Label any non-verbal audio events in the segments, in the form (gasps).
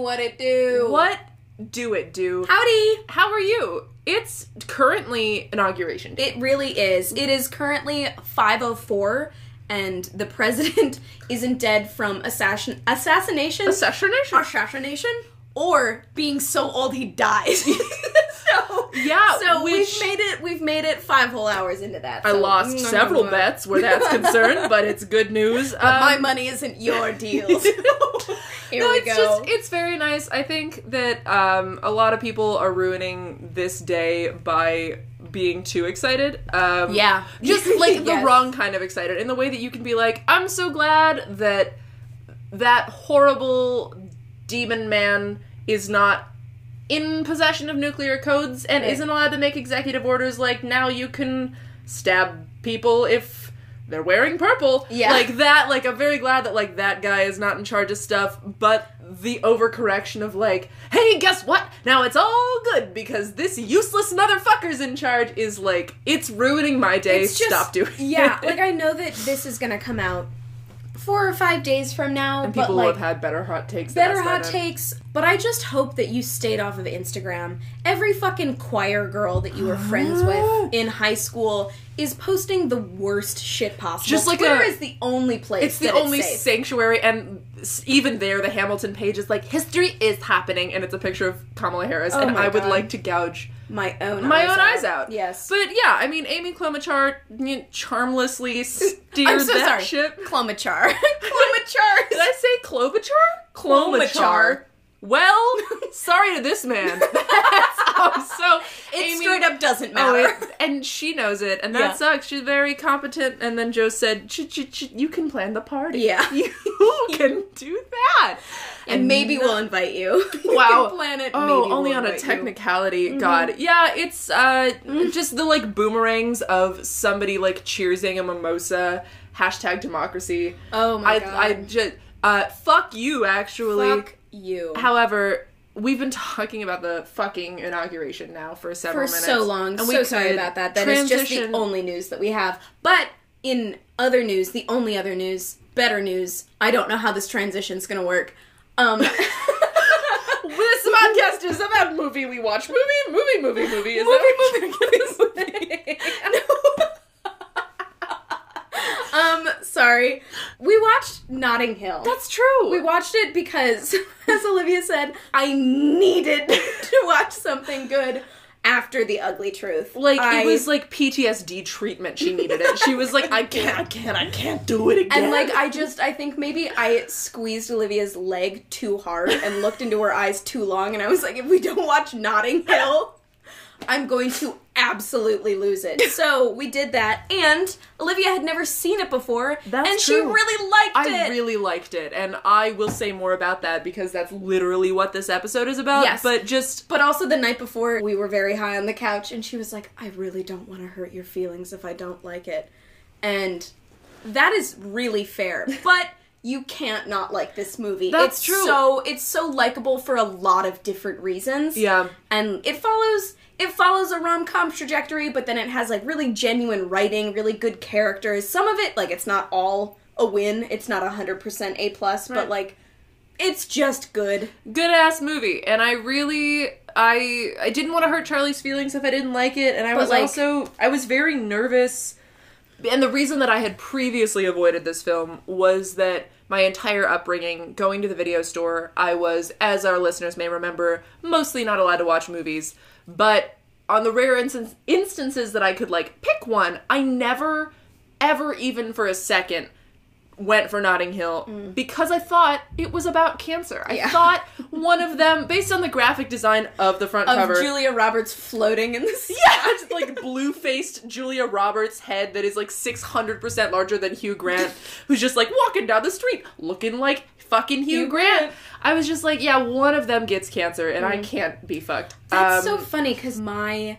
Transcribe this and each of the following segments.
what it do? What do it do? Howdy. How are you? It's currently inauguration day. It really is. It is currently 504 and the president (laughs) isn't dead from assassin assassination Assassination. assassination or being so old he dies. (laughs) so Yeah, so we've made it we've made it 5 whole hours into that. I so- lost several bets where that's concerned, but it's good news. (laughs) But my Um, money isn't your deal. Here no, it's go. just it's very nice. I think that um, a lot of people are ruining this day by being too excited. Um, Yeah. (laughs) just (laughs) like the wrong kind of excited. In the way that you can be like, I'm so glad that that horrible demon man is not in possession of nuclear codes and Right. isn't allowed to make executive orders like now you can stab people if they're wearing purple. Yeah. Like that, like I'm very glad that like that guy is not in charge of stuff, but the overcorrection of like, hey, guess what? Now it's all good because this useless motherfucker's in charge is like it's ruining my day. Just- Stop doing yeah, it. like I (laughs) know that this is gonna come out four or five days from now, and but people like will have had better hot takes. better hot takes. But I just hope that you stayed off of Instagram. Every fucking choir girl that you were friends (gasps) with in high school is posting the worst shit possible. Just like Twitter a- is the only place. It's the only safe. sanctuary, and even there, the Hamilton page is like history is happening, and it's a picture of Kamala Harris, Oh and I would like to gouge my own my eyes own out. eyes out. Yes, But yeah, I mean, Amy Klobuchar charmlessly (laughs) steered so that sorry. ship. Clomachar. Clomachar. (laughs) (laughs) Did I say Klobuchar? Klobuchar. Well, sorry to this man. So (laughs) It Amy- straight up doesn't Oh, matter. it, and she knows it, and that Yeah. sucks. She's very competent. And then Joe said, "You can plan the party. Yeah. (laughs) you (laughs) can do that." and maybe no- we'll invite you. Wow. can plan it. Oh, maybe only we'll on a invite you. Mm-hmm. technicality. God, yeah, it's uh just the like boomerangs of somebody like cheersing a mimosa. Hashtag democracy. Oh my I god. I just uh fuck you actually. Fuck you. However, we've been talking about the fucking inauguration now for several for minutes. so long. and so sorry about that. That is just the only news that we have. But in other news, the only other news, better news. I don't know how this transition's gonna work. Um, (laughs) This podcast is about movie we watch. Movie, movie, movie, movie. Is that what movie, (laughs) um, sorry. We watched Notting Hill. That's true. we watched it because, (laughs) as Olivia said, I needed (laughs) to watch something good after The Ugly Truth. like I- it was like PTSD treatment. She needed it. She was like, I (laughs) can't, I can't, I can't do it again. And like I just I think maybe I squeezed Olivia's leg too hard and looked into her eyes too long and I was like if we don't watch Notting Hill I'm going to absolutely lose it. So (laughs) we did that and Olivia had never seen it before That's and she really liked I it. really liked it, and I will say more about that because that's literally what this episode is about. Yes. But just but also the night before we were very high on the couch and she was like I really don't want to hurt your feelings if I don't like it. And that is really fair. (laughs) But you can't not like this movie. That's it's true. So it's so likable for a lot of different reasons. yeah, and it follows it follows a rom-com trajectory but then it has like really genuine writing really good characters some of it like it's not all a win it's not 100% a plus Right. but like it's just good good ass movie, and I really. I I didn't want to hurt Charlie's feelings if I didn't like it, and I But, was like- also I was very nervous. And the reason that I had previously avoided this film was that my entire upbringing, going to the video store, I was, as our listeners may remember, mostly not allowed to watch movies. But on the rare instance, instances that I could like pick one, I never, ever, even for a second, went for Notting Hill because I thought it was about cancer. I Mm. Yeah. thought one of them, based on the graphic design of the front of cover, julia roberts floating in the (laughs) sea yeah, it's like blue faced Julia Roberts' head that is like 600% larger than Hugh Grant, (laughs) who's just like walking down the street looking like fucking Hugh, Hugh Grant. Grant. I was just like, yeah, one of them gets cancer and I can't be fucked. that's Um, so funny because my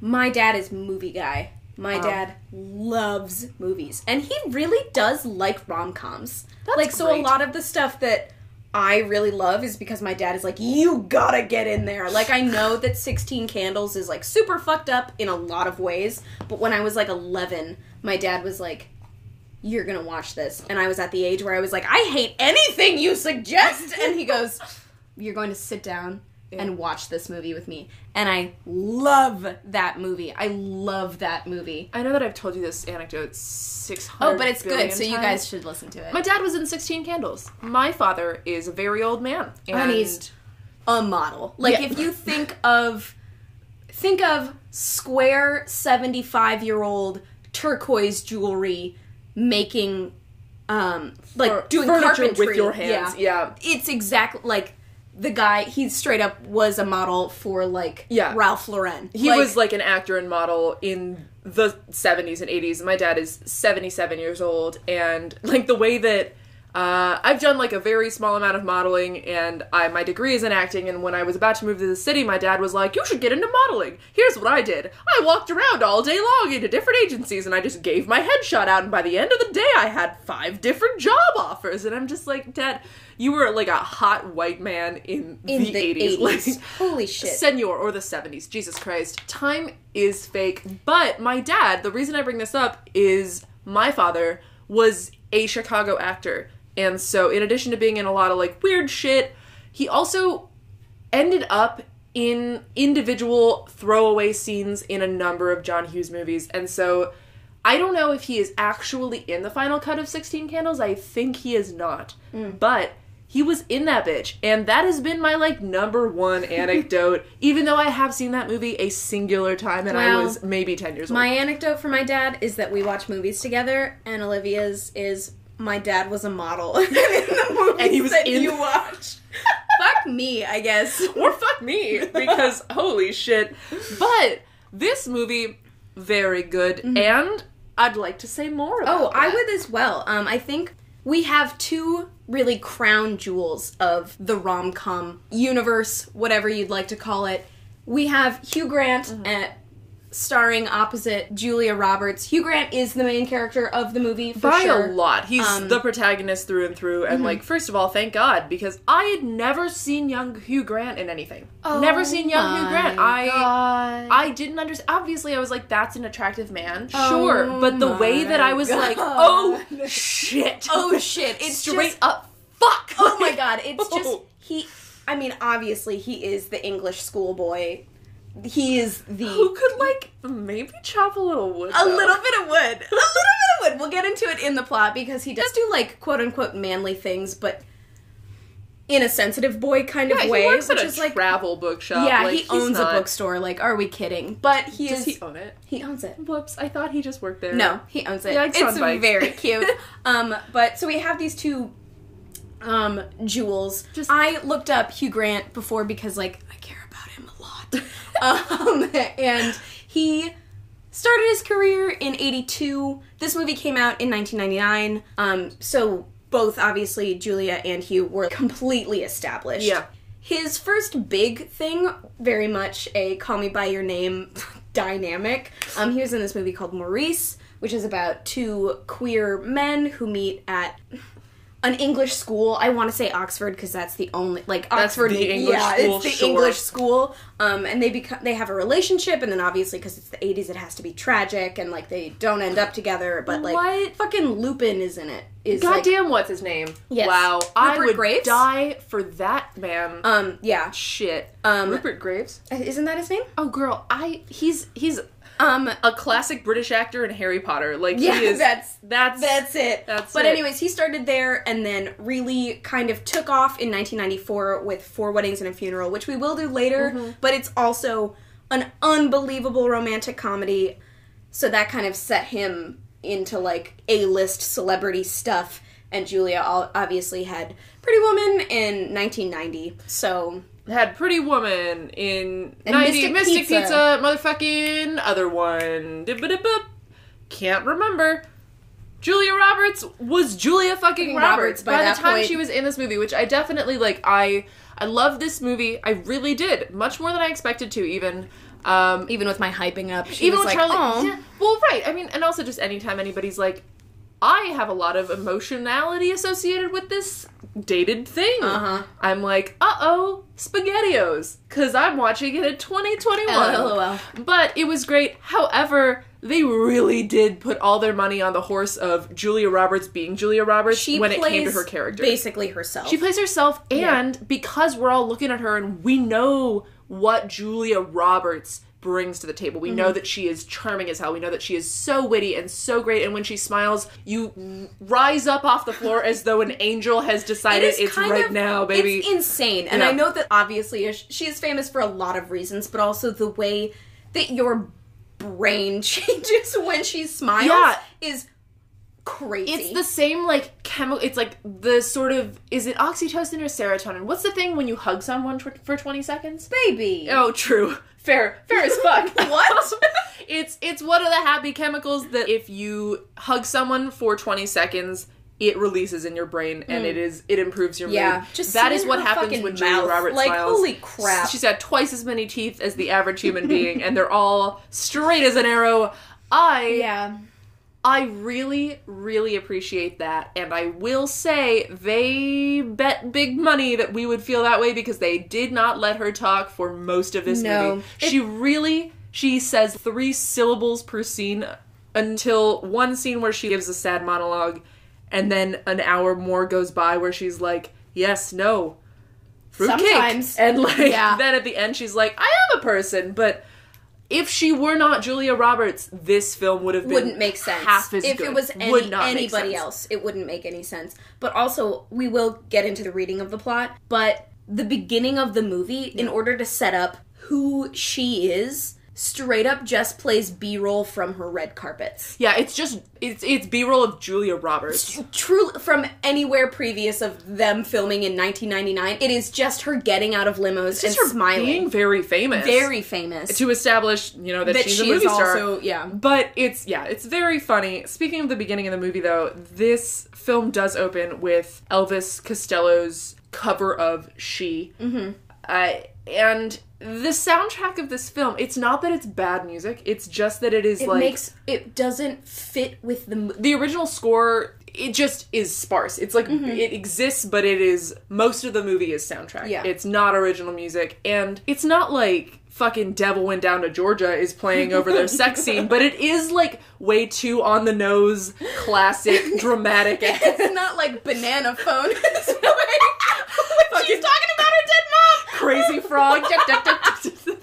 my dad is movie guy my Oh. dad loves movies and he really does like rom-coms That's like so a lot of the stuff that I really love is because my dad is like, you gotta get in there. Like, I know that 16 Candles is like super fucked up in a lot of ways, but when I was like 11, my dad was like, you're gonna watch this. And I was at the age where I was like, I hate anything you suggest. And he goes, you're going to sit down and watch this movie with me. And I love that movie. I love that movie. I know that I've told you this anecdote 600 Oh, but it's good, so you times. guys should listen to it. My dad was in 16 Candles. My father is a very old man. And, And he's a model. Like Yeah. if you think of think of square 75 year old turquoise jewelry making um like For- doing carpentry with your hands. Yeah. It's exactly like the guy he straight up was a model for like Yeah. Ralph Lauren. He was like an actor and model in the 70s and 80s. My dad is 77 years old, and like the way that uh, I've done like a very small amount of modeling, and I my degree is in acting. And when I was about to move to the city, my dad was like, "You should get into modeling." Here's what I did: I walked around all day long into different agencies, and I just gave my headshot out. And by the end of the day, I had five different job offers. And I'm just like, Dad, you were like a hot white man in, in the, the 80s. 80s. Like, Holy shit. Senor or the 70s. Jesus Christ. Time is fake. But my dad, the reason I bring this up is my father was a Chicago actor. And so, in addition to being in a lot of like weird shit, he also ended up in individual throwaway scenes in a number of John Hughes movies. And so, I don't know if he is actually in the final cut of 16 Candles. I think he is not. Mm. But he was in that bitch. And that has been my like number one (laughs) anecdote, even though I have seen that movie a singular time and I was maybe 10 years old. My anecdote for my dad is that we watch movies together, and Olivia's is my dad was a model (laughs) in the movies And he was that in- you watch. (laughs) Fuck me, I guess. or fuck me (laughs) because holy shit. But this movie very good and I'd like to say more about Mm-hmm. Oh, I would as well. Um, I think we have two really crown jewels of the rom com universe, whatever you'd like to call it. We have Hugh Grant Mm-hmm. at starring opposite Julia Roberts. Hugh Grant is the main character of the movie for by sure. a lot. He's Um, the protagonist through and through, and like, first of all, thank God because I had never seen young Hugh Grant in anything. never seen young Hugh Grant. Oh I God. I didn't understand. Obviously, I was like, "That's an attractive man." Sure, Oh but the way that I my was like, "Oh (laughs) shit! oh shit! (laughs) It's straight just, up fuck!" Oh my god! It's (laughs) just Oh. he. I mean, obviously, he is the English schoolboy. He is the Who could like maybe chop a little wood? A though? little bit of wood. A little bit of wood. We'll get into it in the plot because he does do like quote unquote manly things, but in a sensitive boy kind Yeah, of he way, works which at a is like travel bookshop. yeah, like, he owns not- a bookstore. Like, are we kidding? But he Does is he own it? he owns it. Whoops! I thought he just worked there. No, he owns it. Yikes it's bikes. very (laughs) cute. um, but so we have these two um jewels. Just- I looked up Hugh Grant before because like I care about him a lot. (laughs) um, (laughs) and he started his career in 82. This movie came out in 1999. Um, so both obviously Julia and Hugh were completely established. Yeah. His first big thing, very much a call me by your name (laughs) dynamic. Um, he was in this movie called Maurice, which is about two queer men who meet at an English school. I want to say Oxford because that's the only like That's Oxford. the English yeah, school, it's the sure. English school. Um, and they become they have a relationship, and then obviously because it's the '80s, it has to be tragic, and like they don't end up together. But like What? fucking Lupin is in it. Is like, Goddamn, what's his name? Yes. Wow, I would Graves? die for that man. um yeah Shit. um Rupert Graves. isn't that his name? Oh, girl, I he's he's Um a classic British actor in Harry Potter. Like Yeah, he is. that's- that's That's it. That's but it. anyways, he started there and then really kind of took off in 1994 with Four Weddings and a Funeral, which we will do later, Mm-hmm. but it's also an unbelievable romantic comedy. So that kind of set him into like A-list celebrity stuff. And Julia obviously had Pretty Woman in 1990. So had Pretty Woman in And 90 Mystic Mystic, Pizza. Pizza. motherfucking other one. Can't remember. Julia Roberts was Julia fucking Fucking Roberts, Roberts by by, the time point. she was in this movie, which I definitely like. I I love this movie. I really did, much more than I expected to. Even um, even with my hyping up, she even was with like, Charlie. "Oh, Yeah, well, right. I mean, and also just anytime anybody's like, I have a lot of emotionality associated with this dated thing. Uh-huh. I'm like, uh oh, SpaghettiOs, because I'm watching it in 2021. LOL. But it was great. However, they really did put all their money on the horse of Julia Roberts being Julia Roberts She when it came to her character. basically herself. She plays herself, Yeah. and because we're all looking at her and we know what Julia Roberts brings to the table, we Mm-hmm. know that she is charming as hell. We know that she is so witty and so great, and when she smiles, you rise up off the floor as though an angel has decided is it's right of- now, baby. It's insane, and Yeah. I know that obviously she is famous for a lot of reasons, but also the way that your brain (laughs) changes when she smiles Yeah. is crazy. It's the same like chemical. It's like the sort of is it oxytocin or serotonin? What's the thing when you hug someone tw- for twenty seconds? baby. Oh, true. Fair, fair as fuck. (laughs) What? (laughs) it's it's one of the happy chemicals that if you hug someone for twenty seconds, it releases in your brain and it is it improves your Mm. Yeah, mood. just that is what happens when Julia Roberts like, smiles. holy crap. She's got twice as many teeth as the average human being, and they're all straight as an arrow. I yeah. I really, really appreciate that. And I will say they bet big money that we would feel that way because they did not let her talk for most of this No. movie. She really she says three syllables per scene until one scene where she gives a sad monologue and then an hour more goes by where she's like, Yes, no. Fruitcake. Sometimes. And like Yeah. then at the end she's like, I am a person, but if she were not Julia Roberts, this film would have been wouldn't make sense. half as if good. it was any, anybody else, it wouldn't make any sense. But also, we will get into the reading of the plot. But the beginning of the movie, in order to set up who she is, straight up just plays B roll from her red carpets. Yeah, it's just it's it's B roll of Julia Roberts. true from anywhere previous of them filming in 1999, it is just her getting out of limos and Just her smiling. being very famous, very famous. to establish you know that, that she's she a movie star. also, yeah. But it's yeah, it's very funny. Speaking of the beginning of the movie, though, this film does open with Elvis Costello's cover of "She," mm-hmm. uh, and the soundtrack of this film. It's not that it's bad music; it's just that it is It like makes it doesn't fit with the the original score it just is sparse it's like mm-hmm. it exists but it is most of the movie is soundtrack Yeah. it's not original music and it's not like fucking devil went down to georgia is playing over their sex (laughs) scene but it is like way too on the nose classic (laughs) dramatic It's not like banana phone. (laughs) It's like, she's talking about her dead mom. crazy frog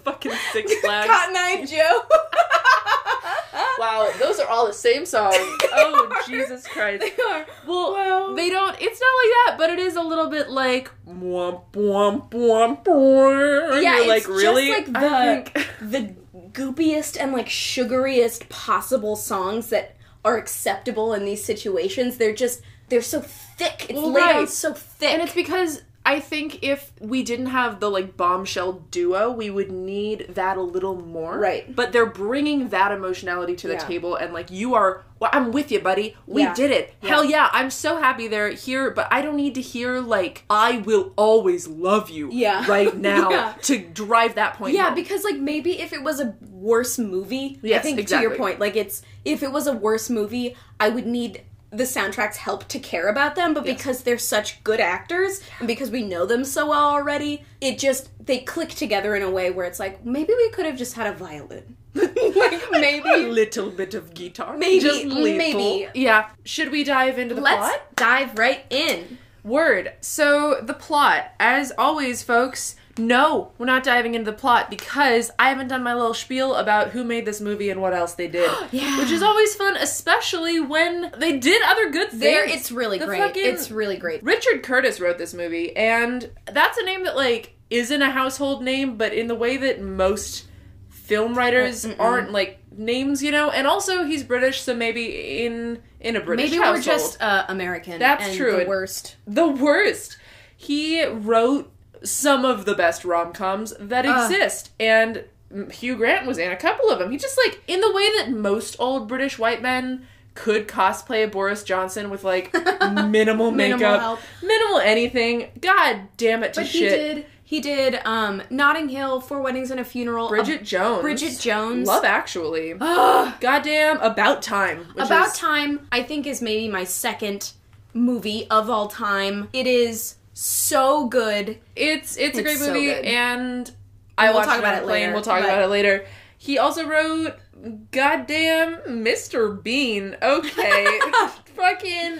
fucking six (laughs) flags Cotton Eye Joe. (laughs) wow those are all the same song (laughs) oh jesus christ they are. Well, Wow. they don't. It's not like that, but it is a little bit like womp womp womp. womp. Yeah, You're it's like really. just like the the goopiest and like sugariest possible songs that are acceptable in these situations. They're just they're so thick. It's Well, laid right. so thick. and it's because I think if we didn't have the like bombshell duo, we would need that a little more. Right. But they're bringing that emotionality to the Yeah. table, and like you are. Well, I'm with you, buddy. We Yeah. did it. Yeah. Hell yeah! I'm so happy they're here, but I don't need to hear like "I will always love you" Yeah. (laughs) right now to drive that point. Yeah, home. because like maybe if it was a worse movie, I Yes, think to your point, like it's if it was a worse movie, I would need the soundtrack's help to care about them, but because they're such good actors and because we know them so well already, it just they click together in a way where it's like maybe we could have just had a violin. (laughs) like (laughs) maybe a little bit of guitar. Maybe, Just little. maybe. Yeah. Should we dive into the let's plot? dive right in. Word. So, the plot, as always, folks, no, we're not diving into the plot because I haven't done my little spiel about who made this movie and what else they did. (gasps) Yeah. Which is always fun, especially when they did other good things. There it's really The great. It's really great. Richard Curtis wrote this movie, and that's a name that, like, isn't a household name, but in the way that most film writers aren't, like, names, you know? And also, he's British, so maybe in in a British Maybe household. we're just uh, American. That's and true. The worst. the worst. He wrote some of the best rom coms that exist, and Hugh Grant was in a couple of them. He just like in the way that most old British white men could cosplay Boris Johnson with like (laughs) minimal Minimal makeup, help. minimal anything. God damn it to But he did. He did. Um, Notting Hill, Four Weddings and a Funeral. Bridget Jones. Bridget Jones. Love Actually. Ugh. Goddamn About Time. which About is- Time, I think, is maybe my second movie of all time. It is so good. It's it's a great so movie, good. and I we'll talk about it later, We'll talk about it later. He also wrote goddamn Mr. Bean. Okay. (laughs) (laughs) Fucking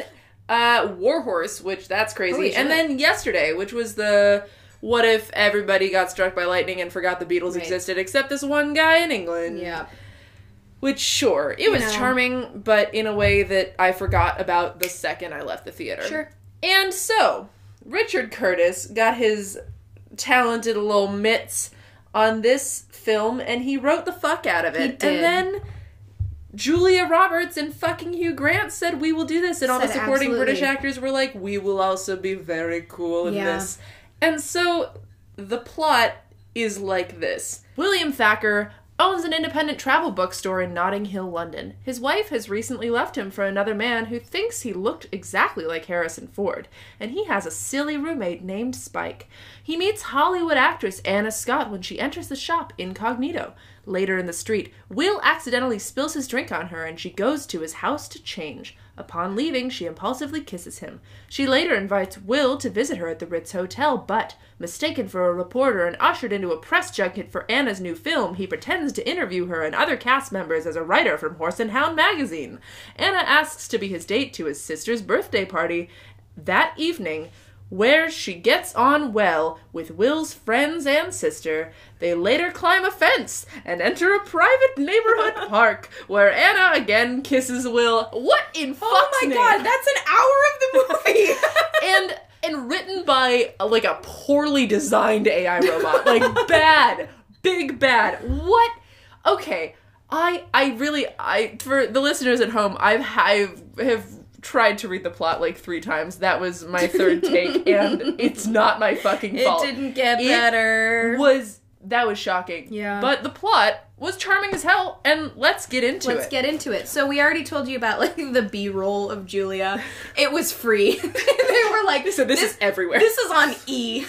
uh Warhorse, which that's crazy. And then Yesterday, which was the what if everybody got struck by lightning and forgot the Beatles Right. existed except this one guy in England? Yeah. Which sure, it was charming, but in a way that I forgot about the second I left the theater. Sure. And so, Richard Curtis got his talented little mitts on this film and he wrote the fuck out of it. And then Julia Roberts and fucking Hugh Grant said we will do this and all the supporting British actors were like we will also be very cool in Yeah. this. And so the plot is like this. William Thacker owns an independent travel bookstore in Notting Hill, London. His wife has recently left him for another man who thinks he looked exactly like Harrison Ford, and he has a silly roommate named Spike. He meets Hollywood actress Anna Scott when she enters the shop incognito. Later in the street, Will accidentally spills his drink on her and she goes to his house to change. Upon leaving, she impulsively kisses him. She later invites Will to visit her at the Ritz Hotel, but, mistaken for a reporter and ushered into a press junket for Anna's new film, he pretends to interview her and other cast members as a writer from Horse and Hound magazine. Anna asks to be his date to his sister's birthday party that evening, where she gets on well with Will's friends and sister. They later climb a fence and enter a private neighborhood (laughs) park where Anna again kisses Will. What in oh fuck's Oh my name? god, that's an hour of the movie. (laughs) and and written by like a poorly designed AI robot. Like (laughs) bad, big bad. What? Okay, I I really I for the listeners at home, I've I've have tried to read the plot like three times. That was my third take, (laughs) and it's not my fucking fault. it didn't get It better. Was that was shocking? Yeah. but the plot was charming as hell, and let's get into it. Let's get into it. So we already told you about like the B roll of Julia. It was free. (laughs) they were like, (laughs) so this, is everywhere. this is on E.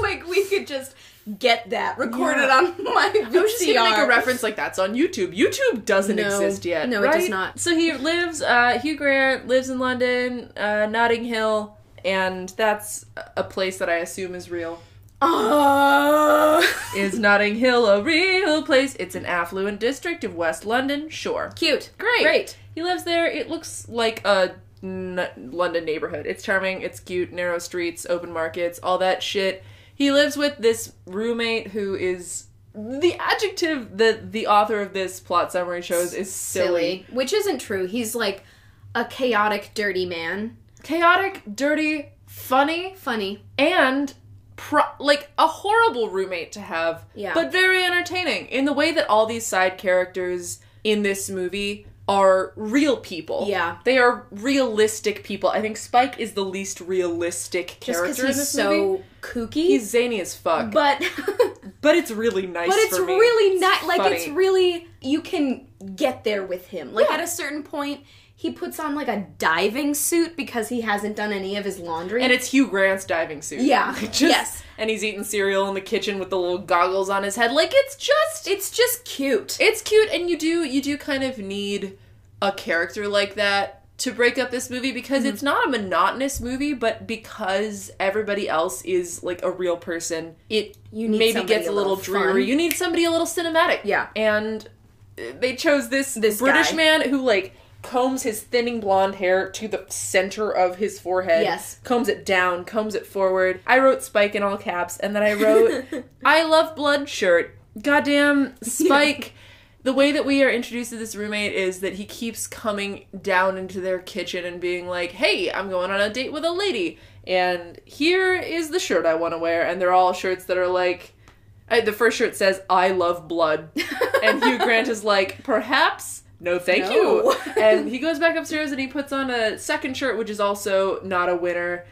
like, we could just get that recorded Yeah. on (laughs) my VCR. I was just gonna make a reference like that's on YouTube. YouTube doesn't No. exist yet. No, right? it does not. So he lives. Uh, Hugh Grant lives in London, uh, Notting Hill, and that's a place that I assume is real. Uh, Is Notting Hill a real place? It's an affluent district of West London. Sure, cute. great, Great. He lives there. It looks like a n- London neighborhood. It's charming. It's cute. Narrow streets, open markets, all that shit. He lives with this roommate who is the adjective that the author of this plot summary shows is silly. Silly. Which isn't true. He's like a chaotic, dirty man. chaotic, dirty, funny, Funny. and pro- like a horrible roommate to have, Yeah. but very entertaining in the way that all these side characters in this movie are real people. Yeah. They are realistic people. I think Spike is the least realistic Just character in he's this so movie. kooky. He's zany as fuck. But, (laughs) but it's really (laughs) nice but it's really not like Funny. it's really you can get there with him. Like Yeah. at a certain point, he puts on like a diving suit because he hasn't done any of his laundry. And it's Hugh Grant's diving suit. Yeah. (laughs) Just- Yes. And he's eating cereal in the kitchen with the little goggles on his head. Like it's just it's just cute. it's cute and you do you do kind of need a character like that to break up this movie because Mm-hmm. it's not a monotonous movie but because everybody else is like a real person it You need maybe gets a little, little dreary fun. you need somebody a little cinematic Yeah. and they chose this This british guy. man who like combs his thinning blonde hair to the center of his forehead Yes. combs it down combs it forward i wrote spike in all caps and then i wrote (laughs) I love blood shirt. Goddamn (laughs) Spike. The way that we are introduced to this roommate is that he keeps coming down into their kitchen and being like, "Hey, I'm going on a date with a lady, and here is the shirt I want to wear." And they're all shirts that are like, I, the first shirt says "I love blood," (laughs) and Hugh Grant is like, "Perhaps." No, thank No. you. (laughs) And he goes back upstairs and he puts on a second shirt, which is also not a winner.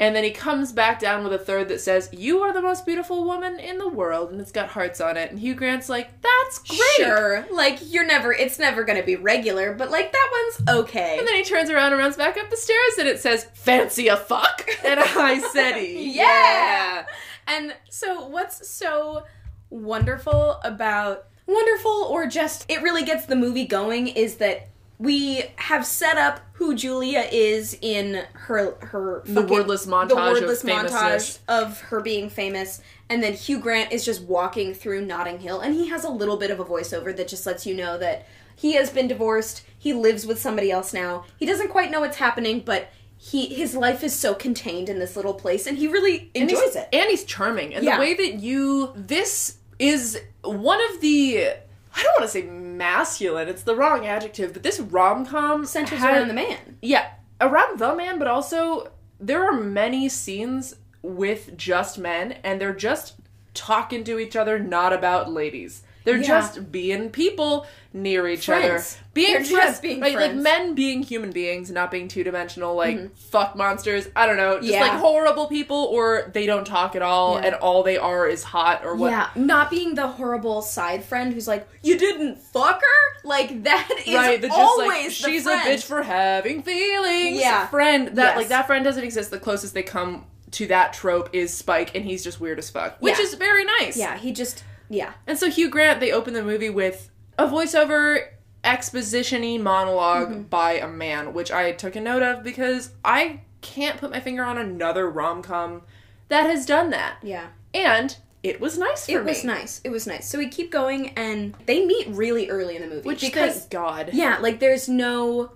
And then he comes back down with a third that says, You are the most beautiful woman in the world. And it's got hearts on it. And Hugh Grant's like, That's great. Sure. Like you're never it's never gonna be regular, but like that one's okay. And then he turns around and runs back up the stairs and it says, Fancy a fuck? (laughs) And I said, Yeah. And so, what's so wonderful about wonderful or just it really gets the movie going is that we have set up who Julia is in her her The fucking- wordless montage the of wordless montage of her being famous, and then Hugh Grant is just walking through Notting Hill, and he has a little bit of a voiceover that just lets you know that he has been divorced. He lives with somebody else now. He doesn't quite know what's happening, but he his life is so contained in this little place, and he really And enjoys he's- it. And he's charming. And Yeah. the way that you this is one of the I don't want to say masculine, it's the wrong adjective, but this rom com Centers around the man. Yeah, around the man, but also there are many scenes with just men and they're just talking to each other, not about ladies. They're Yeah. just being people near each Friends. other. Being They're just friends, being right? Like friends. Mm-hmm. men being human beings, not being two dimensional, like fuck monsters. I don't know, just Yeah. like horrible people, or they don't talk at all, Yeah. and all they are is hot or what. Yeah, not being the horrible side friend who's like, "You didn't fuck her." Like that is Right, always like she's friend. a bitch for having feelings. Yeah. friend that Yes. like that friend doesn't exist. The closest they come to that trope is Spike, and he's just weird as fuck, which Yeah. is very nice. Yeah, he just yeah. And so Hugh Grant, they open the movie with a voiceover exposition-y monolog Mm-hmm. by a man, which I took a note of because I can't put my finger on another rom-com that has done that. Yeah. And it was nice for It me. was nice. It was nice. So we keep going and they meet really early in the movie Which because thank God. yeah, like there's no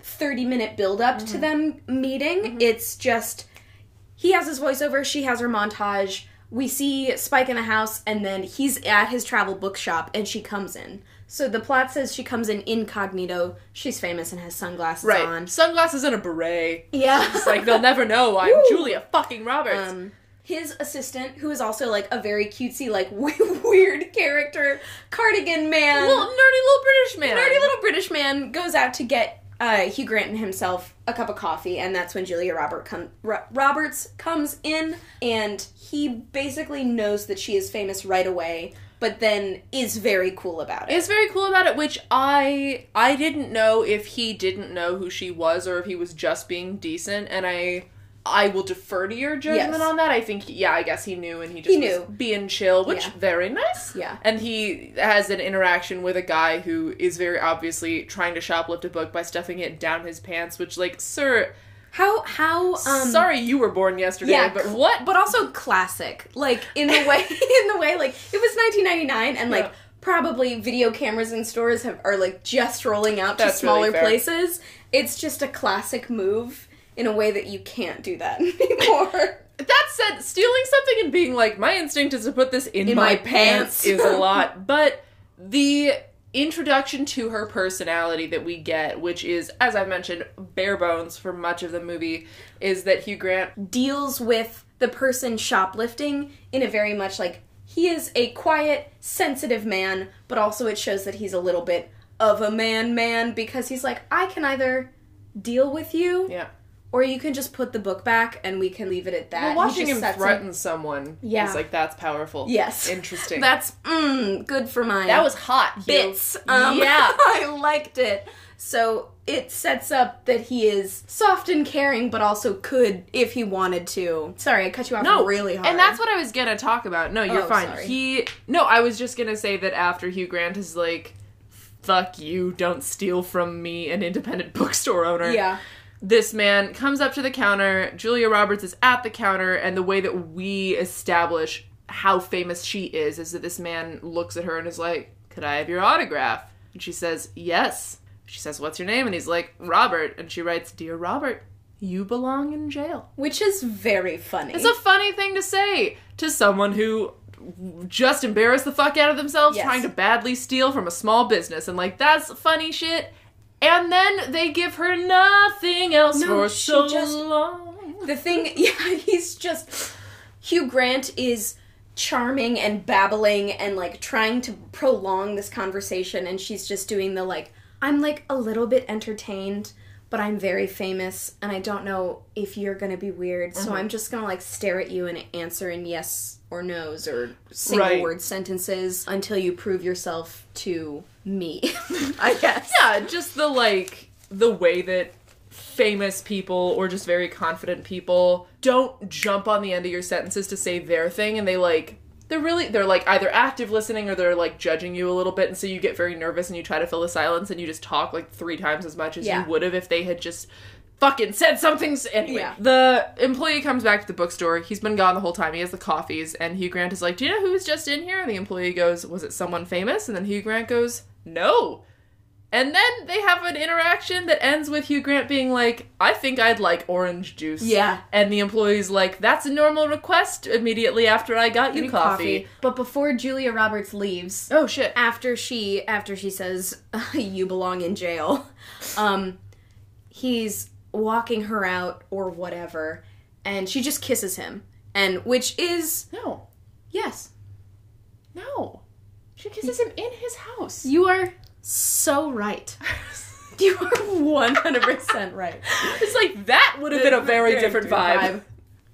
30 minute build up Mm-hmm. to them meeting. It's just he has his voiceover, she has her montage. We see Spike in the house and then he's at his travel bookshop and she comes in. So the plot says she comes in incognito. She's famous and has sunglasses Right. on. Sunglasses and a beret. Yeah. It's like they'll never know I'm Woo. Julia fucking Roberts. Um, his assistant, who is also like a very cutesy, like (laughs) weird character, cardigan man, little nerdy little British man. nerdy little British man, goes out to get uh, Hugh Grant and himself a cup of coffee, and that's when Julia Robert com- Ro- Roberts comes in, and he basically knows that she is famous right away, but then is very cool about it. It's very cool about it, which I I didn't know if he didn't know who she was or if he was just being decent, and I I will defer to your judgment Yes. on that. I think yeah, I guess he knew and he just He was knew. being chill, which Yeah. very nice. Yeah. And he has an interaction with a guy who is very obviously trying to shoplift a book by stuffing it down his pants, which like, sir, how how um sorry you were born yesterday, yeah, but what But also classic, like in the way, (laughs) in the way, like it was 1999, and like Yeah. probably video cameras in stores have are like just rolling out to That's really smaller fair. places. It's just a classic move in a way that you can't do that (laughs) anymore. That said, stealing something and being like, my instinct is to put this in, In my, my pants, pants. is a (laughs) lot. But the introduction to her personality that we get, which is, as I've mentioned, bare bones for much of the movie, is that Hugh Grant. Deals with the person shoplifting in a very much like he is a quiet, sensitive man, but also it shows that he's a little bit of a man man because he's like I can either deal with you Yeah. Or you can just put the book back and we can leave it at that. Well, watching him threaten someone Yeah. is like, that's powerful. Yes. Interesting. (laughs) That's mm, good for my that was hot, bits. Um, yeah. (laughs) I liked it. So it sets up that he is soft and caring, but also could if he wanted to. Sorry, I cut you off No, really hard. And that's what I was gonna talk about. No, you're Oh, fine. sorry. He no, I was just gonna say that after Hugh Grant is like, "Fuck you! Don't steal from me, an independent (laughs) bookstore owner." Yeah. This man comes up to the counter. Julia Roberts is at the counter, and the way that we establish how famous she is is that this man looks at her and is like, "Could I have your autograph?" And she says, "Yes." She says, "What's your name?" And he's like, "Robert." And she writes, "Dear Robert, you belong in jail." Which is very funny. It's a funny thing to say to someone who just embarrassed the fuck out of themselves Yes. trying to badly steal from a small business and like that's funny shit. And then they give her nothing else No, for so just- long. the thing (laughs) yeah he's just hugh grant is charming and babbling and like trying to prolong this conversation and she's just doing the like i'm like a little bit entertained but i'm very famous and i don't know if you're gonna be weird so uh-huh. i'm just gonna like stare at you and answer in yes or no's or single Right. word sentences until you prove yourself to me (laughs) i guess Yeah, just the like the way that famous people or just very confident people don't jump on the end of your sentences to say their thing and they like they're really they're like either active listening or they're like judging you a little bit and so you get very nervous and you try to fill the silence and you just talk like three times as much as Yeah. you would have if they had just fucking said something anyway. Yeah. The employee comes back to the bookstore. He's been gone the whole time. He has the coffees and Hugh Grant is like, "Do you know who's just in here?" And the employee goes, "Was it someone famous?" And then Hugh Grant goes, "No." And then they have an interaction that ends with Hugh Grant being like, I think I'd like orange juice. Yeah. And the employee's like, that's a normal request immediately after I got you coffee. But before Julia Roberts leaves, Oh shit. after she after she says (laughs) you belong in jail, (laughs) um, he's walking her out or whatever, and she just kisses him, and which is No. yes, No. She kisses him in his house. you are so right. (laughs) You are one hundred percent right. It's like that would have been a very, different vibe.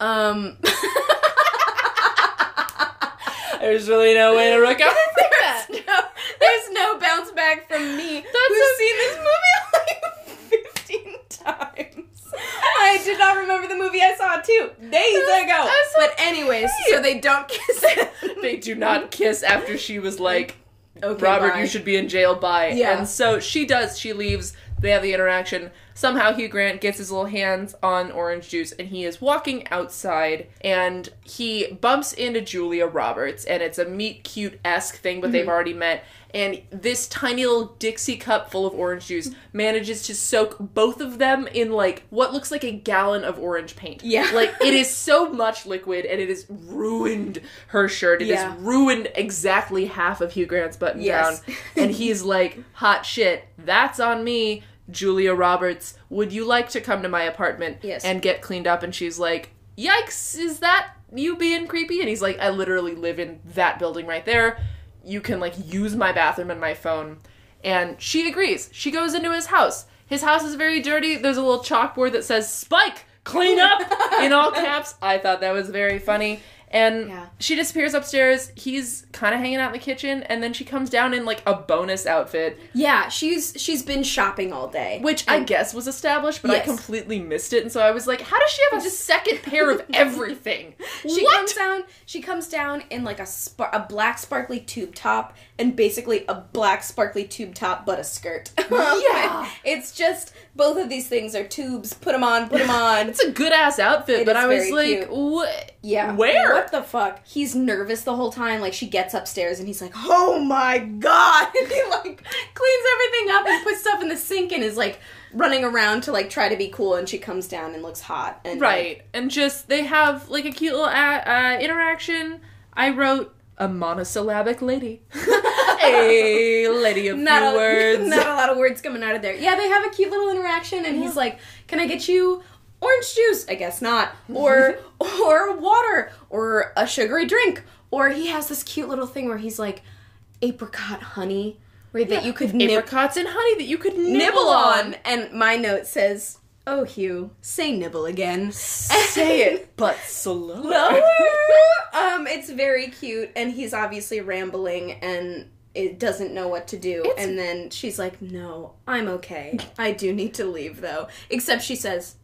Um, (laughs) There's really no way to (laughs) recover from that. no, there's no bounce back from me. That's who's a- seen this movie like fifteen times. I did not remember the movie I saw two days ago. so but anyways, so they don't kiss. they do not kiss after she was like, Okay, Robert, bye. you should be in jail by. Yeah. And so she does. She leaves. They have the interaction. Somehow Hugh Grant gets his little hands on orange juice and he is walking outside and he bumps into Julia Roberts and it's a meet cute esque thing, but Mm-hmm. they've already met. And this tiny little Dixie cup full of orange juice manages to soak both of them in like what looks like a gallon of orange paint. Yeah. Like it is so much liquid and it has ruined her shirt. It Yeah. has ruined exactly half of Hugh Grant's button Yes. down. And he's like, hot shit, that's on me. Julia Roberts, would you like to come to my apartment Yes. and get cleaned up? And she's like, yikes, is that you being creepy? And he's like, I literally live in that building right there. You can like use my bathroom and my phone. And she agrees. She goes into his house. His house is very dirty. There's a little chalkboard that says Spike, clean up in all caps. I thought that was very funny. And Yeah. she disappears upstairs. He's kind of hanging out in the kitchen, and then she comes down in like a bonus outfit, Yeah, she's she's been shopping all day, which I guess was established, but I completely missed it. And so I was like, how does she have a second pair of (laughs) everything? She what? comes down. She comes down in like a spar- a black sparkly tube top and basically a black sparkly tube top, but a skirt. (laughs) Yeah. it's just both of these things are tubes. Put them on. Put them (laughs) on. it's a good ass outfit, It but I was like, what? Yeah. Where? What the fuck? He's nervous the whole time. Like she gets upstairs and he's like, "Oh my god!" (laughs) And he like cleans everything up and puts stuff in the sink and is like running around to like try to be cool. And she comes down and looks hot. And like, Right. And just, they have like a cute little uh, uh, interaction. I wrote a monosyllabic lady. (laughs) a lady of not few a, (laughs) words. not a lot of words coming out of there. Yeah, they have a cute little interaction, and he's like, "Can I get you orange juice?" I guess not, or (laughs) or water, or a sugary drink, or he has this cute little thing where he's like, apricot honey, where that you could nib- Apricots and honey that you could nibble, nibble on. on. And my note says, "Oh, Hugh, say nibble again." Say (laughs) it, but slow. um, it's very cute, and he's obviously rambling and it doesn't know what to do. It's- and then she's like, "No, I'm okay. I do need to leave, though." Except she says,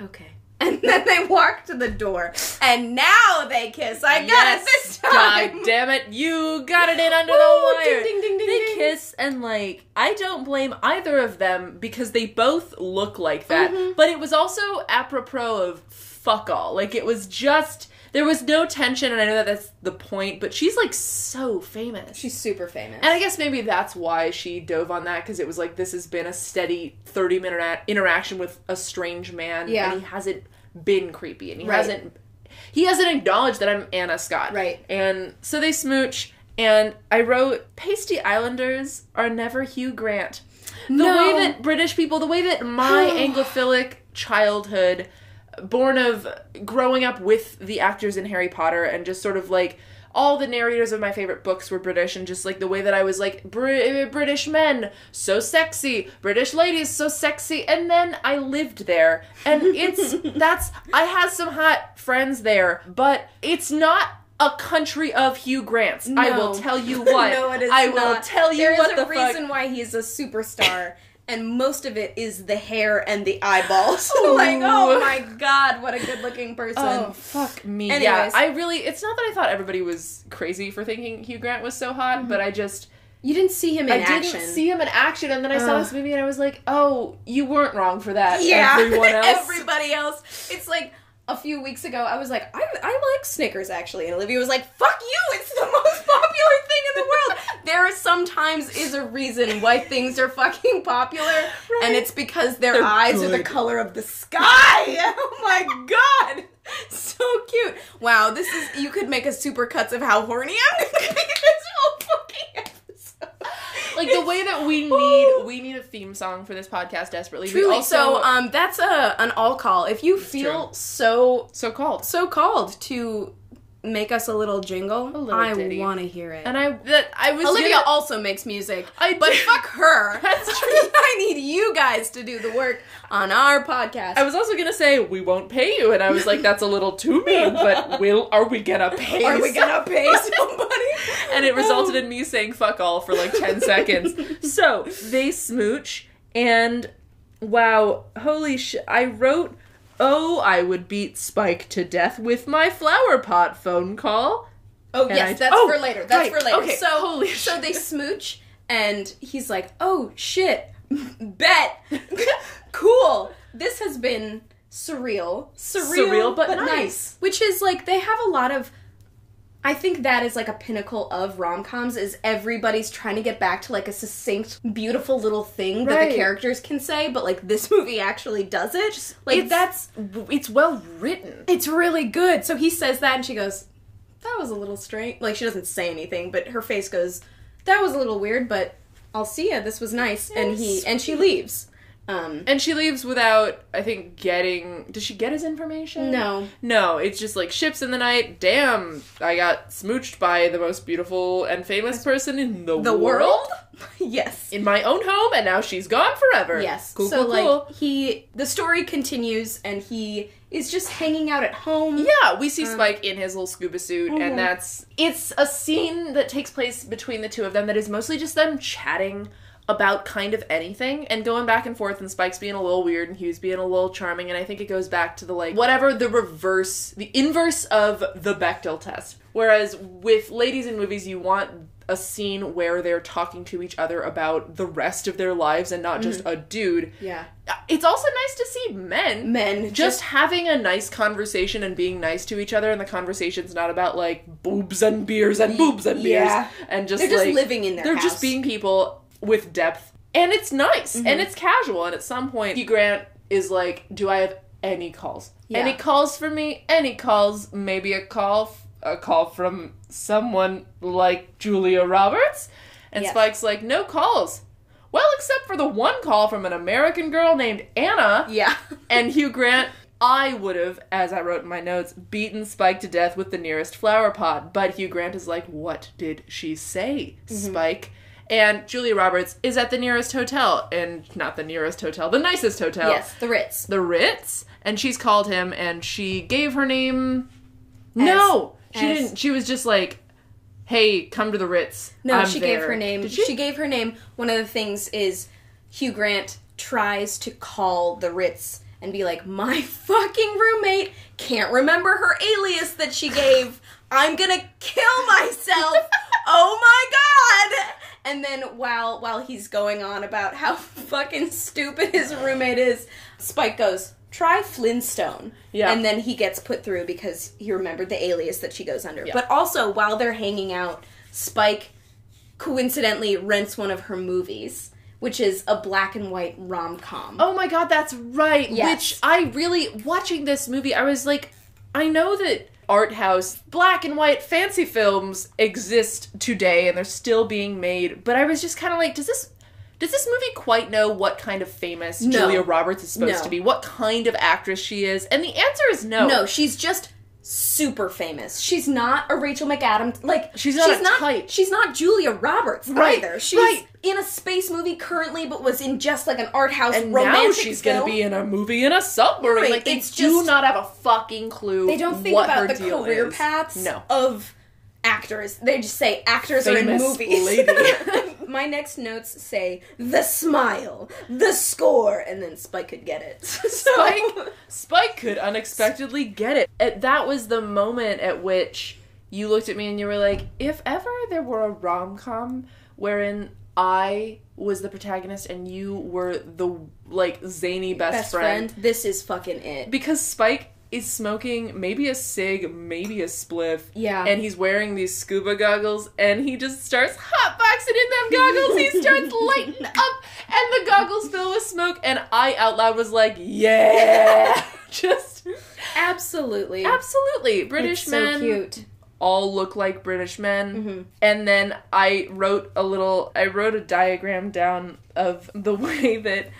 "Okay." (laughs) And then they walk to the door, and now they kiss. I got it this time. God damn it, you got it in under Woo, the wire. ding, ding, ding, they kiss and like I don't blame either of them because they both look like that. Mhm. But it was also apropos of fuck all. Like it was just there was no tension and I know that that's the point, but she's like so famous. She's super famous. and I guess maybe that's why she dove on that because it was like this has been a steady 30 minute a- interaction with a strange man Yeah. and he hasn't been creepy and he Right. hasn't he hasn't acknowledged that I'm Anna Scott. Right. And so they smooch and I wrote Pasty Islanders are never Hugh Grant. The No. way that British people, the way that my (gasps) anglophilic childhood born of growing up with the actors in Harry Potter and just sort of like all the narrators of my favorite books were British and just like the way that I was like Br- British men so sexy British ladies so sexy and then I lived there. And it's (laughs) that's I had some hot friends there but it's not a country of Hugh Grants I will tell you (laughs) what. No, it is I will not. tell you There is what a the reason fuck why he's a superstar, and most of it is the hair and the eyeballs. (laughs) Oh. like, oh my god, what a good looking person. Oh fuck me! Yeah, I really. It's not that I thought everybody was crazy for thinking Hugh Grant was so hot, but I just You didn't see him in action. I action. didn't see him in action, and then I saw this movie and I was like, oh, you weren't wrong for that. yeah, (laughs) everyone else. everybody else. It's like a few weeks ago, I was like, I, I like Snickers actually, and Olivia was like, "Fuck you! It's the (laughs) most popular thing in the world." there is sometimes is a reason why things are fucking popular, and it's because their They're eyes are the color of the sky. (laughs) oh my god, so cute! Wow, this is you could make a super cuts of how horny I'm gonna be this whole fucking. Like the way that we (laughs) need we need a theme song for this podcast desperately. Truly, we also so um, that's a an all call. If you feel true. so so called. so called to make us a little jingle, little I want to hear it. And I that I was Olivia gonna- also makes music, I but do. fuck her. (laughs) That's (laughs) true. I need you guys to do the work on our podcast. I was also gonna say we won't pay you, and I was like, that's a little too mean. But (laughs) will are we gonna pay? Are we gonna pay somebody? and it resulted in me saying fuck all for like 10 seconds. So they smooch, and wow, holy shit. I wrote, oh, I would beat Spike to death with my flower pot phone call. Oh And yes, I- that's oh, for later. That's right, for later. okay, So holy so shit. they smooch, and he's like, "Oh shit, bet, (laughs) cool. This has been surreal, surreal, Surreal, but nice. Which is like they have a lot of. I think that is like a pinnacle of rom coms. Is everybody's trying to get back to like a succinct, beautiful little thing that Right. the characters can say, but like this movie actually does it. Like It's- that's It's well written. it's really good. So he says that, and she goes, "That was a little strange." Like she doesn't say anything, but her face goes, "That was a little weird." But I'll see ya. This was nice, and he and she leaves. Um, And she leaves without, I think, getting. Does she get his information? no, No, it's just like ships in the night. Damn, I got smooched by the most beautiful and famous person in the, the world. (laughs) yes, in my own home, and now she's gone forever. yes. cool, so cool, like cool. he, the story continues, and he is just hanging out at home. Yeah, we see Spike in his little scuba suit, Mhm. and that's it's a scene that takes place between the two of them that is mostly just them chatting about kind of anything and going back and forth and Spike's being a little weird and Hugh's being a little charming and I think it goes back to the like whatever the reverse the inverse of the Bechdel test. Whereas with ladies in movies you want a scene where they're talking to each other about the rest of their lives and not just mm-hmm. a dude. Yeah, It's also nice to see men men just having a nice conversation and being nice to each other and the conversation's not about like boobs and beers and boobs and beers Yeah. and just they're just like living in their they're house. just being people with depth and it's nice Mm-hmm. and it's casual and at some point Hugh Grant is like do I have any calls Yeah. any calls for me any calls maybe a call f- a call from someone like Julia Roberts and Yes. Spike's like no calls well except for the one call from an American girl named Anna yeah. (laughs) and Hugh Grant, I would have, as I wrote in my notes, beaten Spike to death with the nearest flower pot. But Hugh Grant is like, what did she say, Mm-hmm. Spike? And Julia Roberts is at the nearest hotel, and not the nearest hotel, the nicest hotel. yes, the Ritz. The Ritz. And she's called him, and she gave her name. no! She as- didn't. She was just like, hey, come to the Ritz. No, I'm she gave her name. Did she? gave her name. One of the things is Hugh Grant tries to call the Ritz and be like, "My fucking roommate can't remember her alias that she gave. I'm gonna kill myself. (laughs) oh my god!" And then while while he's going on about how (laughs) fucking stupid his roommate is, Spike goes, "Try Flintstone." Yeah. And then he gets put through because he remembered the alias that she goes under. Yeah. But also, while they're hanging out, Spike coincidentally rents one of her movies, which is a black and white rom com. Oh my god, that's right. Yes. Which I really watching this movie, I was like, I know that art house black and white fancy films exist today and they're still being made, but I was just kind of like, does this does this movie quite know what kind of famous No. Julia Roberts is supposed No. to be? What kind of actress she is? And the answer is no. No, she's just super famous. She's not a Rachel McAdams. Like She's not a type. She's not Julia Roberts Right, either. She's right. in a space movie currently, but was in just like an art house and romantic now she's film. gonna be in a movie in a submarine. Right, Like they it's do just- not have a fucking clue. They don't think what about the career is. paths No. of actors. They just say actors are in movies. lady. (laughs) My next notes say the smile, the score, and then Spike could get it. (laughs) So- Spike Spike could unexpectedly get it. And that was the moment at which you looked at me and you were like, if ever there were a rom com wherein I was the protagonist and you were the like zany best, best friend. friend. This is fucking it. Because Spike is smoking maybe a cig, maybe a spliff. Yeah. And he's wearing these scuba goggles and he just starts hotboxing in them goggles. he starts (laughs) lighting up and the goggles fill with smoke and I out loud was like, Yeah (laughs) Just Absolutely. absolutely. British so men cute. all look like British men. Mm-hmm. And then I wrote a little, I wrote a diagram down of the (laughs) way that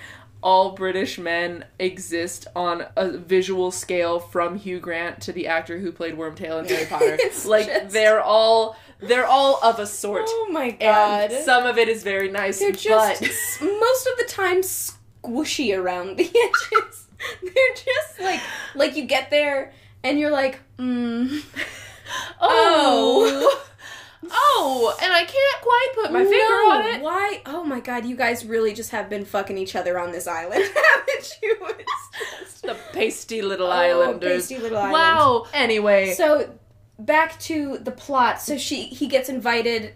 all British men exist on a visual scale from Hugh Grant to the actor who played Wormtail in Harry Potter. (laughs) Like just- they're all they're all of a sort. Oh my god. And some of it is very nice, They're just but most of the time squishy around the (laughs) edges. They're just like like you get there and you're like, mm. (laughs) oh. Oh, and I can't quite put my finger on it. Why? Oh my god, you guys really just have been fucking each other on this island, (laughs) haven't you? It's just- The pasty little Oh, islanders. pasty little island. Wow. Anyway, So back to the plot. So she he gets invited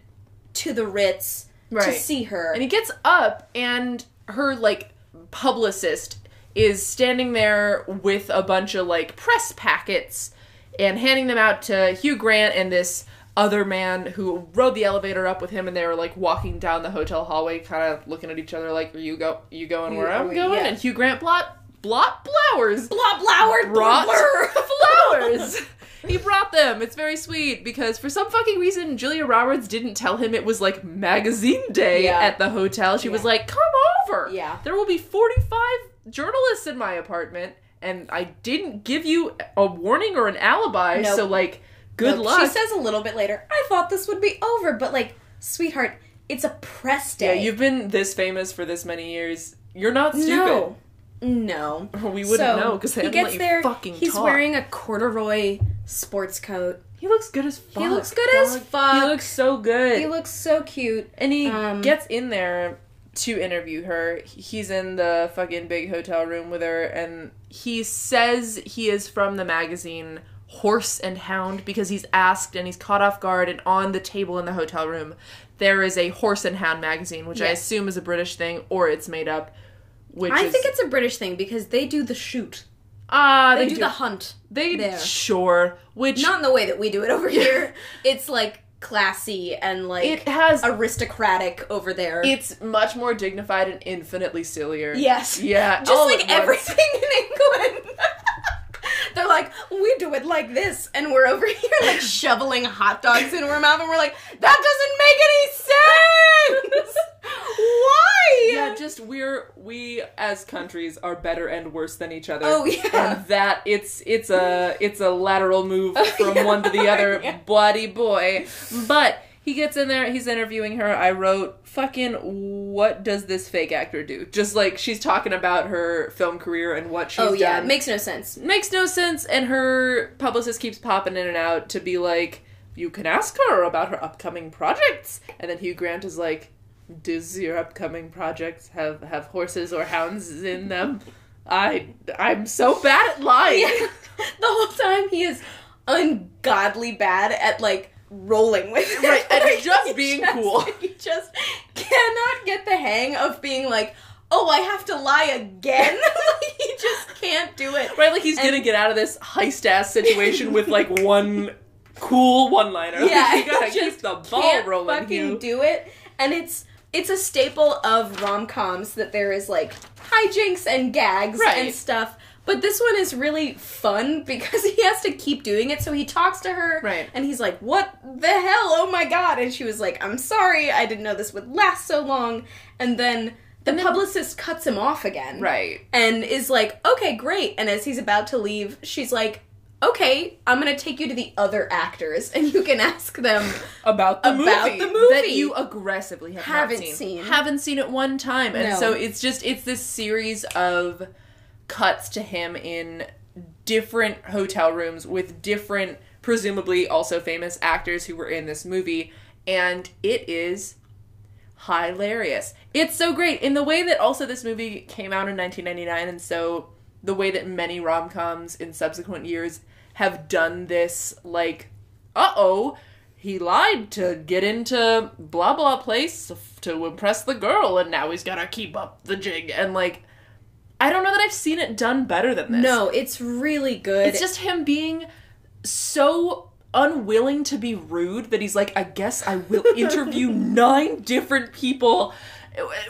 to the Ritz to see her. and he gets up, and her like publicist is standing there with a bunch of like press packets and handing them out to Hugh Grant and this other man who rode the elevator up with him and they were like walking down the hotel hallway kind of looking at each other like are you go you going where I'm going yeah. and Hugh Grant blot blot flowers blah blah brought (laughs) (laughs) flowers. he brought them. It's very sweet because for some fucking reason, Julia Roberts didn't tell him it was like magazine day Yeah. at the hotel. She was like, "Come over. Yeah. there will be forty-five journalists in my apartment, and I didn't give you a warning or an alibi. Nope. So like, good Look, luck." She says a little bit later, I thought this would be over, but like, sweetheart, it's a press day. yeah, you've been this famous for this many years. You're not stupid. No. No. (laughs) We wouldn't so, know because they he gets you there. fucking he's talk. wearing a corduroy sports coat. He looks good as fuck. He looks good as fuck. He looks so good. He looks so cute. And he Um, gets in there to interview her. He's in the fucking big hotel room with her, and he says he is from the magazine Horse and Hound because he's asked and he's caught off guard. And on the table in the hotel room, there is a Horse and Hound magazine, which I assume is a British thing or it's made up. Which I is, think it's a British thing because they do the shoot. ah They, they, do, do the hunt. they there. sure which Not in the way that we do it over here. (laughs) It's like classy and like it has aristocratic over there. it's much more dignified and infinitely sillier. yes. Yeah, Just like everything in England. (laughs) They're like, we do it like this, and we're over (laughs) here like shoveling hot dogs into our mouth, and we're like, that doesn't make any sense. (laughs) Why? Yeah, just we're we as countries are better and worse than each other. Oh, yeah. and that it's it's a it's a lateral move Oh, (laughs) from yeah. one to the other, Yeah. bloody boy. But he gets in there, he's interviewing her. I wrote, "Fucking, what does this fake actor do?" Just like she's talking about her film career and what she's oh yeah, done. makes no sense. makes no sense and her publicist keeps popping in and out to be like you can ask her about her upcoming projects and then hugh grant is like does your upcoming projects have have horses or hounds in them i i'm so bad at lying Yeah. (laughs) the whole time he is ungodly bad at like rolling with it. Right, (laughs) and Like, just being just- cool. (laughs) He just cannot get the hang of being like, oh, I have to lie again. (laughs) Like, he just can't do it. right like he's And- gonna get out of this heist ass situation with like one cool one liner Yeah, you gotta keep the ball can't rolling fucking Hugh. do it, and it's it's a staple of rom coms that there is like hijinks and gags and stuff. But this one is really fun because (laughs) he has to keep doing it. So he talks to her, Right. And he's like, "What the hell? Oh my god!" And she was like, "I'm sorry, I didn't know this would last so long." And then the And then- publicist cuts him off again, right and is like, okay, great. And as he's about to leave, she's like, okay, I'm gonna take you to the other actors and you can ask them. (laughs) about the About movie the movie. that you aggressively have Haven't not seen. seen. haven't seen it one time and No. so it's just it's this series of cuts to him in different hotel rooms with different presumably also famous actors who were in this movie, and it is hilarious. It's so great in the way that also this movie came out in 1999, and so the way that many rom coms in subsequent years have done this, like, uh oh, he lied to get into blah blah place to impress the girl, and now he's gotta keep up the jig, and like, I don't know that I've seen it done better than this. No, it's really good. It's just him being so unwilling to be rude that he's like, I guess I will (laughs) interview nine different people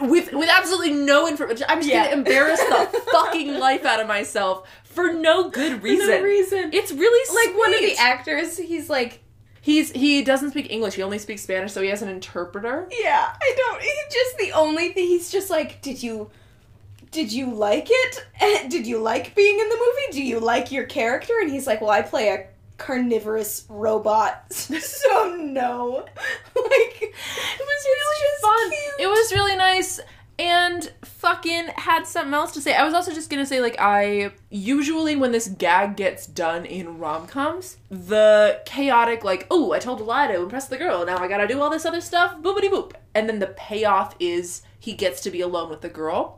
with with absolutely no information. I'm just Yeah. gonna embarrass the (laughs) fucking life out of myself for no good reason. For no reason. It's really like one of the actors, he's like, He's he doesn't speak English. He only speaks Spanish, so he has an interpreter. yeah, I don't. He's just the only thing. He's just like, did you, did you like it? Eh, Did you like being in the movie? Do you like your character? And he's like, well, I play a carnivorous robot, (laughs) so no. (laughs) like, it was really fun. It was really nice and fucking had something else to say. I was also just gonna say, like, I usually when this gag gets done in rom coms, the chaotic, like, oh, I told a lie to impress the girl, now I gotta do all this other stuff, boopity boop. And then the payoff is he gets to be alone with the girl.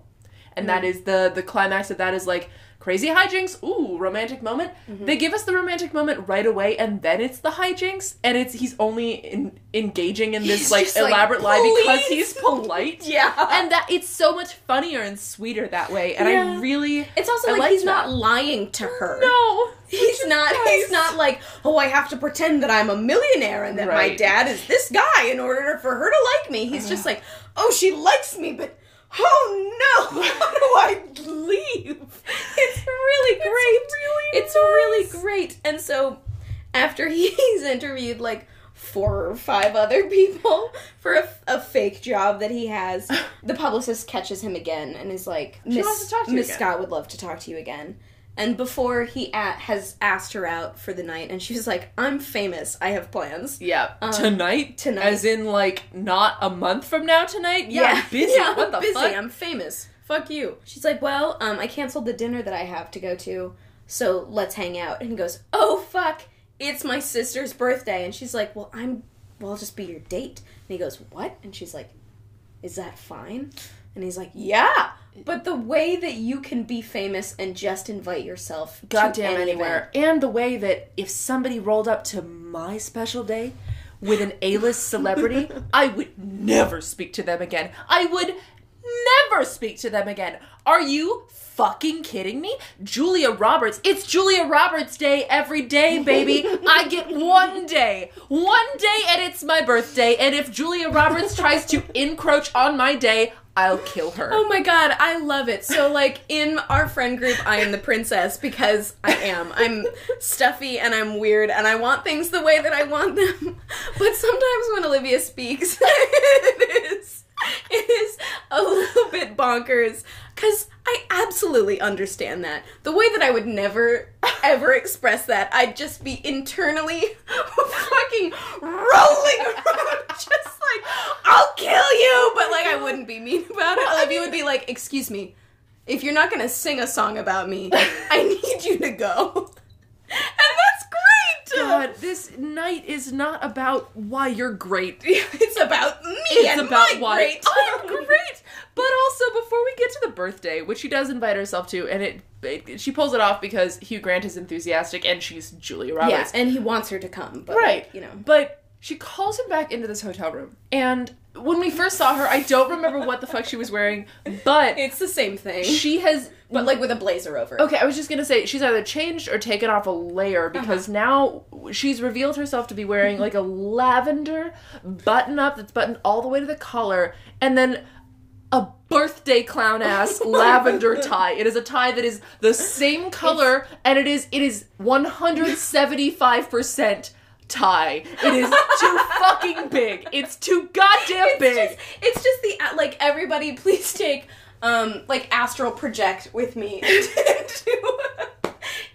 And mm-hmm. that is the the climax of that is like crazy hijinks, ooh, romantic moment. Mm-hmm. They give us the romantic moment right away, and then it's the hijinks, and it's he's only in, engaging in this He's like just like, elaborate lie because he's polite. (laughs) Yeah. and that it's so much funnier and sweeter that way. And I Yeah. really, It's also I like, he's that. not lying to her. no, (laughs) He's not. nice. He's not like, oh, I have to pretend that I'm a millionaire and that my dad is this guy in order for her to like me. He's uh-huh. just like, oh, she likes me, but oh no, (laughs) how do I leave? It's really great. It's really It's really great. And so, after (laughs) he's interviewed like four or five other people for a, a fake job that he has, (sighs) the publicist catches him again and is like, Miss, wants to talk to you Miss again." Scott would love to talk to you again. And before he a- has asked her out for the night, and she was like, I'm famous. I have plans. Yeah, Um, tonight, tonight. as in like not a month from now. Tonight, yeah, I'm busy. Yeah, what I'm the busy. fuck? I'm famous. Fuck you. She's like, well, um, I canceled the dinner that I have to go to, so let's hang out. And he goes, oh fuck, it's my sister's birthday. And she's like, well, I'm, well, I'll just be your date. And he goes, what? And she's like, is that fine? And he's like, yeah. But the way that you can be famous and just invite yourself goddamn to anywhere. And the way that if somebody rolled up to my special day with an A-list celebrity, (laughs) I would never speak to them again. I would never speak to them again. Are you fucking kidding me? Julia Roberts. It's Julia Roberts Day every day, baby. I get one day. One day and it's my birthday. And if Julia Roberts tries to encroach on my day, I'll kill her. Oh my god, I love it. So like in our friend group, I am the princess because I am. I'm stuffy and I'm weird and I want things the way that I want them. (laughs) But sometimes when Olivia speaks, (laughs) it is it is a little bit bonkers cuz I absolutely understand that. The way that I would never ever (laughs) express that, I'd just be internally (laughs) fucking rolling around (laughs) just like I'll kill you, oh but like I wouldn't be mean about it. Olivia would be like, "Excuse me, if you're not gonna sing a song about me, I need you to go." And that's great. God, this night is not about why you're great. it's about me. It's and about my why great. I'm great. But also, before we get to the birthday, which she does invite herself to, and it, it she pulls it off because Hugh Grant is enthusiastic and she's Julia Yeah, Roberts. and he wants her to come, but right. like, you know. But she calls him back into this hotel room, and when we first saw her, I don't remember what the fuck she was wearing, but It's the same thing, she has but like with a blazer over. Okay, I was just gonna say she's either changed or taken off a layer uh-huh. because now she's revealed herself to be wearing like a lavender button up that's buttoned all the way to the collar, and then a birthday clown ass (laughs) lavender tie. It is a tie that is the same color, and it is it is one hundred seventy five percent tie. It is too (laughs) fucking big. It's too goddamn it's big. Just, it's just the like everybody please take um like astral project with me (laughs) into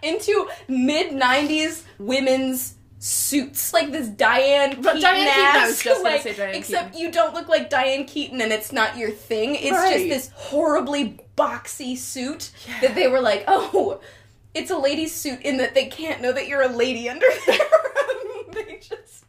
into mid 90s women's suits. Like this Diane But Keaton Diane Keaton, I was just gonna like, say Diane except you don't look like Diane Keaton and it's not your thing. It's just this horribly boxy suit that they were like oh it's a lady's suit in that they can't know that you're a lady under there. (laughs) they just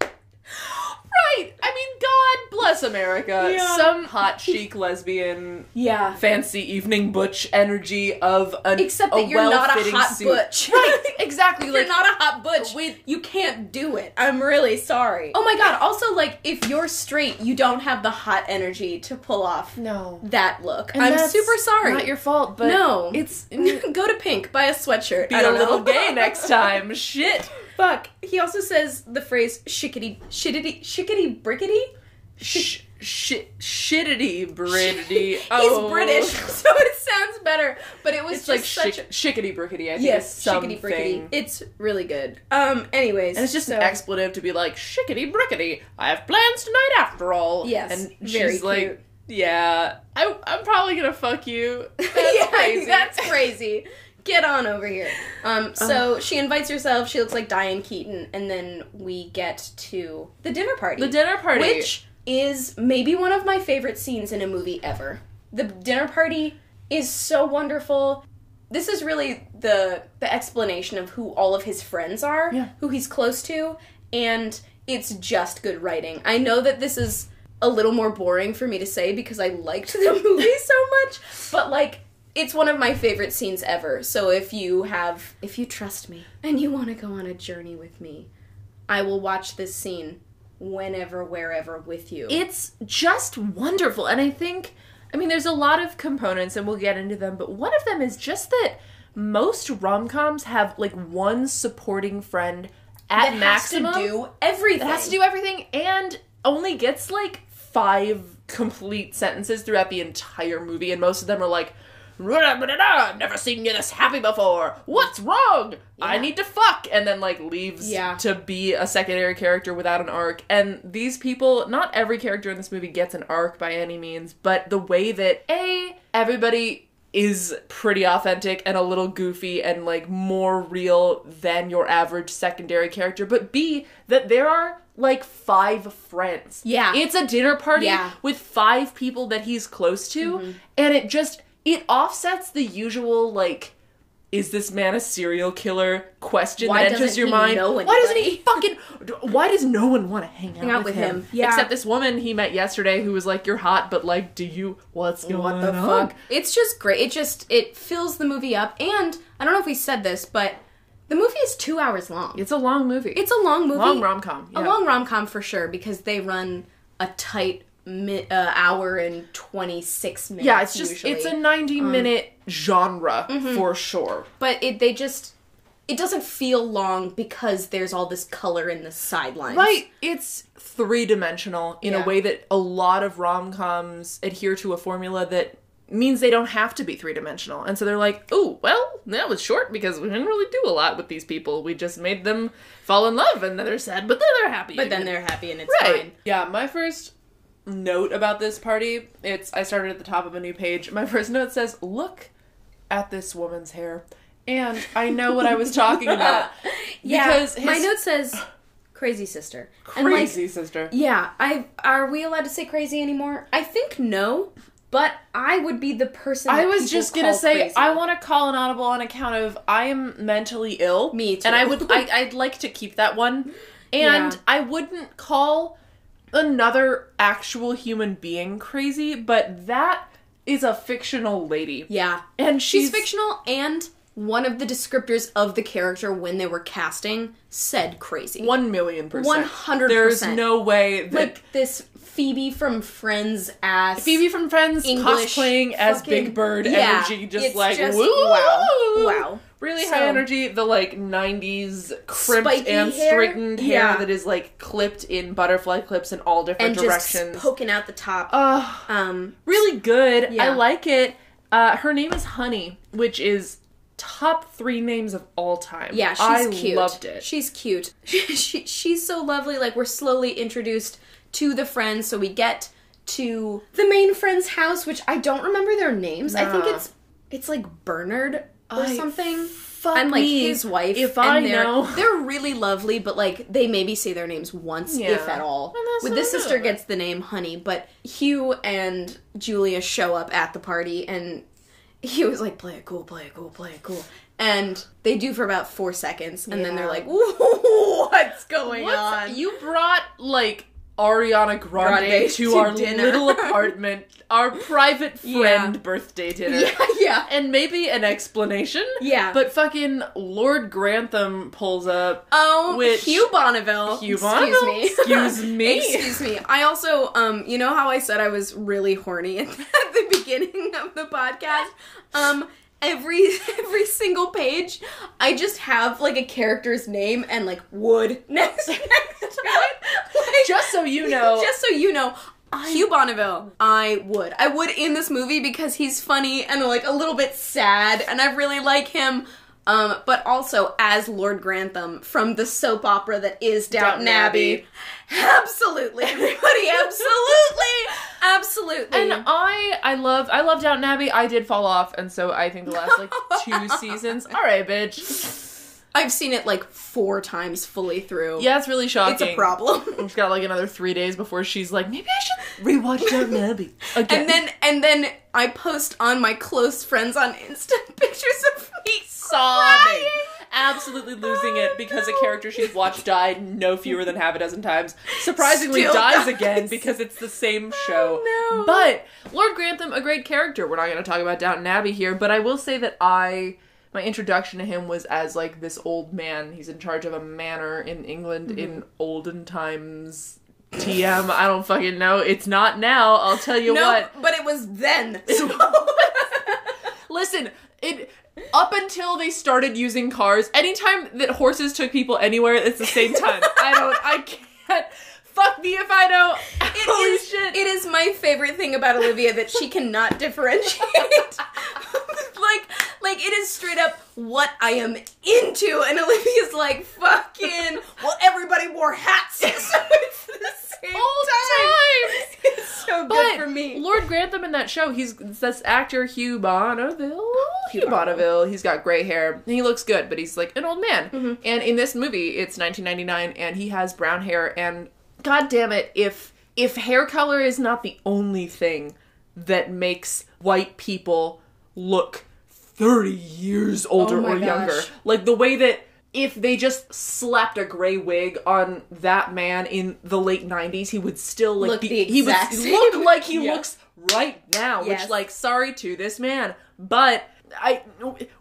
Right. I mean, God bless America. Yeah. Some hot chic lesbian yeah. fancy evening butch energy of an Except that you're not a hot suit. butch. (laughs) Right. (laughs) Exactly. You're like not a hot butch. Wait. You can't do it. I'm really sorry. Oh my god. Also, like, if you're straight, you don't have the hot energy to pull off no. that look. And I'm super sorry. Not your fault, but no. it's (laughs) go to pink, buy a sweatshirt. be a don't little know. gay next time. Shit. Fuck. He also says the phrase shickety shittity shickety brickety. Sh- shit, shittity, brittity. (laughs) Oh. He's British, (laughs) so it sounds better. But it was It's just like such shick- shickety brickety. I think yes, shickety brickety. It's really good. Um. Anyways, And it's just so, an expletive to be like shickety brickety. I have plans tonight after all. Yes, and she's like, cute. yeah, I, I'm probably gonna fuck you. (laughs) That's yeah, crazy. that's crazy. Get on over here. Um, so she invites herself. She looks like Diane Keaton, and then we get to the dinner party. the dinner party. which is maybe one of my favorite scenes in a movie ever. The dinner party is so wonderful. This is really the the explanation of who all of his friends are, Yeah. who he's close to, and it's just good writing. I know that this is a little more boring for me to say because I liked the (laughs) movie so much, but like it's one of my favorite scenes ever. So if you have if you trust me and you want to go on a journey with me, I will watch this scene whenever, wherever with you. it's just wonderful, and I think, I mean, there's a lot of components, and we'll get into them. But one of them is just that most rom coms have like one supporting friend at that maximum. has to do everything. It has to do everything and only gets like five complete sentences throughout the entire movie, and most of them are like, "I've never seen you this happy before. What's wrong? I need to fuck," and then like leaves Yeah. to be a secondary character without an arc. And these people, not every character in this movie gets an arc by any means, but the way that a everybody is pretty authentic and a little goofy and like more real than your average secondary character, but B, that there are like five friends. Yeah. It's a dinner party Yeah. Mm-hmm. with five people that he's close to, and it just it offsets the usual like is this man a serial killer question Why that enters doesn't your he mind. know Why doesn't he fucking why does no one want to hang out, out with with him? him. Yeah. Except this woman he met yesterday who was like, You're hot, but like, do you what's going what the on? fuck? It's just great. It just it fills the movie up. And I don't know if we said this, but the movie is two hours long. It's a long movie. It's a long movie. long rom com. A long rom com for sure because they run a tight mi- uh, hour and twenty six minutes. Yeah, it's just usually. Um, it's a ninety minute genre mm-hmm. for sure. but it they just it doesn't feel long because there's all this color in the sidelines. Right. It's three dimensional in Yeah. a way that a lot of rom coms adhere to a formula that means they don't have to be three dimensional. And so they're like, oh, well, that was short because we didn't really do a lot with these people. We just made them fall in love and then they're sad, but then they're happy. But then they're happy and it's Right. fine. Yeah, my first note about this party, it's I started at the top of a new page. My (laughs) first note says, "Look at this woman's hair." And I know what I was talking about. (laughs) Yeah. Because my note says crazy sister. And, like, Crazy sister. Yeah, I are we allowed to say crazy anymore? I think no, but I would be the person. I was just gonna say crazy. I want to call an audible on account of I am mentally ill. Me too. And I would I, I'd like to keep that one. (laughs) And Yeah. I wouldn't call another actual human being crazy, but that is a fictional lady. Yeah, And she's she's, fictional, and one of the descriptors of the character when they were casting said crazy. One million percent. 100%. There's no way that like this Phoebe from Friends ass Phoebe from Friends English cosplaying as fucking- Big Bird Yeah, energy, just like just- woo, wow, wow. really So- high energy. The like '90s crimped and hair? straightened hair Yeah. that is like clipped in butterfly clips in all different and just directions. poking out the top. Ugh, um, really good. Yeah. I like it. Uh, her name is Honey, which is top three names of all time. Yeah, she's I cute. loved it. She's cute. (laughs) she, she's so lovely. Like we're slowly introduced to the friends, so we get to the main friend's house, which I don't remember their names. I think it's it's like Bernard or I- something. I'm like his wife. If and I they're, know. (laughs) they're really lovely, but like they maybe say their names once, Yeah. if at all. With this sister gets the name Honey, but Hugh and Julia show up at the party, and he was like, "Play it cool, play it cool, play it cool," and they do for about four seconds, and then they're like, (laughs) "What's going What's- on?" You brought like Ariana Grande, Grande to, to our dinner. little (laughs) apartment, our private friend Yeah. birthday dinner. yeah, yeah, And maybe an explanation. yeah. But fucking Lord Grantham pulls up. oh, which- Hugh Bonneville. Hugh excuse Bonneville? me. Excuse (laughs) me. Excuse me. I also, um, you know how I said I was really horny (laughs) at the beginning of the podcast? Um, every (laughs) every single page, I just have like a character's name and like wood next, (laughs) next to it. Like, Just so you know, (laughs) just so you know. Hugh Bonneville, I would. I would in this movie because he's funny and like a little bit sad, and I really like him. Um, but also as Lord Grantham from the soap opera that is Downton, Downton Abbey. Abbey. Absolutely, everybody, (laughs) absolutely, absolutely. And I I love I love Downton Abbey. I did fall off, and so I think the last like (laughs) two seasons. All right, bitch. I've seen it like four times fully through. Yeah, it's really shocking. it's a problem. (laughs) We've got like another three days before she's like, maybe I should rewatch Downton Abbey again. and then and then I post on my close friends on Insta pictures of me sobbing, absolutely losing Oh, it because no. a character she's watched died no fewer than half a dozen times. Surprisingly, dies dies. again because it's the same show. Oh, no. But Lord Grantham, a great character. We're not going to talk about Downton Abbey here, but I will say that I. My introduction to him was as like this old man. He's in charge of a manor in England Mm-hmm. in olden times. TM, I don't fucking know. It's not now. I'll tell you no, what. but it was then. (laughs) Listen, it up until they started using cars, anytime that horses took people anywhere, it's the same time. (laughs) I don't I can't fuck me if I know. It Holy is, shit. it is my favorite thing about Olivia that she cannot differentiate. (laughs) like, like it is straight up what I am into, and Olivia's like, fucking. Well, everybody wore hats, (laughs) so it's the same All time. times. It's so But good for me. Lord Grantham in that show, he's this actor Hugh Bonneville. Hugh, Bonneville. He's got gray hair. He looks good, but he's like an old man. Mm-hmm. And in this movie, it's 1999, and he has brown hair. And god damn it, if if hair color is not the only thing that makes white people look 30 years older Oh or younger, like the way that if they just slapped a gray wig on that man in the late 90s, he would still like Look be, he would same. look like he (laughs) Yeah. looks right now, Yes. which like sorry to this man, but I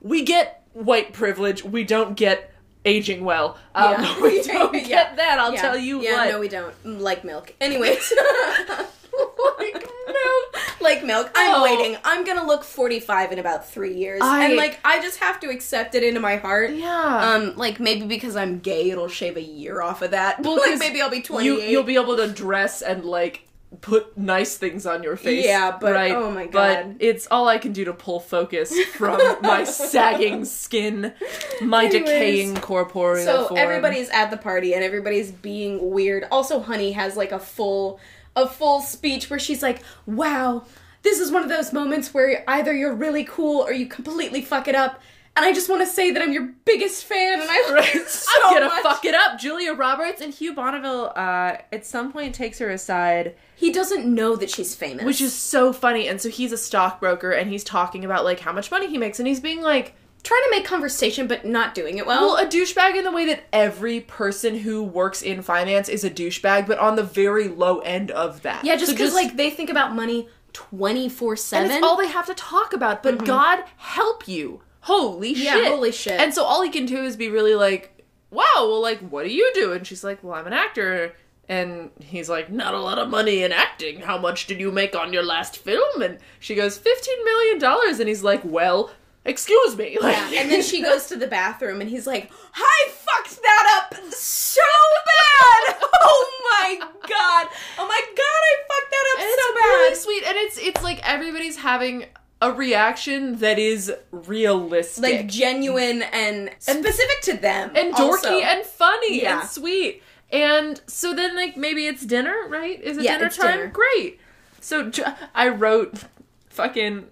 we get white privilege, we don't get aging well. Um, Yeah. (laughs) we (laughs) don't Yeah. get that, I'll Yeah. tell you yeah, what. no, we don't. Like milk. Anyways. (laughs) like, no. like milk. I'm Oh. waiting. I'm gonna look 45 in about three years, I- and like I just have to accept it into my heart. Yeah. Um, like maybe because I'm gay, it'll shave a year off of that. Well, like maybe I'll be 28. you you'll be able to dress and like put nice things on your face. Yeah, but- right? oh my god. But it's all I can do to pull focus from (laughs) my sagging skin, my Anyways. decaying corporeal so form. everybody's at the party and everybody's being weird. Also, Honey has like a full a full speech where she's like, "Wow, this is one of those moments where either you're really cool or you completely fuck it up." And I just want to say that I'm your biggest fan, and I it so (laughs) I'm gonna much. fuck it up. Julia Roberts and Hugh Bonneville uh, at some point takes her aside, He doesn't know that she's famous, which is so funny. And so he's a stockbroker and he's talking about like how much money he makes, and he's being like, trying to make conversation but not doing it well. well, a douchebag in the way that every person who works in finance is a douchebag, but on the very low end of that. yeah, just So because like they think about money twenty four and seven. it's all they have to talk about. But God help you, holy Yeah, shit, holy shit. And so all he can do is be really like, wow, well, like, what do you do? And she's like, well, I'm an actor. And he's like, not a lot of money in acting. How much did you make on your last film? And she goes, $15 million. And he's like, well, excuse me. Like, Yeah, and then she goes to the bathroom and he's like, I fucked that up so bad! (laughs) Oh my god! Oh my god, I fucked that up so bad. It's really sweet. And it's, it's like everybody's having a reaction that is realistic. Like genuine and and specific to them. and dorky also. and funny Yeah. and sweet. And so then, like, maybe it's dinner, right? Is it Yeah, dinner time? dinner. Great. So I wrote, fucking,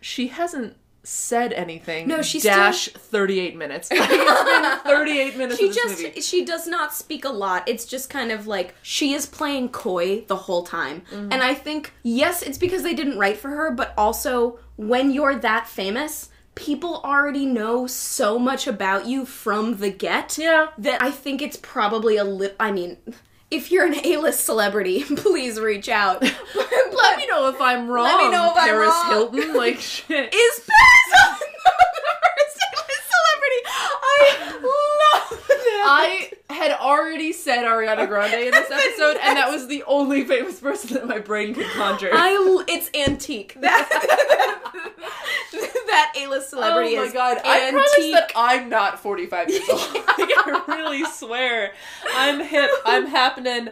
she hasn't said anything. No, she's dash thirty eight minutes. (laughs) Like, it's been (laughs) thirty eight minutes. she just movie. she does not speak a lot it's just kind of like she is playing coy the whole time Mm-hmm. and i think yes it's because they didn't write for her but also when you're that famous people already know so much about you from the get Yeah. that i think it's probably a lip i mean if you're an a-list celebrity (laughs) please reach out (laughs) Let me know if I'm wrong. Let me know if I'm Paris wrong. Hilton, like (laughs) shit. is Paris Hilton the first A-list celebrity i love that I had already said Ariana Grande in this (laughs) episode, and that was the only famous person that my brain could conjure. I l- it's antique. That (laughs) (laughs) that A-list celebrity oh my is god! I promise antique. that I'm not 45 years old. like, I really swear, I'm hip. I'm happening.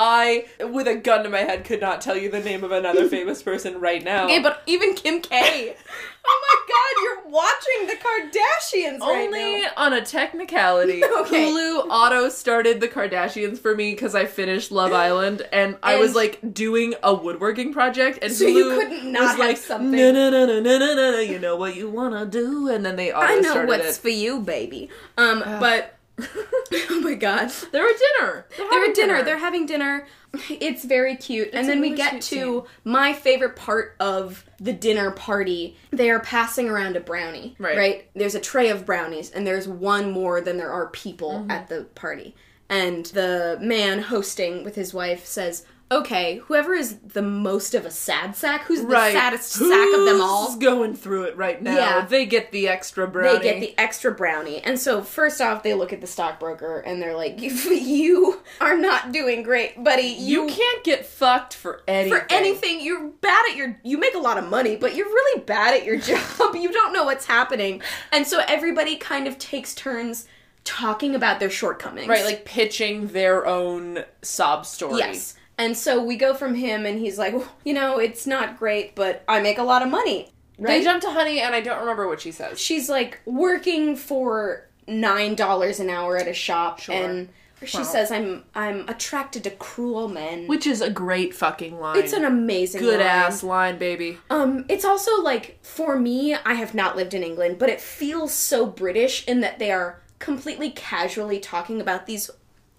I, with a gun to my head, could not tell you the name of another (laughs) famous person right now. Okay, but even Kim K. (laughs) oh my god, you're watching the Kardashians Only on a technicality. (laughs) okay. Hulu auto started the Kardashians for me because I finished Love Island and, and, I was like doing a woodworking project and so Hulu you couldn't not was have like something. No, no, no, no, no, no, no. You know what you wanna do, and then they auto. I know what's it. for you, baby. Um, but (laughs) oh my god, They're at dinner. they're having at dinner. They're having dinner. It's very cute. and a then we get to my favorite part of the dinner party. They are passing around a brownie. Right. Right? There's a tray of brownies, and there's one more than there are people Mm-hmm. at the party. And the man hosting with his wife says, Okay, whoever is the most of a sad sack, who's the right. saddest sack of them all, Who's going through it right now? Yeah. They get the extra brownie. they get the extra brownie. And so first off, they look at the stockbroker and they're like, (laughs) "You are not doing great, buddy. You You, can't get fucked for anything. for anything. You're bad at your. You make a lot of money, but you're really bad at your (laughs) job. you don't know what's happening." And so everybody kind of takes turns talking about their shortcomings. Right, like pitching their own sob story. yes. And so we go from him, and he's like, well, "You know, it's not great, but I make a lot of money." They jump to Honey, and I don't remember what she says. she's like working for nine dollars an hour at a shop Sure. and she Wow. says i'm i'm attracted to cruel men Which is a great fucking line. it's an amazing good line. ass line, baby. um it's also like for me i have not lived in england but it feels so british in that they are completely casually talking about these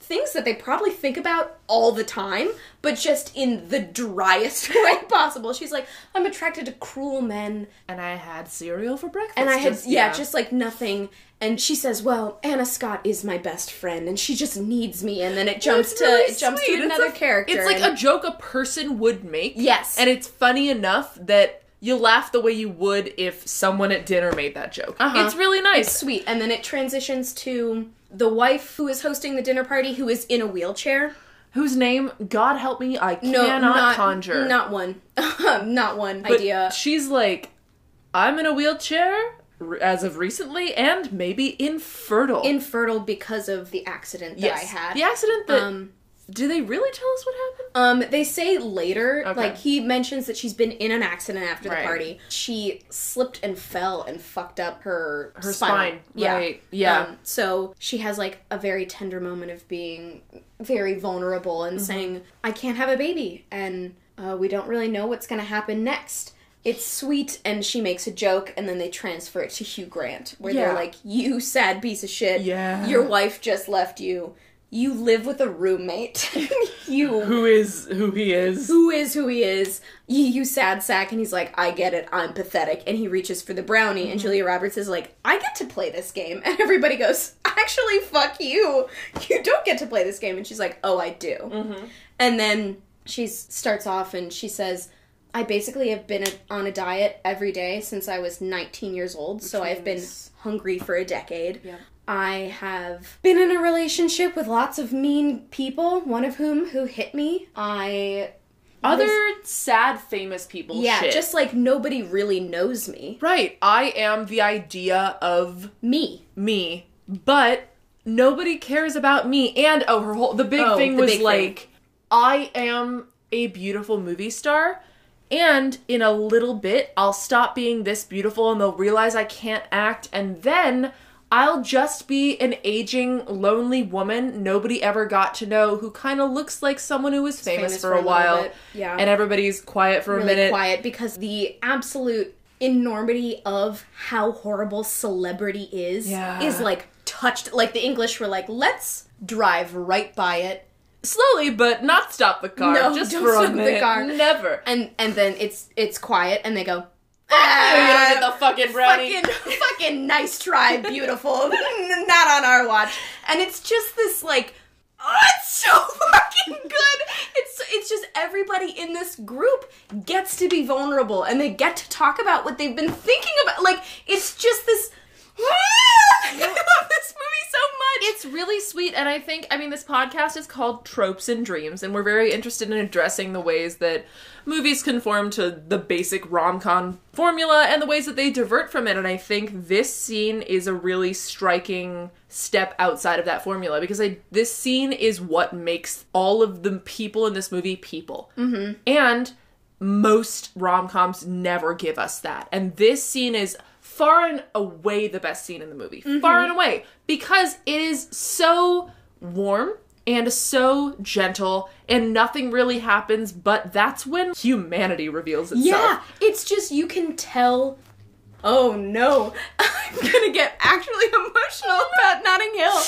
things that they probably think about all the time but just in the driest (laughs) way possible she's like i'm attracted to cruel men And I had cereal for breakfast. and I had just- yeah, just like nothing. And she says, "Well, Anna Scott is my best friend, and she just needs me." And then it jumps It's to it jumps sweet. to It's another a- character. It's like and- a joke a person would make. Yes. And it's funny enough that you laugh the way you would if someone at dinner made that joke. Uh-huh. It's really nice. sweet. And then it transitions to the wife who is hosting the dinner party, who is in a wheelchair. Whose name, God help me, I No, cannot not conjure. Not one. (laughs) not one But idea. She's like, I'm in a wheelchair as of recently, and maybe infertile. Infertile because of the accident that I had. The accident that. Um, do they really tell us what happened? Um, they say later, Okay. like he mentions that she's been in an accident after the party. She slipped and fell and fucked up her Her spinal. spine. Yeah. Right. Yeah. Um, so she has like a very tender moment of being very vulnerable Mm-hmm. and saying, "I can't have a baby," and uh, we don't really know what's going to happen next. It's sweet, and she makes a joke, and then they transfer it to Hugh Grant, where Yeah. they're like, "You sad piece of shit. Yeah. Your wife just left you. You live with a roommate. (laughs) you who is who he is. who is who he is. You, you sad sack, and he's like, I get it. I'm pathetic, and he reaches for the brownie, Mm-hmm. and Julia Roberts is like, I get to play this game, (laughs) and everybody goes, Actually, fuck you. You don't get to play this game, and she's like, Oh, I do. Mm-hmm. And then she starts off, and she says. I basically have been a, on a diet every day since I was 19 years old, so I've been hungry for a decade. Yeah. I have been in a relationship with lots of mean people, one of whom who hit me. I Other sad famous people. yeah, shit. just like nobody really knows me. right. I am the idea of Me. me, but nobody cares about me. And oh, her whole the big Oh, thing the was big like, I am a beautiful movie star. And in a little bit, I'll stop being this beautiful and they'll realize I can't act. And then I'll just be an aging, lonely woman nobody ever got to know who kind of looks like someone who was famous, famous for, for a a while. yeah. And everybody's quiet for a minute. quiet because the absolute enormity of how horrible celebrity is Yeah. is like touched like the English were like, let's drive right by it Slowly, but not stop the car. No, just don't for stop the car. Never. and and then it's it's quiet and they go you don't "Ah, get the fucking brownie. fucking fucking nice try beautiful. (laughs) Not on our watch. And it's just this like oh, it's so (laughs) fucking good. It's it's just everybody in this group gets to be vulnerable and they get to talk about what they've been thinking about. Like it's just this (laughs) I love this movie so much It's really sweet, and I think, I mean, this podcast is called Tropes and Dreams, and we're very interested in addressing the ways that movies conform to the basic rom com formula and the ways that they divert from it. And I think this scene is a really striking step outside of that formula because I, this scene is what makes all of the people in this movie people. Mm-hmm. And most rom coms never give us that. And this scene is far and away the best scene in the movie. Mm-hmm. Far and away. Because it is so warm and so gentle, and nothing really happens, but that's when humanity reveals itself. Yeah, it's just you can tell. Oh no, (laughs) I'm gonna get actually emotional about Notting Hill.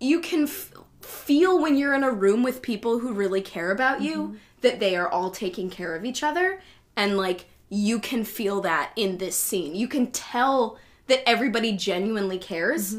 You can f- feel when you're in a room with people who really care about you mm-hmm. that they are all taking care of each other, and like you can feel that in this scene. You can tell that everybody genuinely cares,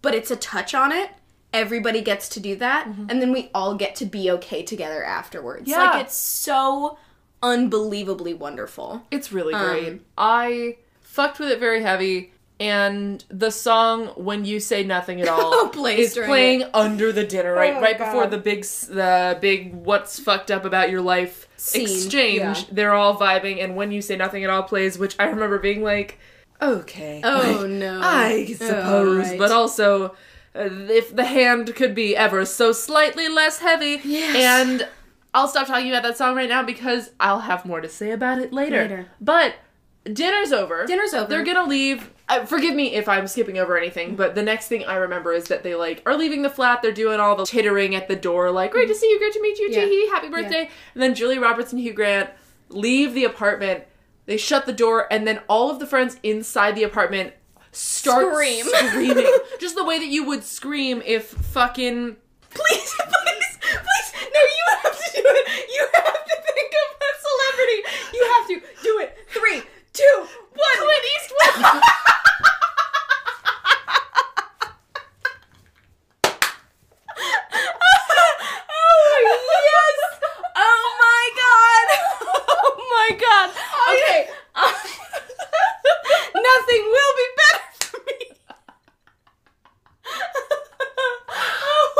but it's a touch on it. Everybody gets to do that, and then we all get to be okay together afterwards. Yeah. Like it's so unbelievably wonderful. It's really Um, great. I fucked with it very heavy. And the song "When You Say Nothing at All" (laughs) Plays is playing under the dinner, right, Oh, right God. before the big, the big "What's fucked up about your life" Scene, exchange. yeah. They're all vibing, and "When You Say Nothing at All" plays, which I remember being like, "Okay, Oh like, no. I suppose," right. but also, uh, if the hand could be ever so slightly less heavy, Yes. and I'll stop talking about that song right now because I'll have more to say about it later. Later. But dinner's over. Dinner's over. They're gonna leave. Uh, forgive me if I'm skipping over anything, but the next thing I remember is that they like are leaving the flat. They're doing all the tittering at the door, like "Great to see you, great to meet you, Yeah. Happy birthday." And then Julia Roberts and Hugh Grant leave the apartment. They shut the door, and then all of the friends inside the apartment start Scream. (laughs) screaming, just the way that you would scream if fucking please, (laughs) please, please. No, you have to do it. You have to think of a celebrity. You have to do it. Three, two, one. Clint Eastwood. (laughs) oh yes! Oh my god! (laughs) Oh my god! Okay. (laughs) Nothing will be better for me.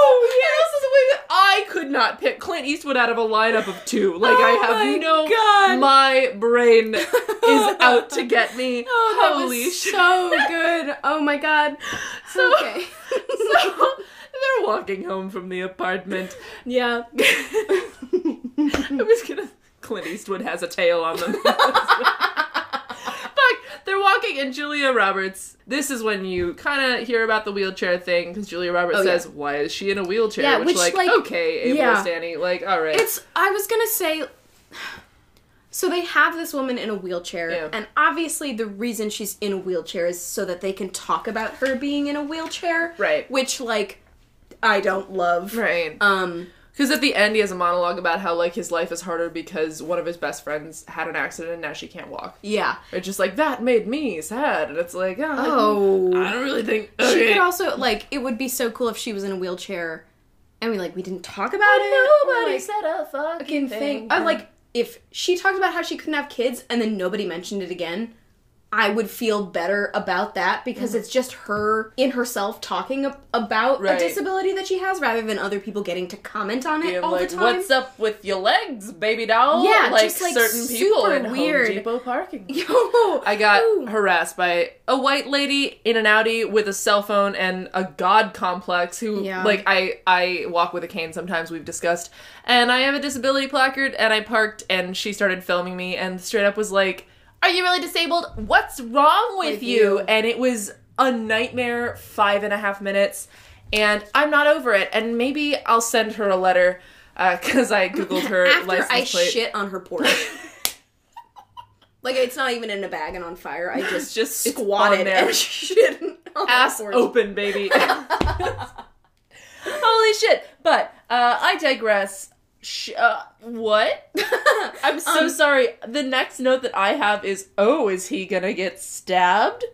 Oh, yes. This is the way that I could not pick Clint Eastwood out of a lineup of two. Like I Oh have my no. God. My brain (laughs) is out to get me. (laughs) Oh, that Holy was shit! so good. Oh my god. (laughs) So- okay. so they're walking home from the apartment. yeah. I was gonna. Clint Eastwood has a tail on them. Walking, and Julia Roberts. This is when you kind of hear about the wheelchair thing because Julia Roberts Oh, yeah. says, "Why is she in a wheelchair?" Yeah, which, which, like, like- okay, ableist yeah. Annie, like, all right. It's I was to say so they have this woman in a wheelchair Yeah. and obviously the reason she's in a wheelchair is so that they can talk about her being in a wheelchair. Right. Which like I don't love. right. Um Because at the end, he has a monologue about how like his life is harder because one of his best friends had an accident and now she can't walk. yeah. It's just like that made me sad, and it's like, oh, Oh. I don't really think. She could also like it would be so cool if she was in a wheelchair and we like we didn't talk about it. Nobody like, said a fucking thing. thing. I like if she talked about how she couldn't have kids and then nobody mentioned it again. I would feel better about that because it's just her in herself talking ab- about Mm-hmm. Right. a disability that she has rather than other people getting to comment on it Being all like, the time. what's up with your legs, baby doll? Yeah, like, just, like, certain people in weird. Home Depot parking. (laughs) Yo, I got Ooh. harassed by a white lady in an Audi with a cell phone and a god complex who Yeah. like I I walk with a cane sometimes we've discussed and I have a disability placard and I parked and she started filming me and straight up was like are you really disabled what's wrong with, With you? you. and it was a nightmare five and a half minutes and I'm not over it and maybe I'll send her a letter (laughs) because I googled her after license I plate shit on her porch. (laughs) Like it's not even in a bag and on fire. I just (laughs) just squatted there. and shit ass open, baby. Holy shit! But uh, I digress. Sh- uh, what? (laughs) I'm so Um, sorry. The next note that I have is, oh, is he gonna get stabbed?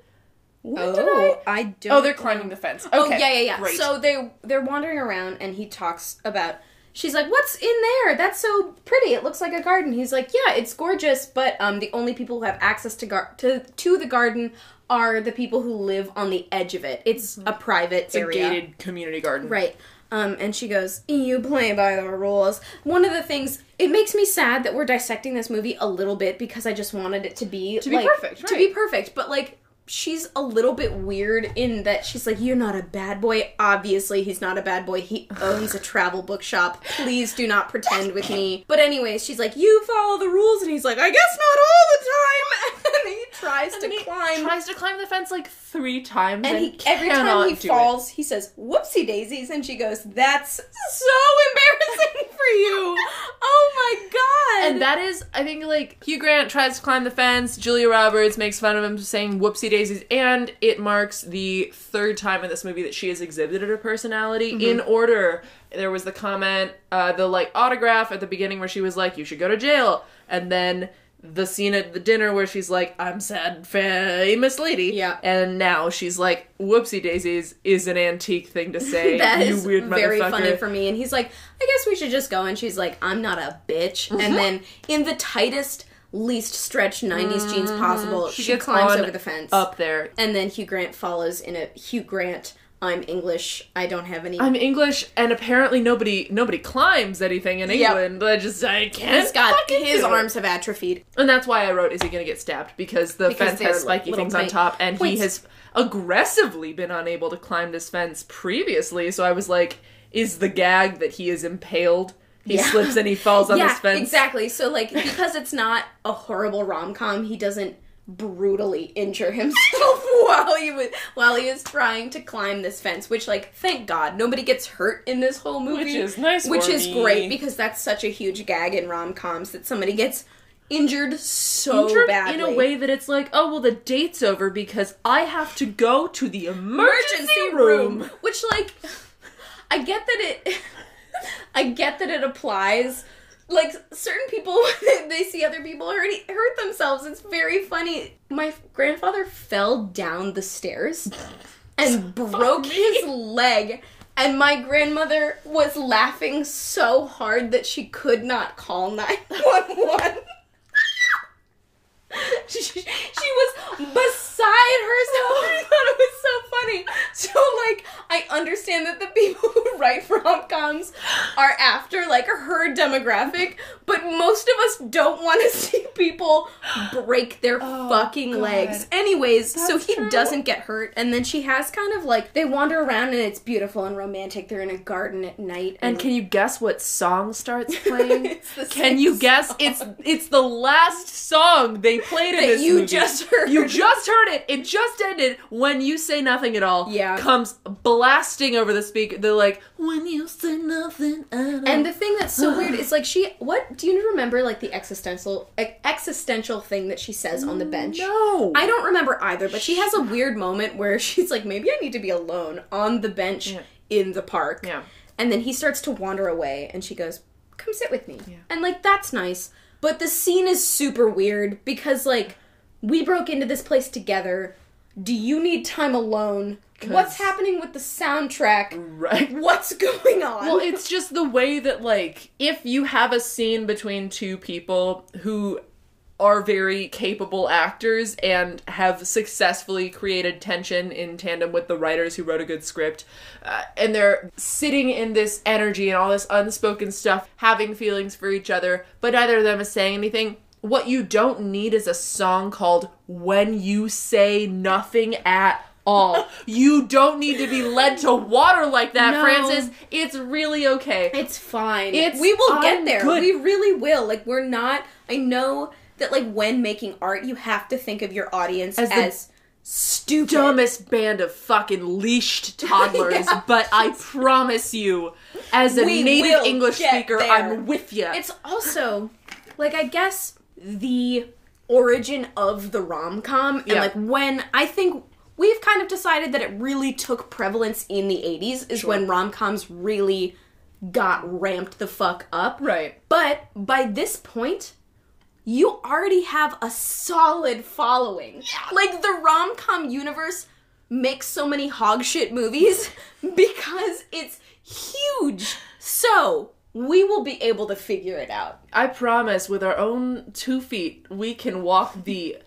What did I? Oh, I don't. Oh, they're climbing the fence. Okay. Oh yeah, yeah, yeah. Great. So they they're wandering around, and he talks about. She's like, "What's in there? That's so pretty. It looks like a garden." He's like, "Yeah, it's gorgeous, but um, the only people who have access to gar- to to the garden are the people who live on the edge of it. It's a private it's a area, gated community garden. right?" Um, and she goes, "You play by the rules." One of the things it makes me sad that we're dissecting this movie a little bit because I just wanted it to be To be like, perfect, to be perfect. But like, she's a little bit weird in that she's like, "You're not a bad boy." Obviously, he's not a bad boy. He owns a (sighs) travel bookshop. Please do not pretend with me. But anyways, she's like, "You follow the rules," and he's like, "I guess not all the time." (laughs) and (laughs) he tries And to he climb. tries to climb the fence like three times, and and, he, every time he falls, he says, "Whoopsie daisies," and she goes, "That's so embarrassing (laughs) for you." Oh my god! And that is, I think, like Hugh Grant tries to climb the fence. Julia Roberts makes fun of him saying "whoopsie daisies," and it marks the third time in this movie that she has exhibited her personality Mm-hmm. in order. There was the comment, uh, the like autograph at the beginning where she was like, "You should go to jail," and then the scene at the dinner where she's like, "I'm sad, famous lady," Yeah. and now she's like, "Whoopsie daisies" is an antique thing to (laughs) say. That is very funny for me. And he's like, I guess we should just go. And she's like, I'm not a bitch. Mm-hmm. And then in the tightest, least stretched 90s jeans possible, she, Mm-hmm. climbs over the fence. Up there, And then Hugh Grant follows in a Hugh Grant, I'm English, I don't have any. I'm English, and apparently nobody nobody climbs anything in Yep. England. I just I can't. He's got fucking his arms have atrophied. and that's why I wrote, "Is he going to get stabbed?" Because the Because fence has spiky things on top, and he has aggressively been unable to climb this fence previously. So I was like, "Is the gag that he is impaled?" He Yeah. slips and he falls on (laughs) yeah, this fence. exactly. So like because it's not a horrible rom com, he doesn't brutally injure himself (laughs) while he was while he was trying to climb this fence. Which like thank God nobody gets hurt in this whole movie, Which is nice Which is me. great because that's such a huge gag in rom coms that somebody gets injured so Injured badly in a way that it's like, oh well, the date's over because I have to go to the emergency, room. Which like (laughs) I get that it (laughs) I get that it applies. Like certain people (laughs) they see other people hurt hurt themselves. It's very funny. My grandfather fell down the stairs and (laughs) broke his leg. And my grandmother was laughing so hard that she could not call 911. (laughs) she, she was beside herself. (laughs) I thought it was so funny. So, like, I understand that the people (laughs) who write for rom coms are after, like, her demographic, but most of us don't want to see people break their Oh, fucking God. legs. Anyways, so he true. doesn't get hurt, and then she has kind of like, they wander around and it's beautiful and romantic. They're in a garden at night. And can you guess what song starts playing? It's the Can you guess? song. It's it's the last song they played in That this you movie. just heard. You just heard it. It just ended. When you say nothing at all, Yeah. comes blasting over the speaker. They're like, when you say nothing at all. And the thing that's so weird is like she what do you remember like the existential existential thing that she says on the bench? no, I don't remember either, but she has a weird moment where (laughs) she's like maybe I need to be alone on the bench Yeah. in the park. Yeah. And then he starts to wander away and she goes, "Come sit with me." Yeah. And like that's nice. But the scene is super weird because like we broke into this place together. Do you need time alone? What's happening with the soundtrack? right. (laughs) What's going on? Well, it's just the way that like if you have a scene between two people who are very capable actors and have successfully created tension in tandem with the writers who wrote a good script uh, and they're sitting in this energy and all this unspoken stuff having feelings for each other but neither of them is saying anything what you don't need is a song called when you say nothing at all (laughs) you don't need to be led to water like that No. francis it's really okay It's fine. It's- we will get there. good. We really will. Like we're not. I know that like when making art, you have to think of your audience As as, stupid. dumbest band of fucking leashed (laughs) toddlers, Yeah. but I promise you, as a We native English speaker, there. I'm with you. It's also like I guess the origin of the rom com and Yeah. like when I think we've kind of decided that it really took prevalence in the 80s is Sure. when rom coms really got ramped the fuck up. Right. But by this point, you already have a solid following. Like the rom com universe makes so many hog shit movies (laughs) because it's huge. So we will be able to figure it out. I promise, with our own two feet, we can walk the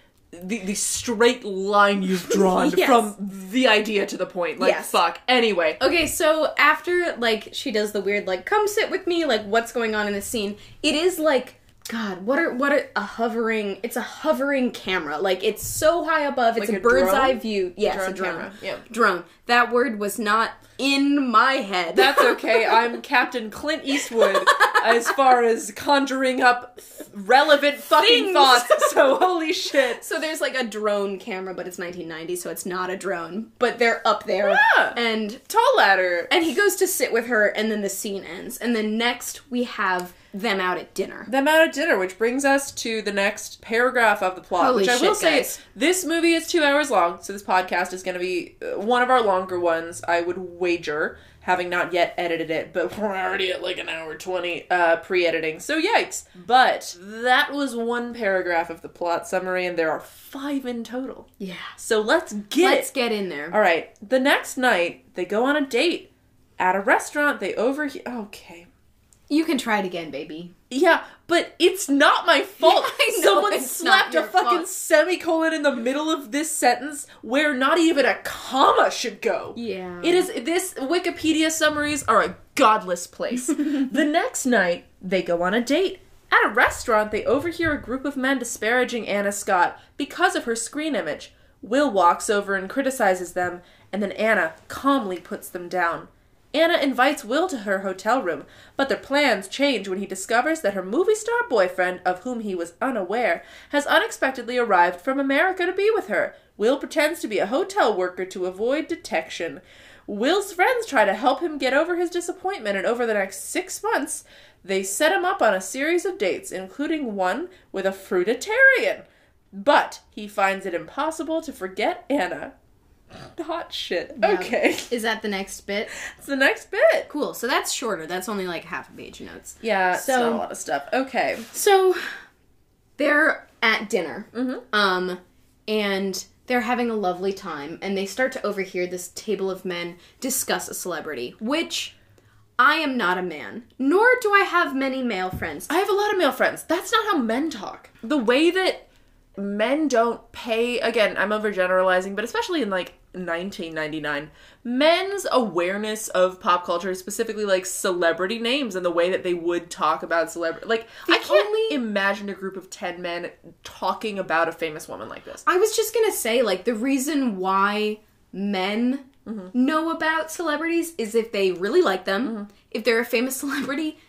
the, the straight line you've (laughs) drawn Yes. from the idea to the point. Like Yes. fuck. Anyway, Okay, so after like she does the weird like come sit with me like what's going on in the scene, it is like God, what are what are a hovering? It's a hovering camera. Like it's so high above. It's Like a, a bird's drone? eye view. Yes, Drone a drone. camera, yeah. Drone. That word was not in my head. that's (laughs) okay. I'm Captain Clint Eastwood as far as conjuring up relevant fucking Things. thoughts. So holy shit. so there's like a drone camera, but it's 1990, so it's not a drone. But they're up there, Yeah. and Tall ladder. and he goes to sit with her, and then the scene ends, and then next we have them out at dinner. them out at dinner, which brings us to the next paragraph of the plot. Holy which I will shit, say, guys. this movie is two hours long, so this podcast is going to be uh, one of our longer ones. I would wager, having not yet edited it, but (laughs) we're already at like an hour twenty uh, pre-editing. So yikes! But that was one paragraph of the plot summary, and there are five in total. Yeah. So let's get Let's get in there. All right. The next night, they go on a date at a restaurant. They overhear. Okay. You can try it again, baby. Yeah, but it's not my (laughs) fault. I know Someone slapped a fucking fault. semicolon in the middle of this sentence where not even a comma should go. Yeah. It is this Wikipedia summaries are a godless place. (laughs) the next night, they go on a date. At a restaurant, they overhear a group of men disparaging Anna Scott because of her screen image. Will walks over and criticizes them, and then Anna calmly puts them down. Anna invites Will to her hotel room, but their plans change when he discovers that her movie star boyfriend, of whom he was unaware, has unexpectedly arrived from America to be with her. Will pretends to be a hotel worker to avoid detection. Will's friends try to help him get over his disappointment, and over the next six months, they set him up on a series of dates, including one with a fruitarian. But he finds it impossible to forget Anna. (laughs) Hot shit. Okay. (laughs) Is that the next bit? It's the next bit. Cool. So that's shorter. That's only like half a page notes. Yeah, So- not a lot of stuff. Okay. So they're at dinner. Mhm. Um and they're having a lovely time and they start to overhear this table of men discuss a celebrity, which I am not a man, nor do I have many male friends. I have a lot of male friends. That's not how men talk. The way that men don't pay again, I'm overgeneralizing, but especially in like 1999, men's awareness of pop culture, specifically like celebrity names and the way that they would talk about celebrity like I can't only- imagine a group of 10 men talking about a famous woman like this. I was just gonna say, like, the reason why men mm-hmm. know about celebrities is if they really like them, mm-hmm. if they're a famous (laughs) celebrity.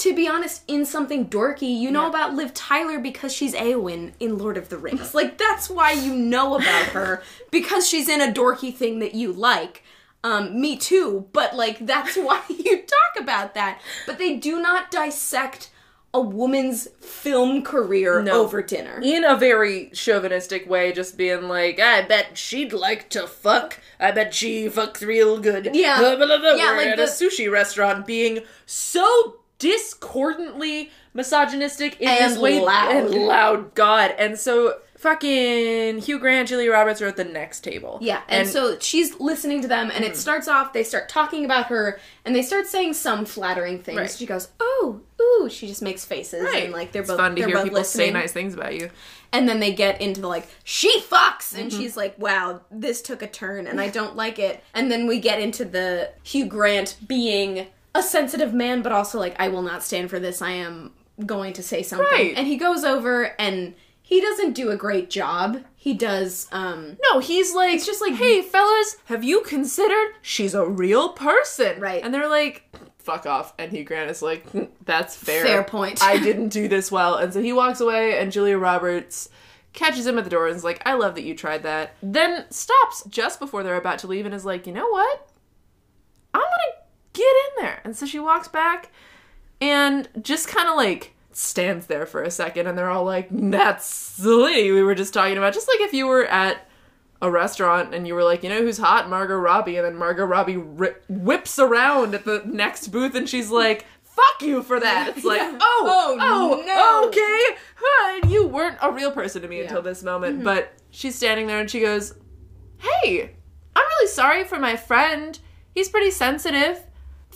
To be honest, in something dorky, you know Yeah. about Liv Tyler because she's Eowyn in Lord of the Rings. (laughs) like, that's why you know about her, (laughs) because she's in a dorky thing that you like. Um, me too, but like, that's (laughs) why you talk about that. But they do not dissect a woman's film career No. over dinner. in a very chauvinistic way, just being like, I bet she'd like to fuck. I bet she fucks real good. Yeah. Blah, blah, blah. Yeah, We're like at the- a sushi restaurant being so discordantly misogynistic in And this way loud. and loud. God. And so fucking Hugh Grant, Julia Roberts are at the next table. Yeah, and, so she's listening to them, and it starts off. They start talking about her, and they start saying some flattering things. Right. She goes, "Oh, ooh," she just makes faces, Right. and like they're it's both fun to they're hear people listening. say nice things about you. And then they get into the like, "She fucks," and Mm-hmm. she's like, "Wow, this took a turn, and I don't like it." And then we get into the Hugh Grant being a sensitive man, but also like, "I will not stand for this. I am going to say something." Right. And he goes over and. He doesn't do a great job. He does um No, he's like, It's just like- hey, fellas, have you considered she's a real person? Right. And they're like, fuck off. And Hugh Grant is like, "Hmm, that's fair. Fair point. I didn't do this well. And so he walks away, and Julia Roberts catches him at the door and is like, I love that you tried that. Then stops just before they're about to leave and is like, you know what? I'm gonna get in there. And so she walks back and just kind of like stands there for a second and they're all like, that's the lady we were just talking about. Just like if you were at a restaurant and you were like, you know who's hot? Margot Robbie. And then Margot Robbie ri- whips around at the next booth and she's like, fuck you for that. It's like, (laughs) Yeah. oh, Oh, oh, no. okay. Huh, you weren't a real person to me until this moment. Mm-hmm. But she's standing there and she goes, hey, I'm really sorry for my friend. He's pretty sensitive.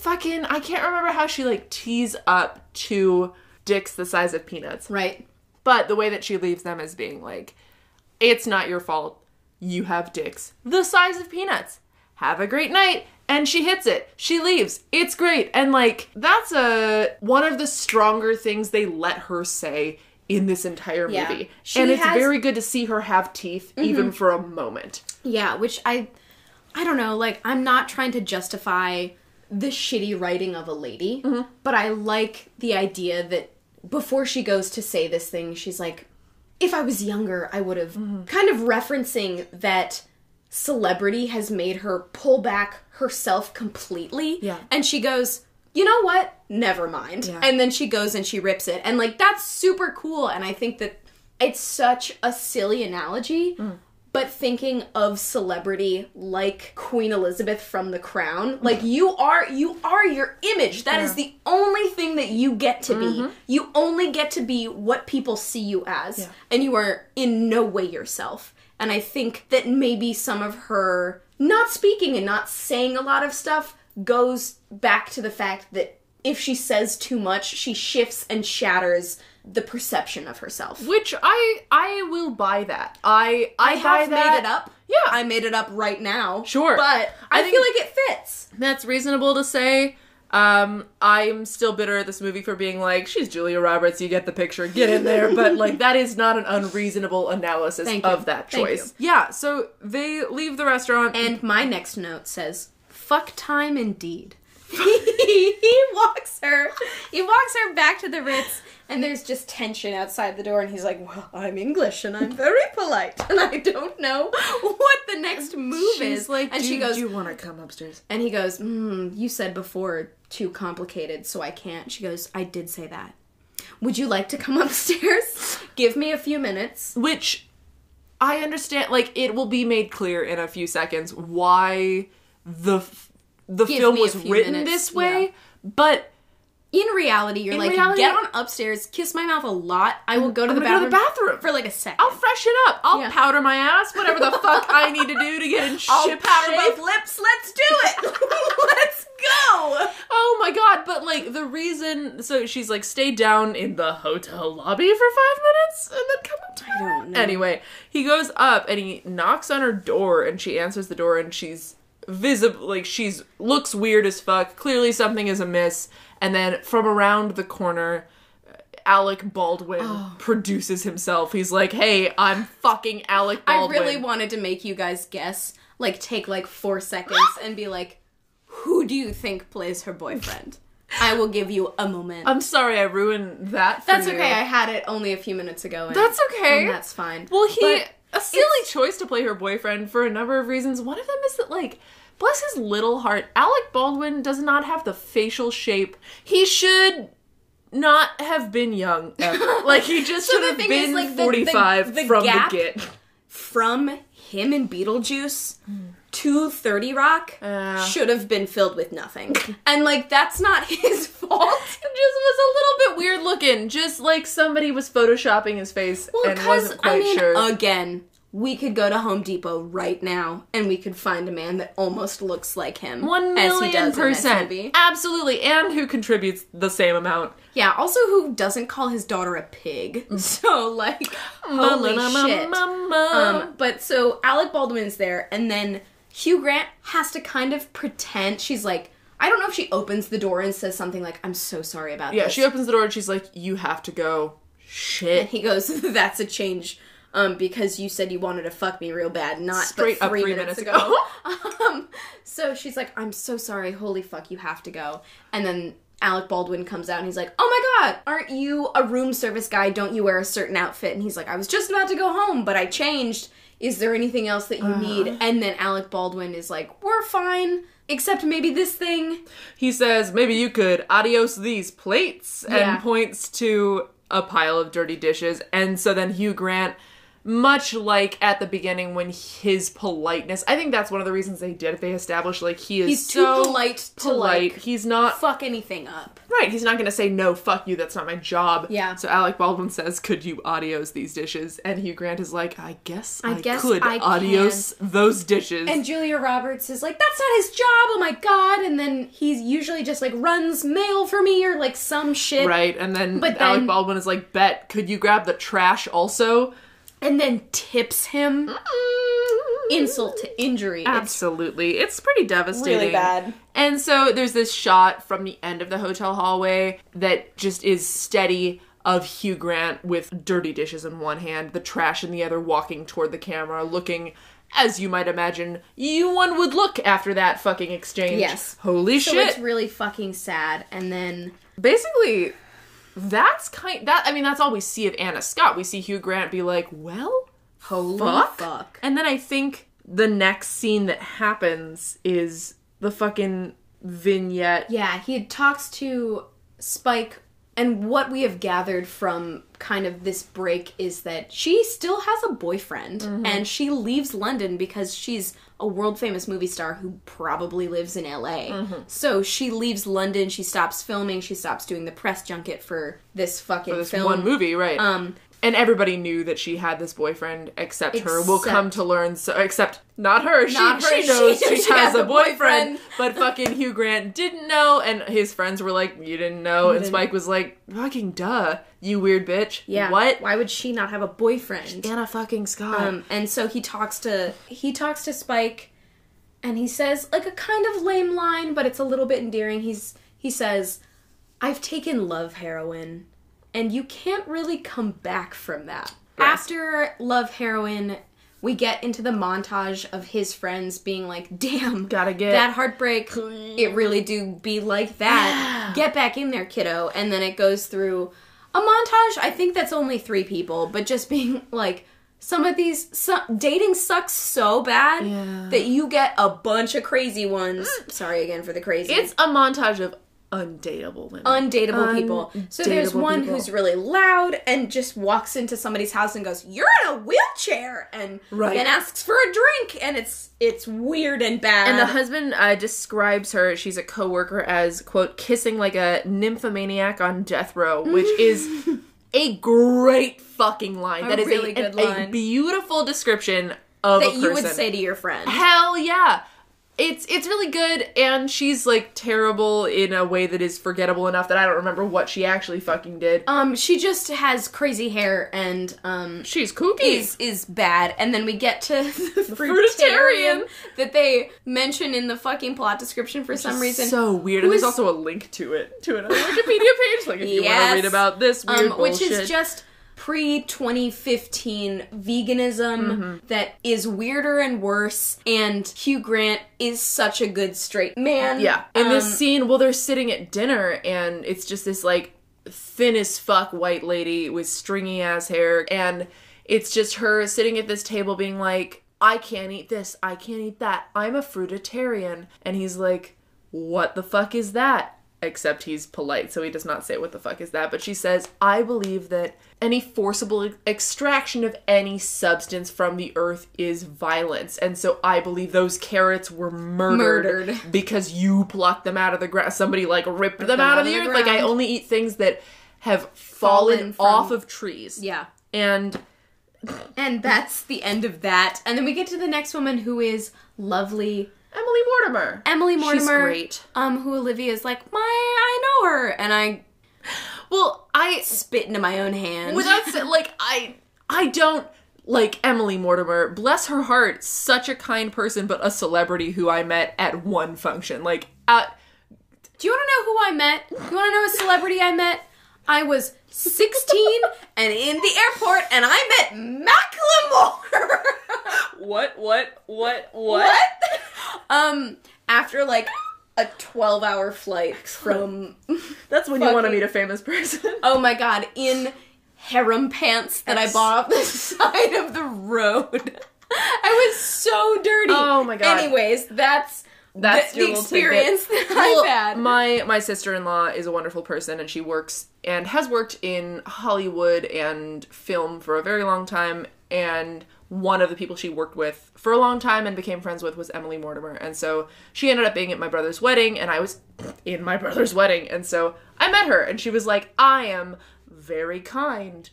Fucking, I can't remember how she like tees up two dicks the size of peanuts. Right. But the way that she leaves them is being like, it's not your fault. You have dicks the size of peanuts. Have a great night. And she hits it. She leaves. It's great. And like, that's a one of the stronger things they let her say in this entire Yeah. movie. She and it's has- Mm-hmm. very good to see her have teeth even for a moment. Yeah, which I I don't know, like I'm not trying to justify the shitty writing of a lady, mm-hmm. but I like the idea that before she goes to say this thing, she's like if I was younger, I would have mm-hmm. kind of referencing that celebrity has made her pull back herself completely. Yeah. And she goes, you know what? Never mind. Yeah. And then she goes and she rips it. And like that's super cool. And I think that it's such a silly analogy. Mm. But thinking of celebrity like Queen Elizabeth from The Crown, like you are you are your image. That is the only thing that you get to be. Mm-hmm. You only get to be what people see you as. Yeah. And you are in no way yourself. And I think that maybe some of her not speaking and not saying a lot of stuff goes back to the fact that if she says too much, she shifts and shatters the perception of herself. Which I I will buy that. I I, I have made it up. Yeah. I made it up right now. Sure. But I, I feel like it fits. That's reasonable to say. Um, I'm still bitter at this movie for being like, she's Julia Roberts, you get the picture, get in there. But (laughs) like that is not an unreasonable analysis of that Thank choice. Yeah, so they leave the restaurant And my next note says, fuck time indeed. He walks her he walks her back to the Ritz and there's just tension outside the door and he's like, Well, I'm English and I'm very polite and I don't know what the next move she's is. like, and "Do- she goes do you want to come upstairs? and he goes, mm, you said before too complicated, so I can't. She goes, I did say that. Would you like to come (laughs) upstairs? Give me a few minutes. Which I understand. Like it will be made clear in a few seconds why the f- the Give film was written minutes, this way. yeah. But In reality, you're In like, reality- get on upstairs, kiss my mouth a lot. I will go to, the, gonna go to bathroom the bathroom. for like a 2nd I'll freshen up. I'll Yeah. powder my ass. Whatever the fuck I need to do to get in (laughs) I'll ship powder shape. both lips. Let's do it. (laughs) Let's go. Oh my god, but like the reason so she's like stay down in the hotel lobby for five minutes and then come up to I don't know. Anyway, he goes up and he knocks on her door and she answers the door and she's visible like she's looks weird as fuck. Clearly something is amiss. And then from around the corner Alec Baldwin Oh. produces himself. He's like, "Hey, I'm fucking Alec Baldwin." I really wanted to make you guys guess, like take like four seconds and be like, who do you think plays her boyfriend? I will give you a moment. I'm sorry I ruined that for That's you. okay. I had it only a few minutes ago. And, That's okay. that's fine. Well, he But a silly choice to play her boyfriend for a number of reasons. One of them is that like bless his little heart, Alec Baldwin does not have the facial shape. He should not have been young. Ever. (laughs) like he just So should have been is, like, the- the- 45 the from the get. from him and Beetlejuice to 30 Rock Uh. should have been filled with nothing. (laughs) and like that's not (laughs) his fault. It just was a little bit weird looking. Just like somebody was photoshopping his face Well, and wasn't quite I mean, sure. again, we could go to Home Depot right now and we could find a man that almost looks like him. One million percent. Absolutely. And who contributes the same amount. Yeah, also who doesn't call his daughter a pig. (laughs) So like holy shit. Um, but so Alec Baldwin's there, and then Hugh Grant has to kind of pretend she's like. I don't know if she opens the door and says something like, "I'm so sorry about yeah, this." she opens the door and she's like, "You have to go." Shit. And he goes, (laughs) "That's a change, um, because you said you wanted to fuck me real bad, not Straight but up three, three minutes, minutes ago." (laughs) um, so she's like, "I'm so sorry. Holy fuck, you have to go." And then Alec Baldwin comes out and he's like, "Oh my god, aren't you a room service guy? Don't you wear a certain outfit?" And he's like, "I was just about to go home, but I changed. Is there anything else that you uh. need?" And then Alec Baldwin is like, "We're fine." Except maybe this thing. He says, maybe you could adios these plates, Yeah. and points to a pile of dirty dishes. And so then Hugh Grant, much like at the beginning when his politeness, I think that's one of the reasons they did it. They established like he is He's too so polite to, polite. like, He's not fuck anything up. right. He's not going to say no. Fuck you. That's not my job. Yeah. So Alec Baldwin says, "Could you adios these dishes?" And Hugh Grant is like, "I guess I, guess could I adios those dishes." And Julia Roberts is like, that's not his job, oh my god. And then he's usually just like runs mail for me or like some shit. Right, and then But Alec then- Baldwin is like, "Bet, could you grab the trash also?" And then tips him insult to injury. Absolutely, it's pretty devastating. really bad. And so there's this shot from the end of the hotel hallway that just is steady of Hugh Grant with dirty dishes in one hand, the trash in the other, walking toward the camera, looking. As you might imagine, you one would look after that fucking exchange. Yes. Holy So shit. it's really fucking sad. And then basically that's kind that I mean that's all we see of Anna Scott. We see Hugh Grant be like, "Well, holy fuck?" fuck. And then I think the next scene that happens is the fucking vignette. Yeah, he talks to Spike, and what we have gathered from kind of this break is that she still has a boyfriend, mm-hmm. and she leaves London because she's a world famous movie star who probably lives in LA. So she leaves London, she stops filming, she stops doing the press junket for this fucking This film. one movie, right? Um, and everybody knew that she had this boyfriend except her. We'll come to learn so except not her. Not she, her. she (laughs) knows She- she, she has has a boyfriend, boyfriend. but fucking Hugh Grant didn't know and his friends were like, "You didn't know." and. Spike was like, "Fucking duh, you weird bitch." yeah. What? Why would she not have a boyfriend? Anna fucking Scott. Um, and so he talks to he talks to Spike, and he says like a kind of lame line, but it's a little bit endearing. He's he says, "I've taken love heroin, and you can't really come back from that." After love heroin, we get into the montage of his friends being like, "Damn, Gotta get- that heartbreak. It really do be like that. Get back in there, kiddo." And then it goes through a montage. I think that's only three people, but just being (laughs) like, some of these dating sucks so bad Yeah. that you get a bunch of crazy ones. Mm. Sorry again for the crazy. it's a montage of undateable women. undateable people. So there's one people. who's really loud and just walks into somebody's house and goes, "You're in a wheelchair," and Right. then asks for a drink, and it's it's weird and bad. and the husband uh, describes her, she's a coworker, as, quote, kissing like a nymphomaniac on death row, which (laughs) is a great fucking line. A that is really a, good a- a beautiful description of a that person. you would say to your friend. Hell yeah. It's it's really good and she's like terrible in a way that is forgettable enough that I don't remember what she actually fucking did. Um, she just has crazy hair and um She's kooky. is is bad, and then we get to (laughs) the fruitarian. fruitarian that they mention in the fucking plot description for some reason. so weird. And there's also a link to it to another Wikipedia page. Like if you want to read about this weird um, which is just pre 2015 veganism Mm-hmm. that is weirder and worse. And Hugh Grant is such a good straight man. Yeah. In Um, this scene, well, they're sitting at dinner and it's just this like thin as fuck white lady with stringy ass hair. And it's just her sitting at this table being like, I can't eat this. I can't eat that. I'm a fruitarian. And he's like, What the fuck is that? Except he's polite, so he does not say what the fuck is that. But she says, I believe that any forcible extraction of any substance from the earth is violence. And so I believe those carrots were murdered, Murdered. because you plucked them out of the ground. Somebody like ripped them, out of the, earth. Like I only eat things that have fallen, Fallen from- off of trees. Yeah. And And that's the end of that. And then we get to the next woman who is lovely Emily Mortimer. Emily Mortimer. She's Mortimer. great. Um, who Olivia's like, my, I know her. And I Well, I spit into my own hand. without sa- like I I don't like Emily Mortimer. Bless her heart, such a kind person, but a celebrity who I met at one function. Like at Do you want to know who I met? You want to know a celebrity I met? I was 16 (laughs) and in the airport, and I met Macklemore. (laughs) what what what what? (laughs) um, after like a 12 hour flight from, That's when you want to meet a famous person. oh my god, in harem pants that I bought off the side of the road. I was so dirty. Oh my God. Anyways, that's that's the, the experience that Well, I've had. My my sister in law is a wonderful person, and she works and has worked in Hollywood and film for a very long time. And one of the people she worked with for a long time and became friends with was Emily Mortimer. And so she ended up being at my brother's wedding, and I was (laughs) in my brother's wedding. And so I met her, and she was like, "I am very kind."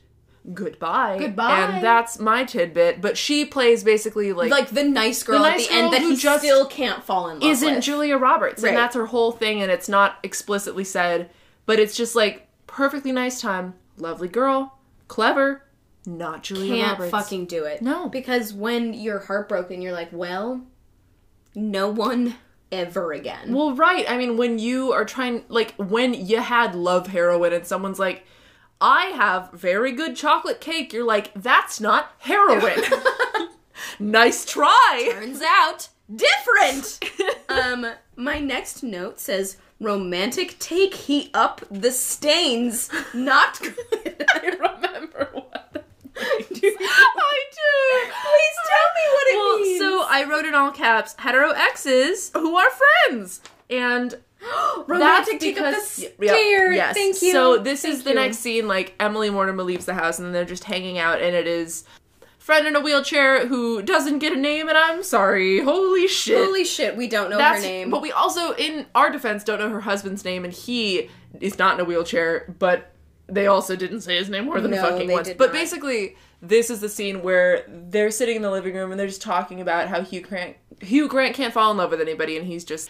Goodbye. Goodbye. And that's my tidbit. But she plays basically like like the nice girl nice at the end that who he just still can't fall in love with. isn't with. Julia Roberts, Right. and that's her whole thing, and it's not explicitly said, but it's just like perfectly nice time, lovely girl, clever, not Julia can't Roberts. fucking do it. No. because when you're heartbroken, you're like, well, no one ever again. Well, right. I mean, when you are trying, like, when you had love heroin, and someone's like, "I have very good chocolate cake," you're like, "That's not heroin." (laughs) (laughs) nice try. Turns out different. (laughs) um, my next note says romantic take he up the stains. Not good. I remember what. that means. I do. Please tell me what it well, means. so I wrote in all caps hetero exes who are friends. And (gasps) romantic take up the stairs. Yep, yes. Thank you. So this Thank is the you. next scene. Like Emily Mortimer leaves the house, and then they're just hanging out, and it is friend in a wheelchair who doesn't get a name, and I'm sorry. Holy shit. Holy shit, we don't know That's her name. But we also, in our defense, don't know her husband's name, and he is not in a wheelchair. But they also didn't say his name more than No, fucking once. But not. basically, this is the scene where they're sitting in the living room and they're just talking about how Hugh Grant Hugh Grant can't fall in love with anybody, and he's just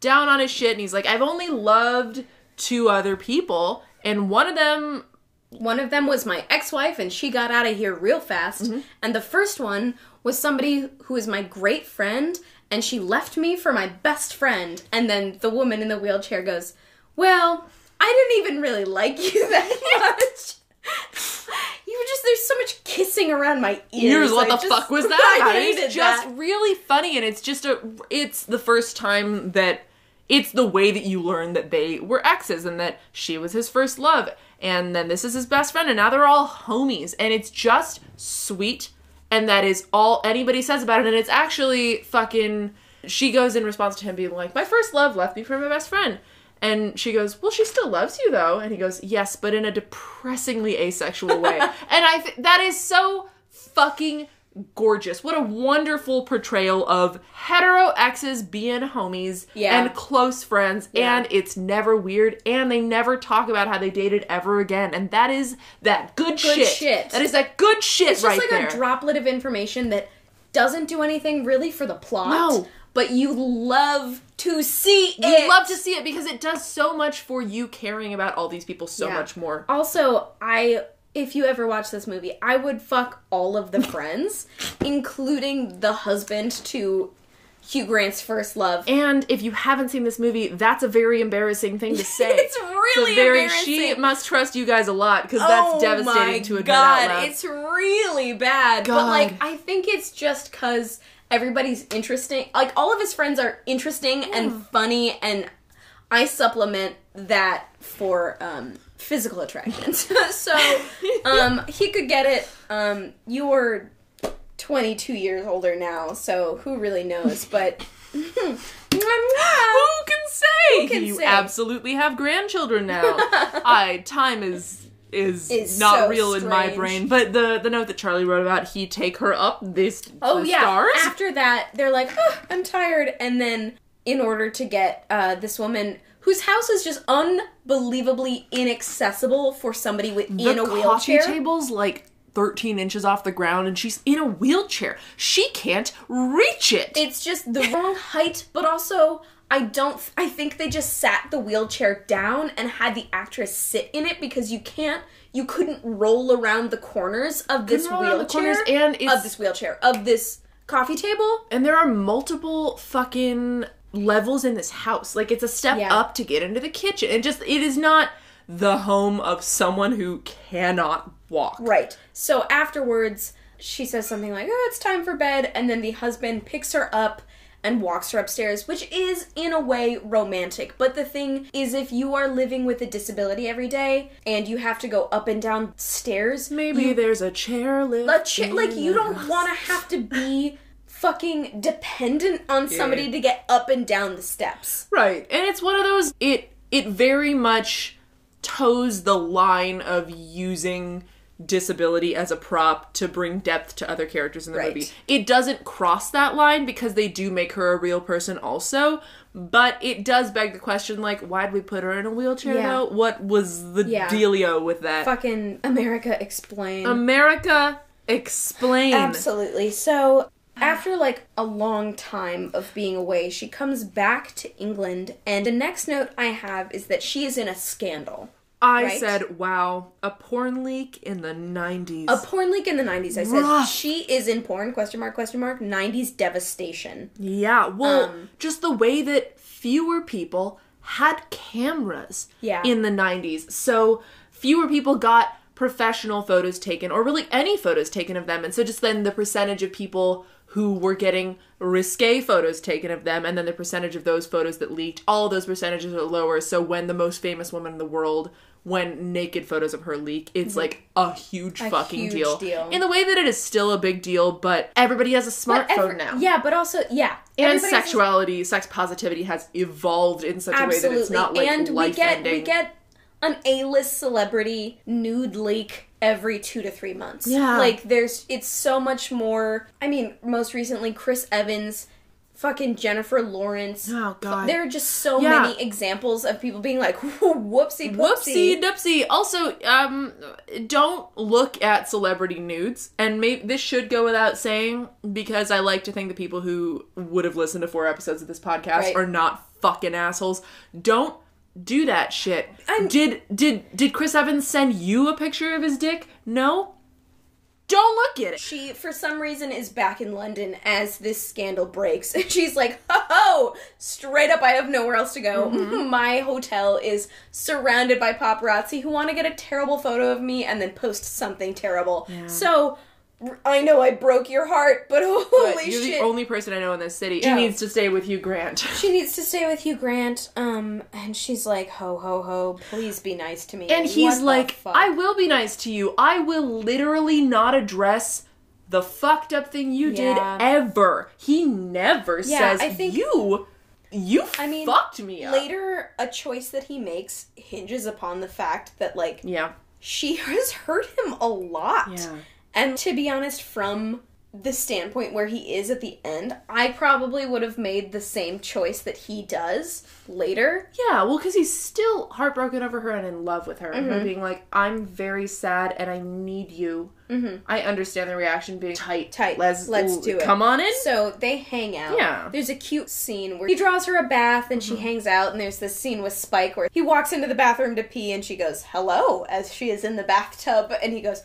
down on his shit, and he's like, I've only loved two other people, and one of them One of them was my ex-wife and she got out of here real fast. Mm-hmm. And the first one was somebody who is my great friend and she left me for my best friend. And then the woman in the wheelchair goes, "Well, I didn't even really like you that (laughs) much." You were just there's so much kissing around my ears. What I the just- fuck was (laughs) that? It's just that. really funny, and it's just a. It's the first time that it's the way that you learn that they were exes and that she was his first love, and then this is his best friend, and now they're all homies, and it's just sweet, and that is all anybody says about it, and it's actually fucking. She goes in response to him being like, "My first love left me for my best friend." And she goes, "Well, she still loves you though." And he goes, "Yes, but in a depressingly asexual way." (laughs) and I th- that is so fucking gorgeous. What a wonderful portrayal of hetero exes being homies Yeah. and close friends and it's never weird and they never talk about how they dated ever again. And that is that good, shit. shit. That is that good shit It's just right like there. a droplet of information that doesn't do anything really for the plot. No. But you love to see it. love to see it because it does so much for you caring about all these people so Yeah. much more. Also, I if you ever watch this movie, I would fuck all of the friends, (laughs) including the husband to Hugh Grant's first love. And if you haven't seen this movie, that's a very embarrassing thing to (laughs) say. It's really very, She must trust you guys a lot because that's oh devastating to admit God, out loud. It's really bad. But like I think it's just cuz everybody's interesting. Like all of his friends are interesting and funny and I supplement that for um physical attraction. (laughs) so um he could get it. Um you're 22 years older now, so who really knows? But Who can say? Who can you say? absolutely have grandchildren now. (laughs) I time is is, Is not so real in my brain. But the the note that Charlie wrote about he take her up this Oh the yeah. stars. After that, they're like, "Oh, I'm tired," and then in order to get uh, this woman whose house is just unbelievably inaccessible for somebody with the in a coffee wheelchair. table's like 13 inches off the ground and she's in a wheelchair. She can't reach it. It's just the wrong height, but also I don't. I think they just sat the wheelchair down and had the actress sit in it because you can't. You couldn't roll around the corners of this the wheelchair. and of this wheelchair of this coffee table. and there are multiple fucking levels in this house. Like it's a step Yeah. up to get into the kitchen. And just it is not the home of someone who cannot walk. Right. So afterwards, she says something like, "Oh, it's time for bed," and then the husband picks her up and walks her upstairs, which is in a way romantic. But the thing is if you are living with a disability every day and you have to go up and down stairs, Maybe you, there's a chair lift. a cha- like you don't want to have to be (laughs) fucking dependent on somebody Yeah. to get up and down the steps. Right. And it's one of those it it very much toes the line of using disability as a prop to bring depth to other characters in the Right. movie. It doesn't cross that line because they do make her a real person also, but it does beg the question like why'd we put her in a wheelchair Yeah. though? What was the Yeah. dealio with that? Fucking America explain. America explain. Absolutely. So, after like a long time of being away, she comes back to England, and the next note I have is that she is in a scandal. I right? said, "Wow, a porn leak in the 90s." A porn leak in the 90s. I said Rough. she is in porn question mark question mark 90s devastation. Yeah, well, Um, just the way that fewer people had cameras Yeah. in the 90s. So fewer people got professional photos taken or really any photos taken of them. And so just then the percentage of people who were getting risque photos taken of them and then the percentage of those photos that leaked, all those percentages are lower. So when the most famous woman in the world when naked photos of her leak, it's mhm. like a huge fucking huge deal. deal. In the way that it is still a big deal, but everybody has a smartphone now Yeah, but also yeah, and sexuality, sex positivity has evolved in such a way absolutely, that it's not like and we get ending. we get an A-list celebrity nude leak every two to three months. Yeah. like there's it's so much more. I mean, most recently Chris Evans. Fucking Jennifer Lawrence. Oh, God. There are just so Yeah. many examples of people being like, (laughs) "Whoopsie, Whoopsie whoopsie." doopsie. Also, um, don't look at celebrity nudes, and maybe this should go without saying because I like to think the people who would have listened to four episodes of this podcast Right. are not fucking assholes. Don't do that shit. I'm- did did did Chris Evans send you a picture of his dick? No. Don't look at it. She, for some reason, is back in London as this scandal breaks. (laughs) And she's like, ho ho! Straight up, I have nowhere else to go. Mm-hmm. (laughs) My hotel is surrounded by paparazzi who want to get a terrible photo of me and then post something terrible. So, r- I know I broke your heart, but (laughs) holy But you're shit. the only person I know in this city. Yeah. (laughs) She needs to stay with Hugh Grant. she needs to stay with Hugh Grant. Um, and she's like, ho ho ho, please be nice to me. And he's like? I will be nice to you. I will literally not address the fucked up thing you did ever. He never Yeah, says I think- you you I mean, fucked me up. Later, a choice that he makes hinges upon the fact that, like, Yeah. she (laughs) has hurt him a lot. Yeah. And to be honest, from the standpoint where he is at the end, I probably would have made the same choice that he does later. Yeah, well, because he's still heartbroken over her and in love with her. And her being like, I'm very sad and I need you. Mm-hmm. I understand the reaction being tight. Tight. Let's, Let's do it. Come on in. So they hang out. Yeah. There's a cute scene where he draws her a bath and she hangs out, and there's this scene with Spike where he walks into the bathroom to pee and she goes, hello, as she is in the bathtub, and he goes,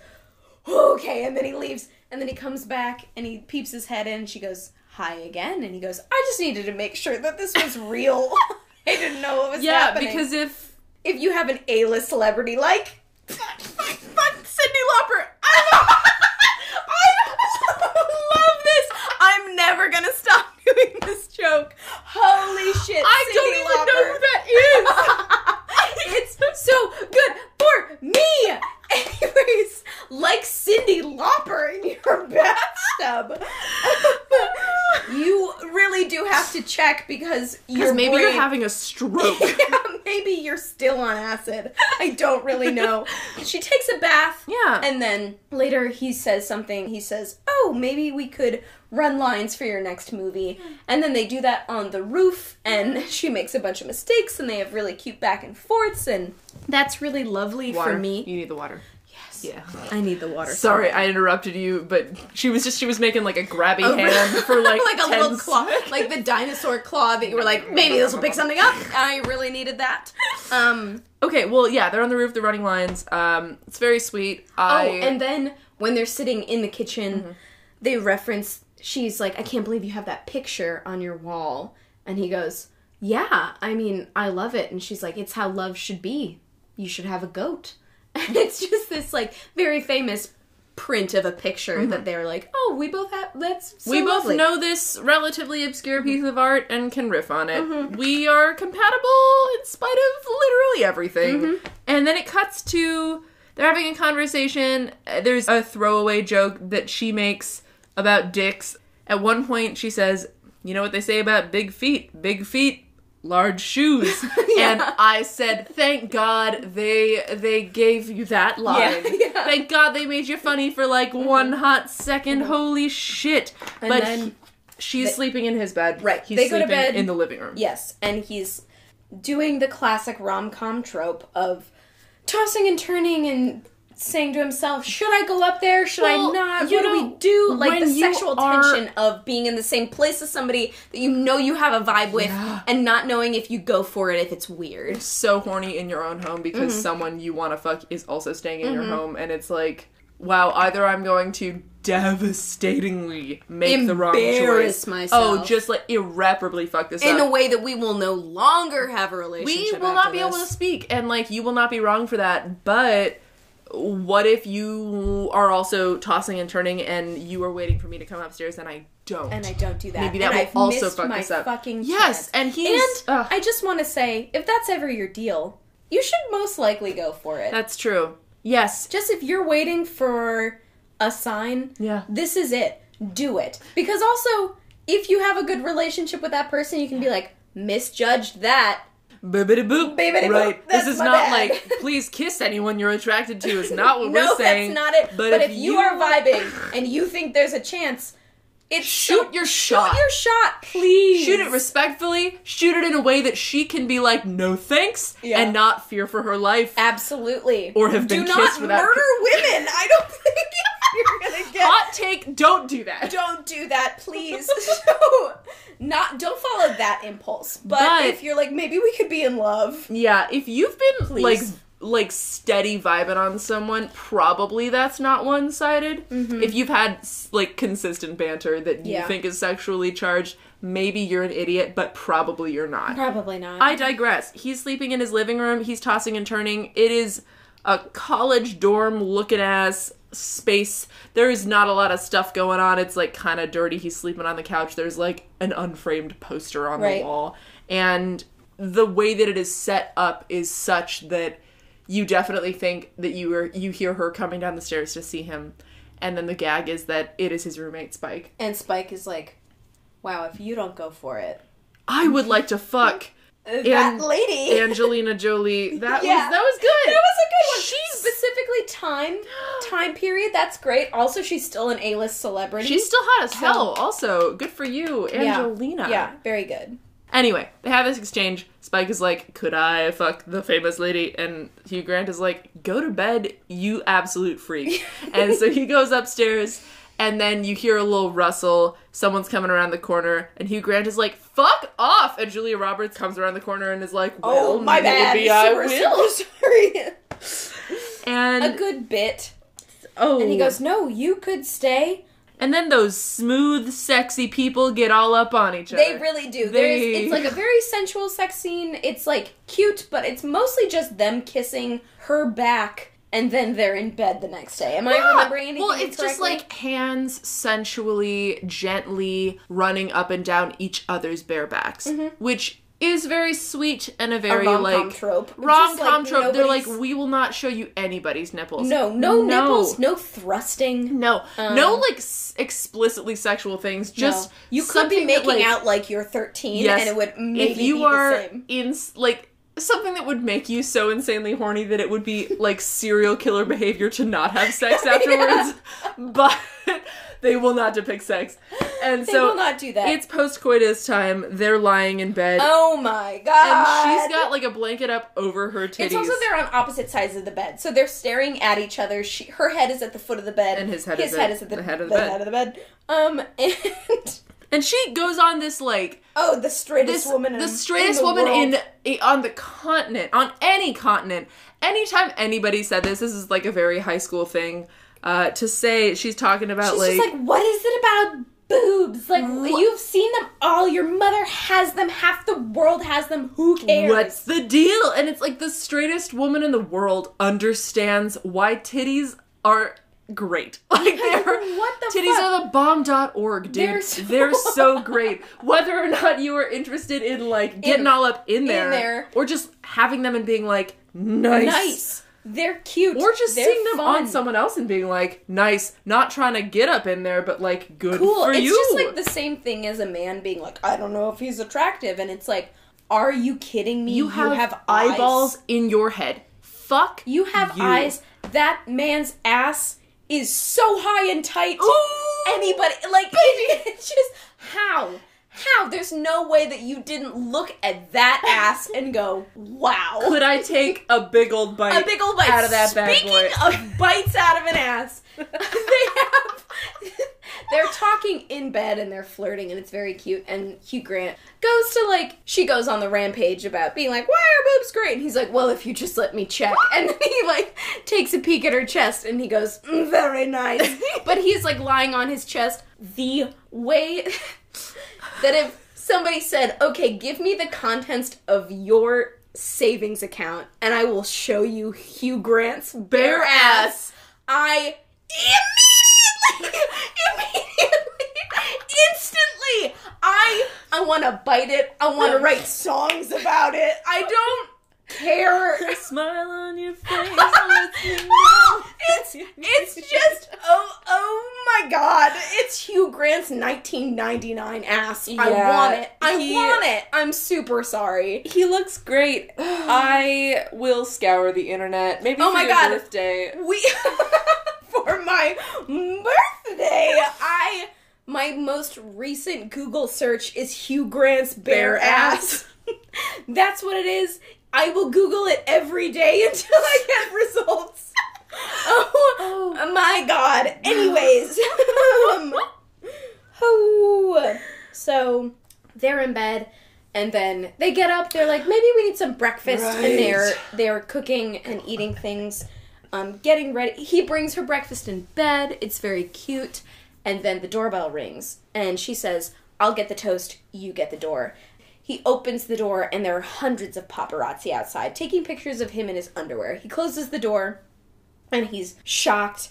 okay, and then he leaves, and then he comes back and he peeps his head in she goes, hi again, and he goes, I just needed to make sure that this was real. (laughs) I didn't know what was yeah, happening. because if if you have an A-list celebrity like fuck, fuck, fuck Cyndi Lauper. I, (laughs) I love this. I'm never gonna stop (laughs) doing this joke. Holy shit! I don't Cyndi even know who that is. It's so good for me. Anyways, like Cyndi Lauper in your bathtub. (laughs) you really do have to check because your Because maybe you're having a stroke. (laughs) yeah, maybe you're still on acid. I don't really know. she takes a bath. Yeah. And then later he says something. He says, Oh, maybe we could run lines for your next movie. And then they do that on the roof, and (laughs) she makes a bunch of mistakes, and they have really cute back and forths, and that's really lovely Water. for me. You need the water. Yes. Yeah. I need the water. Sorry, I interrupted you, but she was just she was making like a grabby Oh, hand for like (laughs) like a 10 little claw, like the dinosaur claw that you were like, maybe this will pick something up. I really needed that. Um, Okay, well, yeah, they're on the roof, they're running lines. Um, it's very sweet. I, Oh, and then when they're sitting in the kitchen, they reference. She's like, "I can't believe you have that picture on your wall," and he goes, "Yeah, I mean, I love it." And she's like, "It's how love should be. You should have a goat." (laughs) And it's just this like very famous print of a picture that they're like, "Oh, we both have. That's so we both lovely." know this relatively obscure piece of art and can riff on it. Mm-hmm. We are compatible in spite of literally everything. Mm-hmm. And then it cuts to they're having a conversation. Uh, There's a throwaway joke that she makes about dicks. At one point, she says, "You know what they say about big feet? Big feet, large shoes." (laughs) And I said, "Thank God they they gave you that line. (laughs) Yeah, yeah. Mm-hmm. Thank God they made you funny for like one hot 2nd Holy shit!" And but then he- she's they- sleeping in his bed. Right, He's they go to bed- in the living room. Yes, and he's doing the classic rom com trope of tossing and turning and saying to himself, "Should I go up there? Should Well, I not? What do we do?" Like the sexual are- tension of being in the same place as somebody that you know you have a vibe with, Yeah. and not knowing if you go for it if it's weird. so horny in your own home because Mm-hmm. someone you want to fuck is also staying in your home and it's like wow either i'm going to devastatingly make the wrong choice myself. oh just like irreparably fuck this In a way that we will no longer have a relationship. we will not be able to speak and like you will not be wrong for that but what if you are also tossing and turning and you are waiting for me to come upstairs and i don't and I don't do that. Maybe that and will I've also fuck my this up. Fucking Yes, chance. and he's- and ugh. I just want to say, if that's ever your deal, you should most likely go for it. that's true yes just if you're waiting for a sign, Yeah. this is it. Do it because also if you have a good relationship with that person, you can be like misjudged that. Bibbidi boop. Bibbidi boop. Right. That's this is not bad. like please kiss anyone you're attracted to is not what no, (laughs) we're saying. No, that's not it. But, if, you, you are vibing (laughs) and you think there's a chance, it's Shoot so- your shot. Shoot your shot, please. shoot it respectfully, shoot it in a way that she can be like, no thanks, Yeah. and not fear for her life. Absolutely. Or have Do been not kissed without- Do not murder women. I don't (laughs) think you're gonna (laughs) get. Hot take, don't do that. Don't do that, please. (laughs) (laughs) so, not don't follow that impulse. But, But- if you're like, maybe we could be in love. Yeah, if you've been Please. like like steady vibing on someone, probably that's not one sided. Mm-hmm. If you've had like consistent banter that you Yeah. think is sexually charged, maybe you're an idiot, but probably you're not. Probably not. I digress. He's sleeping in his living room. He's tossing and turning. It is a college dorm looking ass space. There is not a lot of stuff going on. It's like kind of dirty. He's sleeping on the couch. There's like an unframed poster on Right. the wall. And the way that it is set up is such that you definitely think that you are you hear her coming down the stairs to see him. And then the gag is that it is his roommate Spike. and Spike is like, "Wow, if you don't go for it, I would like to fuck that lady." Angelina Jolie. (laughs) That Yeah. was that was good. That was a good one. She's- specifically time time period. That's great. Also, she's still an A list celebrity. She's still hot as hell. Also, good for you, Yeah. Angelina. Yeah, very good. Anyway, they have this exchange. Spike is like, "Could I fuck the famous lady?" And Hugh Grant is like, "Go to bed, you absolute freak." (laughs) and so he goes upstairs, and then you hear a little rustle. Someone's coming around the corner, and Hugh Grant is like, "Fuck off!" And Julia Roberts comes around the corner and is like, oh, "Well, oh my bad. I will." sorry. (laughs) And a good bit. oh, And he goes, "No, you could stay." And then those smooth, sexy people get all up on each other. They really do. They- There's it's like a very sensual sex scene. It's like cute, but it's mostly just them kissing her back and then they're in bed the next day. Am I remembering anything Well, it's just like hands sensually, gently running up and down each other's bare backs, which is very sweet and a very Mm-hmm. rom-com like trope. rom com like, trope. They're like, we will not show you anybody's nipples. no, no, nipples, no thrusting. no, Um, no, like s- explicitly sexual things. Just No. you could be something that, making like, out like you're 13 Yes. and it would maybe if you are the same. in like something that would make you so insanely horny that it would be like serial killer behavior to not have sex (laughs) afterwards but they will not depict sex and They so will not do that. it's post-coitus time they're lying in bed oh my god. and she's got like a blanket up over her titties It's also they're on opposite sides of the bed, so they're staring at each other. She, her head is at the foot of the bed, And his head his is head at is at the, the head of the bed. head of the bed. Um, (laughs) and and she goes on this like oh, the straightest this woman, the in, straightest in the woman world. in on the continent on any continent anytime anybody said this this is like a very high school thing uh to say she's talking about She's like, just like, what is it about boobs? Like What- you've seen them all. Your mother has them. Half the world has them. Who cares? what's the deal and it's like the straightest woman in the world understands why titties are great (laughs) like they're What the titties fuck? are the bomb.org dude They're they're so- so, (laughs) great whether or not you are interested in like getting all up in there, there. or just having them and being like nice nice? They're cute. Or just They're seeing them fun. on someone else and being like, nice, not trying to get up in there, but like, good cool. for it's you. just like the same thing as a man being like, I don't know if he's attractive, and it's like, are you kidding me? you have, eyes. eyeballs in your head. Fuck. You have you. eyes. That man's ass is so high and tight. Ooh. Anybody like (laughs) it, it's just how how there's no way that you didn't look at that ass and go wow Could I take a big old bite? a big old bite out of that bad Speaking boy. of bites out of an ass, (laughs) they have. They're talking in bed and they're flirting and it's very cute. And Hugh Grant goes to like she goes on the rampage about being like, "Why are boobs great?" And he's like, "Well, if you just let me check." (laughs) And then he like takes a peek at her chest and he goes, "Mm, "Very nice." (laughs) but he's like lying on his chest. The way (laughs) that if somebody said, "Okay, give me the contents of your savings account and I will show you Hugh Grant's bare Bare ass," ass. I immediately, (laughs) immediately, instantly, I I want to bite it. I want to write songs about it. I don't care. (laughs) Smile on your face. (laughs) It's it's just oh oh my god! It's Hugh Grant's 1999 ass. I want it. I he- want it. I'm super sorry. He looks great. (sighs) I will scour the internet. Maybe Oh my God. birthday. We for my birthday, I my most recent Google search is Hugh Grant's bare, Bare ass. (laughs) That's what it is. I will Google it every day (laughs) until I get results. (laughs) Oh, my god. Anyways. um, oh. So they're in bed and then they get up, they're like, maybe we need some breakfast. And they're they're cooking and eating things, um, getting ready. He brings her breakfast in bed. It's very cute. And then the doorbell rings and she says, I'll get the toast, you get the door. He opens the door and there are hundreds of paparazzi outside taking pictures of him in his underwear. He closes the door and he's shocked.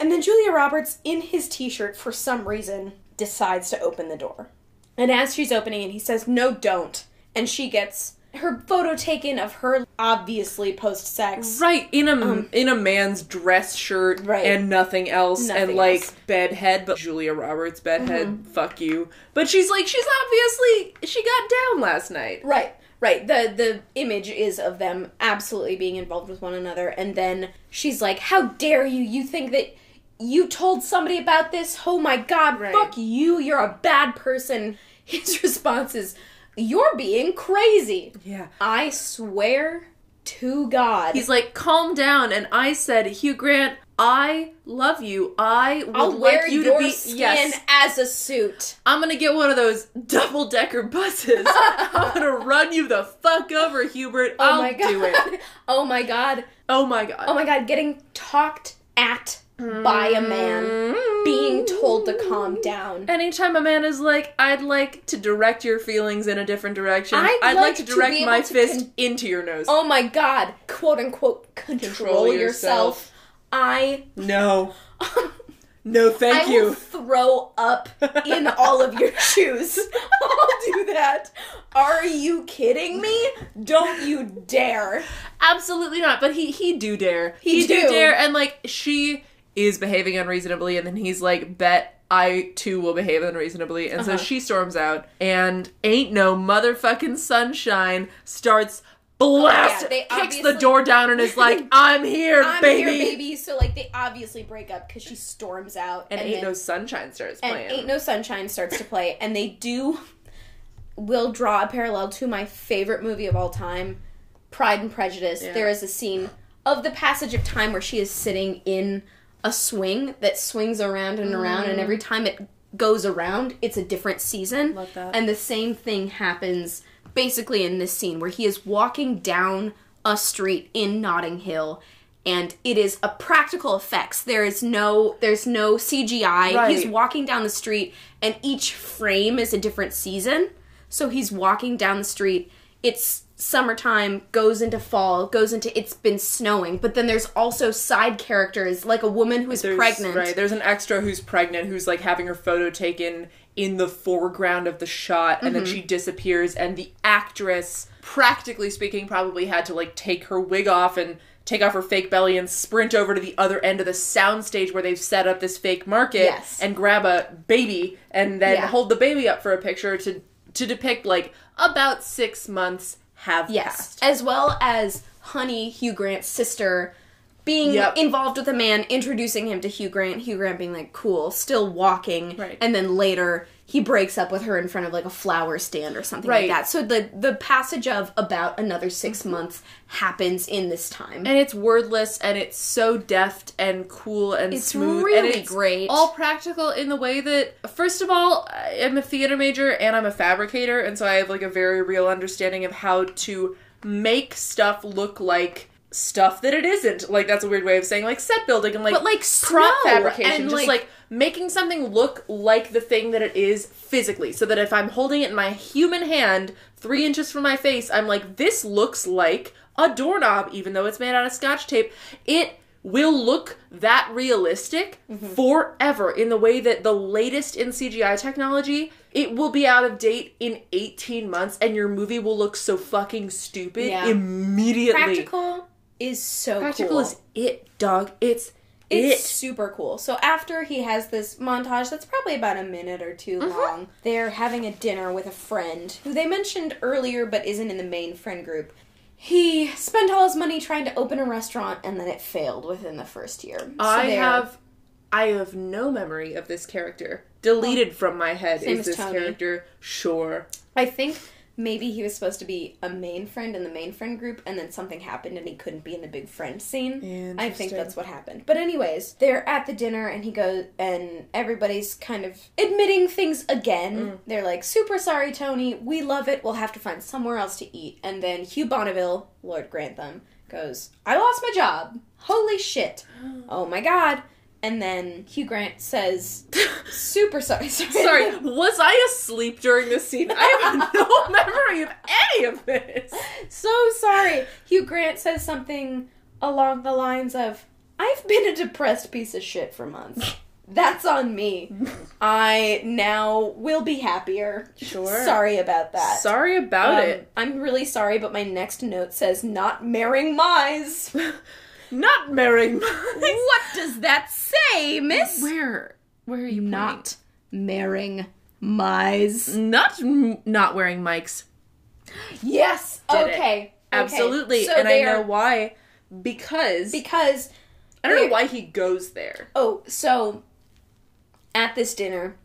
And then Julia Roberts, in his t shirt, for some reason, decides to open the door. And as she's opening it, he says, No, don't. And she gets her photo taken of her obviously post sex. Right in a in a man's dress shirt Um, Right. and nothing else Nothing and like else. Mm-hmm. bedhead, but Julia Roberts bedhead. Fuck you. But she's like she's obviously she got down last night. Right, right. The the image is of them absolutely being involved with one another, and then she's like, "How dare you? You think that you told somebody about this? Oh my god, Right. fuck you! You're a bad person." (laughs) His response is, "You're being crazy." Yeah. I swear to God, He's like, calm down. And I said, Hugh Grant, I love you. I would I'll like wear you your to be. skin Yes, as a suit. I'm gonna get one of those double decker buses. (laughs) I'm gonna run you the fuck over, Hubert. Oh I'll my god! do it. (laughs) oh my god! Oh my god. Oh my god! Getting talked at by a man, being told to calm mm. down. Anytime a man is like, I'd like to direct your feelings in a different direction, I'd I'd, like like, to to direct be my to fist con- into your nose. Oh my god, quote unquote, control, Control yourself. yourself. I No. (laughs) No, thank I you. will throw up in all of your (laughs) shoes. I'll do that. Are you kidding me? Don't you dare. Absolutely not. But he he do dare. He He, do. do. dare, and like she is behaving unreasonably, and then he's like, "Bet I too will behave unreasonably," and Uh-huh. so she storms out, and ain't no motherfucking sunshine starts blast, Yeah, kicks the door down, and is like, (laughs) "I'm here, I'm baby." here, baby. So like they obviously break up because she storms out, And, ain't then- no sunshine starts and playing. Ain't No Sunshine starts to play, and they do will draw a parallel to my favorite movie of all time, Pride and Prejudice. Yeah. There is a scene of the passage of time where she is sitting in a swing that swings around and around, and mm. every time it goes around, it's a different season. Love that. And the same thing happens basically in this scene where he is walking down a street in Notting Hill and it is a practical effects. There is no there's no CGI. Right. He's walking down the street and each frame is a different season. So he's walking down the street. It's summertime, goes into fall, goes into it's been snowing, but then there's also side characters like a woman who is There's- pregnant. Right. There's an extra who's pregnant who's like having her photo taken in the foreground of the shot and Mm-hmm. then she disappears and the actress practically speaking probably had to like take her wig off and take off her fake belly and sprint over to the other end of the soundstage where they've set up this fake market Yes. and grab a baby and then Yeah. hold the baby up for a picture to to depict like about six months have Yes. passed. As well as Honey, Hugh Grant's sister, being Yep. involved with a man, introducing him to Hugh Grant, Hugh Grant being like, cool, still walking. Right. And then later he breaks up with her in front of like a flower stand or something Right. like that. So the the passage of about another 6 months happens in this time. and it's wordless and it's so deft and cool and It's smooth really and it's great. all practical in the way that first of all i'm a theater major and i'm a fabricator and so i have like a very real understanding of how to make stuff look like stuff that it isn't like that's a weird way of saying like set building and like But, like, prop fabrication and, just like- like making something look like the thing that it is physically. So that if i'm holding it in my human hand three inches from my face i'm like this looks like a doorknob even though it's made out of scotch tape. It will look that realistic mm-hmm. forever in the way that the latest in cgi technology it will be out of date in 18 months and your movie will look so fucking stupid Yeah. immediately. Practical is so practical cool. is it dog? It's It's it super cool. So after he has this montage that's probably about a minute or 2 Mm-hmm. long, they're having a dinner with a friend who they mentioned earlier but isn't in the main friend group. He spent all his money trying to open a restaurant and then it failed within the first year. So I have I have no memory of this character. Deleted from my head is this Tony. character. Sure. I think maybe he was supposed to be a main friend in the main friend group and then something happened and he couldn't be in the big friend scene. I think that's what happened. But anyways, they're at the dinner and he goes and everybody's kind of admitting things again. Mm. They're like, "Super sorry, Tony. We love it. We'll have to find somewhere else to eat." And then Hugh Bonneville, Lord Grantham, goes, "I lost my job. Holy shit. (gasps) Oh my god." And then Hugh Grant says, "Super sorry." Sorry. (laughs) Sorry, was I asleep during this scene? I have no (laughs) memory of any of this. so sorry. Hugh Grant says something along the lines of, I've been a depressed piece of shit for months. That's on me. I now will be happier. Sure. Sorry about that. Sorry about Um, it. I'm really sorry, but my next note says not marrying Mize. (laughs) Not marrying. what does that say, miss? Where? Where are you Not marrying Mize. Not m- not wearing mics. Yes. Did it. okay. Absolutely, Okay. So and I they know are- why. Because because I don't know why he goes there. Oh, so at this dinner,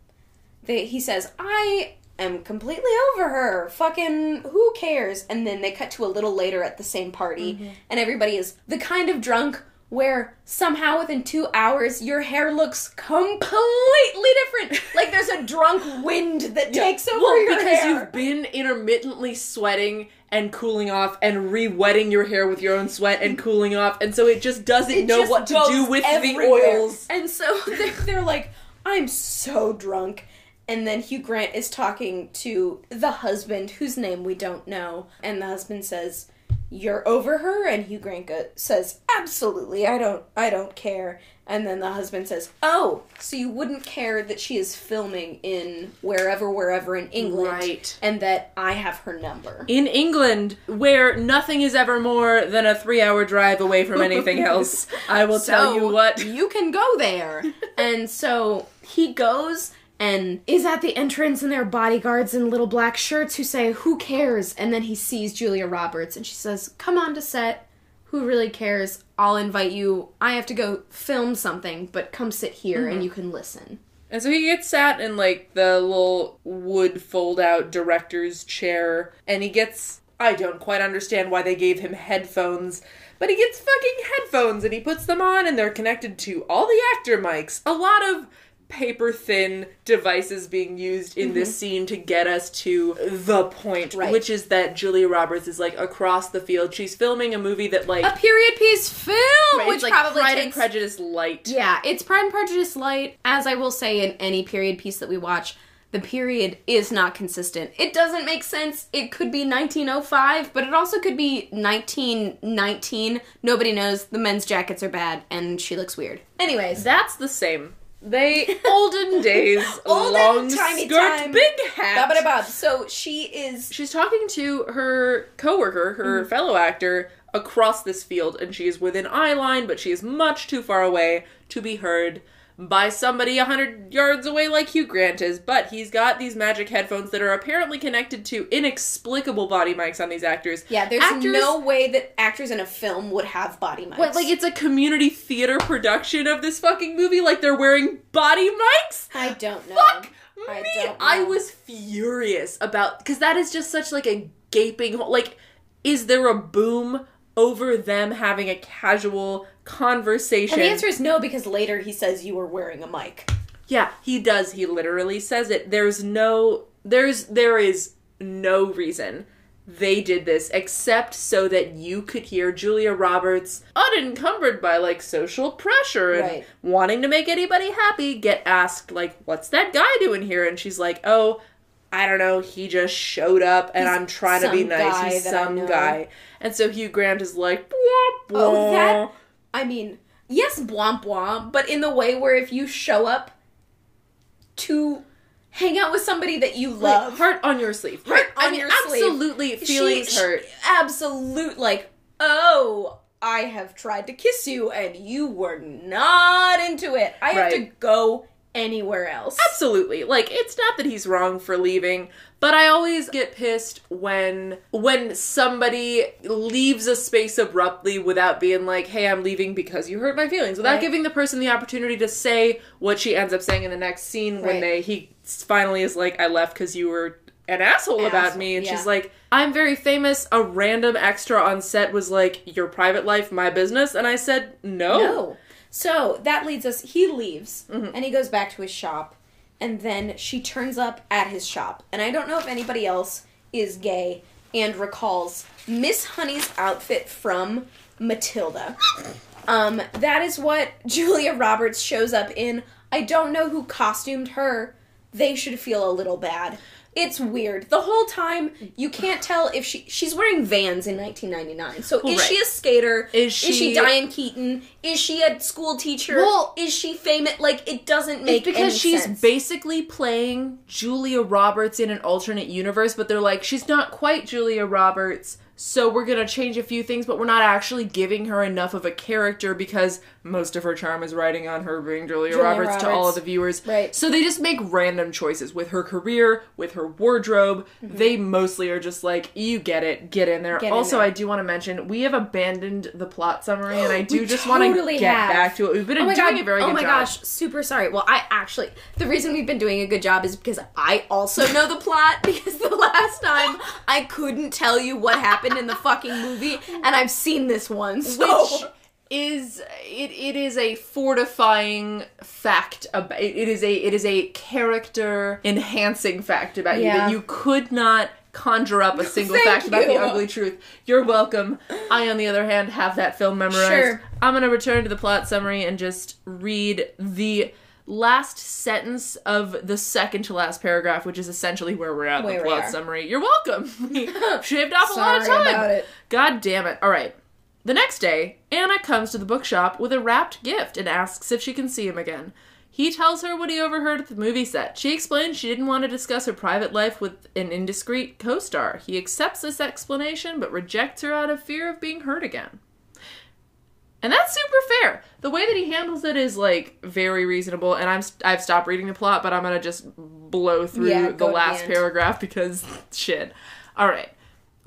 they, he says, I am completely over her. Fucking who cares? And then they cut to a little later at the same party, mm-hmm. and everybody is the kind of drunk where somehow within two hours your hair looks completely different. (laughs) like there's a drunk wind that takes over well, your because hair. you've been intermittently sweating and cooling off and re-wetting your hair with your own sweat and cooling off, and so it just doesn't It know just what to do with the everywhere. oils. And so (laughs) they're, they're like, I'm so drunk. And then Hugh Grant is talking to the husband, whose name we don't know. And the husband says, "You're over her." And Hugh Grant go- says, "Absolutely, I don't, I don't care." And then the husband says, "Oh, so you wouldn't care that she is filming in wherever, wherever in England, Right. And that I have her number." In England, where nothing is ever more than a three-hour drive away from anything (laughs) else, I will tell you what. You can go there. (laughs) and so he goes and is at the entrance, and there are bodyguards in little black shirts who say, Who cares? And then he sees Julia Roberts, and she says, Come on to set. Who really cares? I'll invite you. I have to go film something, but come sit here and mm-hmm. you can listen. And so he gets sat in like the little wood fold out director's chair and he gets I don't quite understand why they gave him headphones, but he gets fucking headphones and he puts them on and they're connected to all the actor mics. A lot of paper thin devices being used in this mm-hmm. scene to get us to the point, Right. which is that Julia Roberts is like across the field. She's filming a movie that like A period piece film, it's which like probably Pride and takes Prejudice light. Yeah, it's Pride and Prejudice light. As I will say in any period piece that we watch, the period is not consistent. It doesn't make sense. It could be 1905, but it also could be 1919. Nobody knows. The men's jackets are bad, and she looks weird. Anyways, That's the same. They (laughs) olden days, Olden long skirt, time. big hat. Ba-ba-da-ba. So she is She's talking to her coworker, her Mm-hmm. fellow actor, across this field, and she is within eye line, but she is much too far away to be heard by somebody a hundred yards away like Hugh Grant is. But he's got these magic headphones that are apparently connected to inexplicable body mics on these actors. yeah. There's Actors- no way that actors in a film would have body mics. What, like it's a community theater production of this fucking movie? Like they're wearing body mics? I don't know. Fuck I me! don't I was furious about because that is just such like a gaping. Like, is there a boom over them having a casual conversation? And the answer is no because later he says you were wearing a mic. yeah, he does. He literally says it. There's no, there's, there is no reason they did this except so that you could hear Julia Roberts, unencumbered by like social pressure and Right. wanting to make anybody happy, get asked, like, what's that guy doing here? And she's like, oh, I don't know, he just showed up and He's I'm trying to be nice. He's some guy. And so Hugh Grant is like, "Bwah, Oh, bwah." that. I mean, yes, bwomp womp, but in the way where if you show up to hang out with somebody that you Like, love, heart on your sleeve. Heart I on mean, your sleeve. absolutely feelings she, hurt. she- absolute like, oh, I have tried to kiss you and you were not into it. I have to go anywhere else. Absolutely. Like it's not that he's wrong for leaving, but I always get pissed when when somebody leaves a space abruptly without being like, "Hey, I'm leaving because you hurt my feelings." Without Right. giving the person the opportunity to say what she ends up saying in the next scene when Right. they he finally is like, "I left cuz you were an asshole about Asshole, me." And yeah. she's like, "I'm very famous." A random extra on set was like, "Your private life, my business." And I said, "No." No. So that leads us. He leaves Mm-hmm. and he goes back to his shop, and then she turns up at his shop. And I don't know if anybody else is gay and recalls Miss Honey's outfit from Matilda. Um, that is what (laughs) Julia Roberts shows up in. I don't know who costumed her. They should feel a little bad. It's weird. The whole time you can't tell if she she's wearing Vans in 1999. So is Right. she a skater? Is Is she she- Diane Keaton? Is she a school teacher? Well- is she famous? Like it doesn't make It's because she's sense. basically playing Julia Roberts in an alternate universe, but they're like, she's not quite Julia Roberts, so we're gonna change a few things, but we're not actually giving her enough of a character because most of her charm is riding on her being Julia, Julia Roberts, to all of the viewers. Right. So they just make random choices with her career, with her wardrobe. Mm-hmm. They mostly are just like, you get it, get in there. Get in also, there. I do want to mention we have abandoned the plot summary, (gasps) and I do just want to totally get have. back to it. We've been Oh doing god! a very oh good my gosh! Super sorry. Well, I actually the reason we've been doing a good job is because I also know the plot (laughs) because the last time I couldn't tell you what happened in the fucking movie, and I've seen this one. So which is it, it is a fortifying fact about it is a it is a character enhancing fact about you that you could not conjure up a (laughs) single fact about the ugly truth. You're welcome. I on the other hand have that film memorized. Sure. i'm going to return to the plot summary and just read the last sentence of the second to last paragraph which is essentially where we're at in the plot summary. You're welcome. (laughs) We (laughs) shaved off a lot of time. about it. God damn it. All right. The next day, Anna comes to the bookshop with a wrapped gift and asks if she can see him again. He tells her what he overheard at the movie set. She explains she didn't want to discuss her private life with an indiscreet co star. He accepts this explanation but rejects her out of fear of being hurt again. And that's super fair. The way that he handles it is like very reasonable. And I'm I've stopped reading the plot, but I'm gonna just blow through Yeah, the to the last paragraph because (laughs) shit. All right.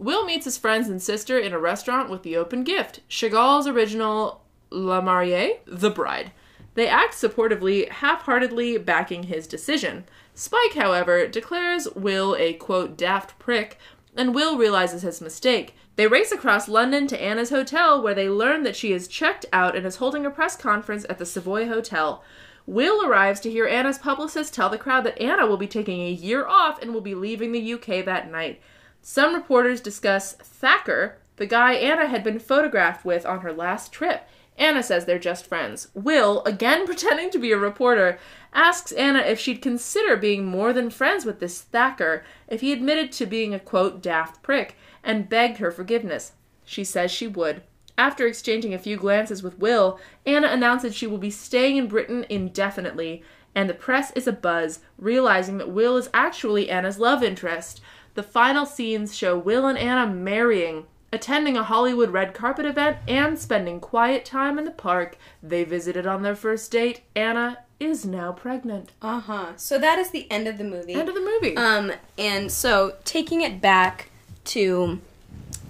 Will meets his friends and sister in a restaurant with the open gift Chagall's original La Mariée, The Bride. They act supportively, half heartedly backing his decision. Spike, however, declares Will a quote daft prick, and Will realizes his mistake. They race across London to Anna's hotel, where they learn that she is checked out and is holding a press conference at the Savoy Hotel. Will arrives to hear Anna's publicist tell the crowd that Anna will be taking a year off and will be leaving the UK that night. Some reporters discuss Thacker, the guy Anna had been photographed with on her last trip. Anna says they're just friends. Will, again (laughs) pretending to be a reporter, asks Anna if she'd consider being more than friends with this Thacker if he admitted to being a quote daft prick and begged her forgiveness. She says she would. After exchanging a few glances with Will, Anna announces she will be staying in Britain indefinitely, and the press is abuzz, realizing that Will is actually Anna's love interest. The final scenes show Will and Anna marrying, attending a Hollywood red carpet event, and spending quiet time in the park. They visited on their first date. Anna is now pregnant. Uh huh. So that is the end of the movie. End of the movie. Um, and so taking it back to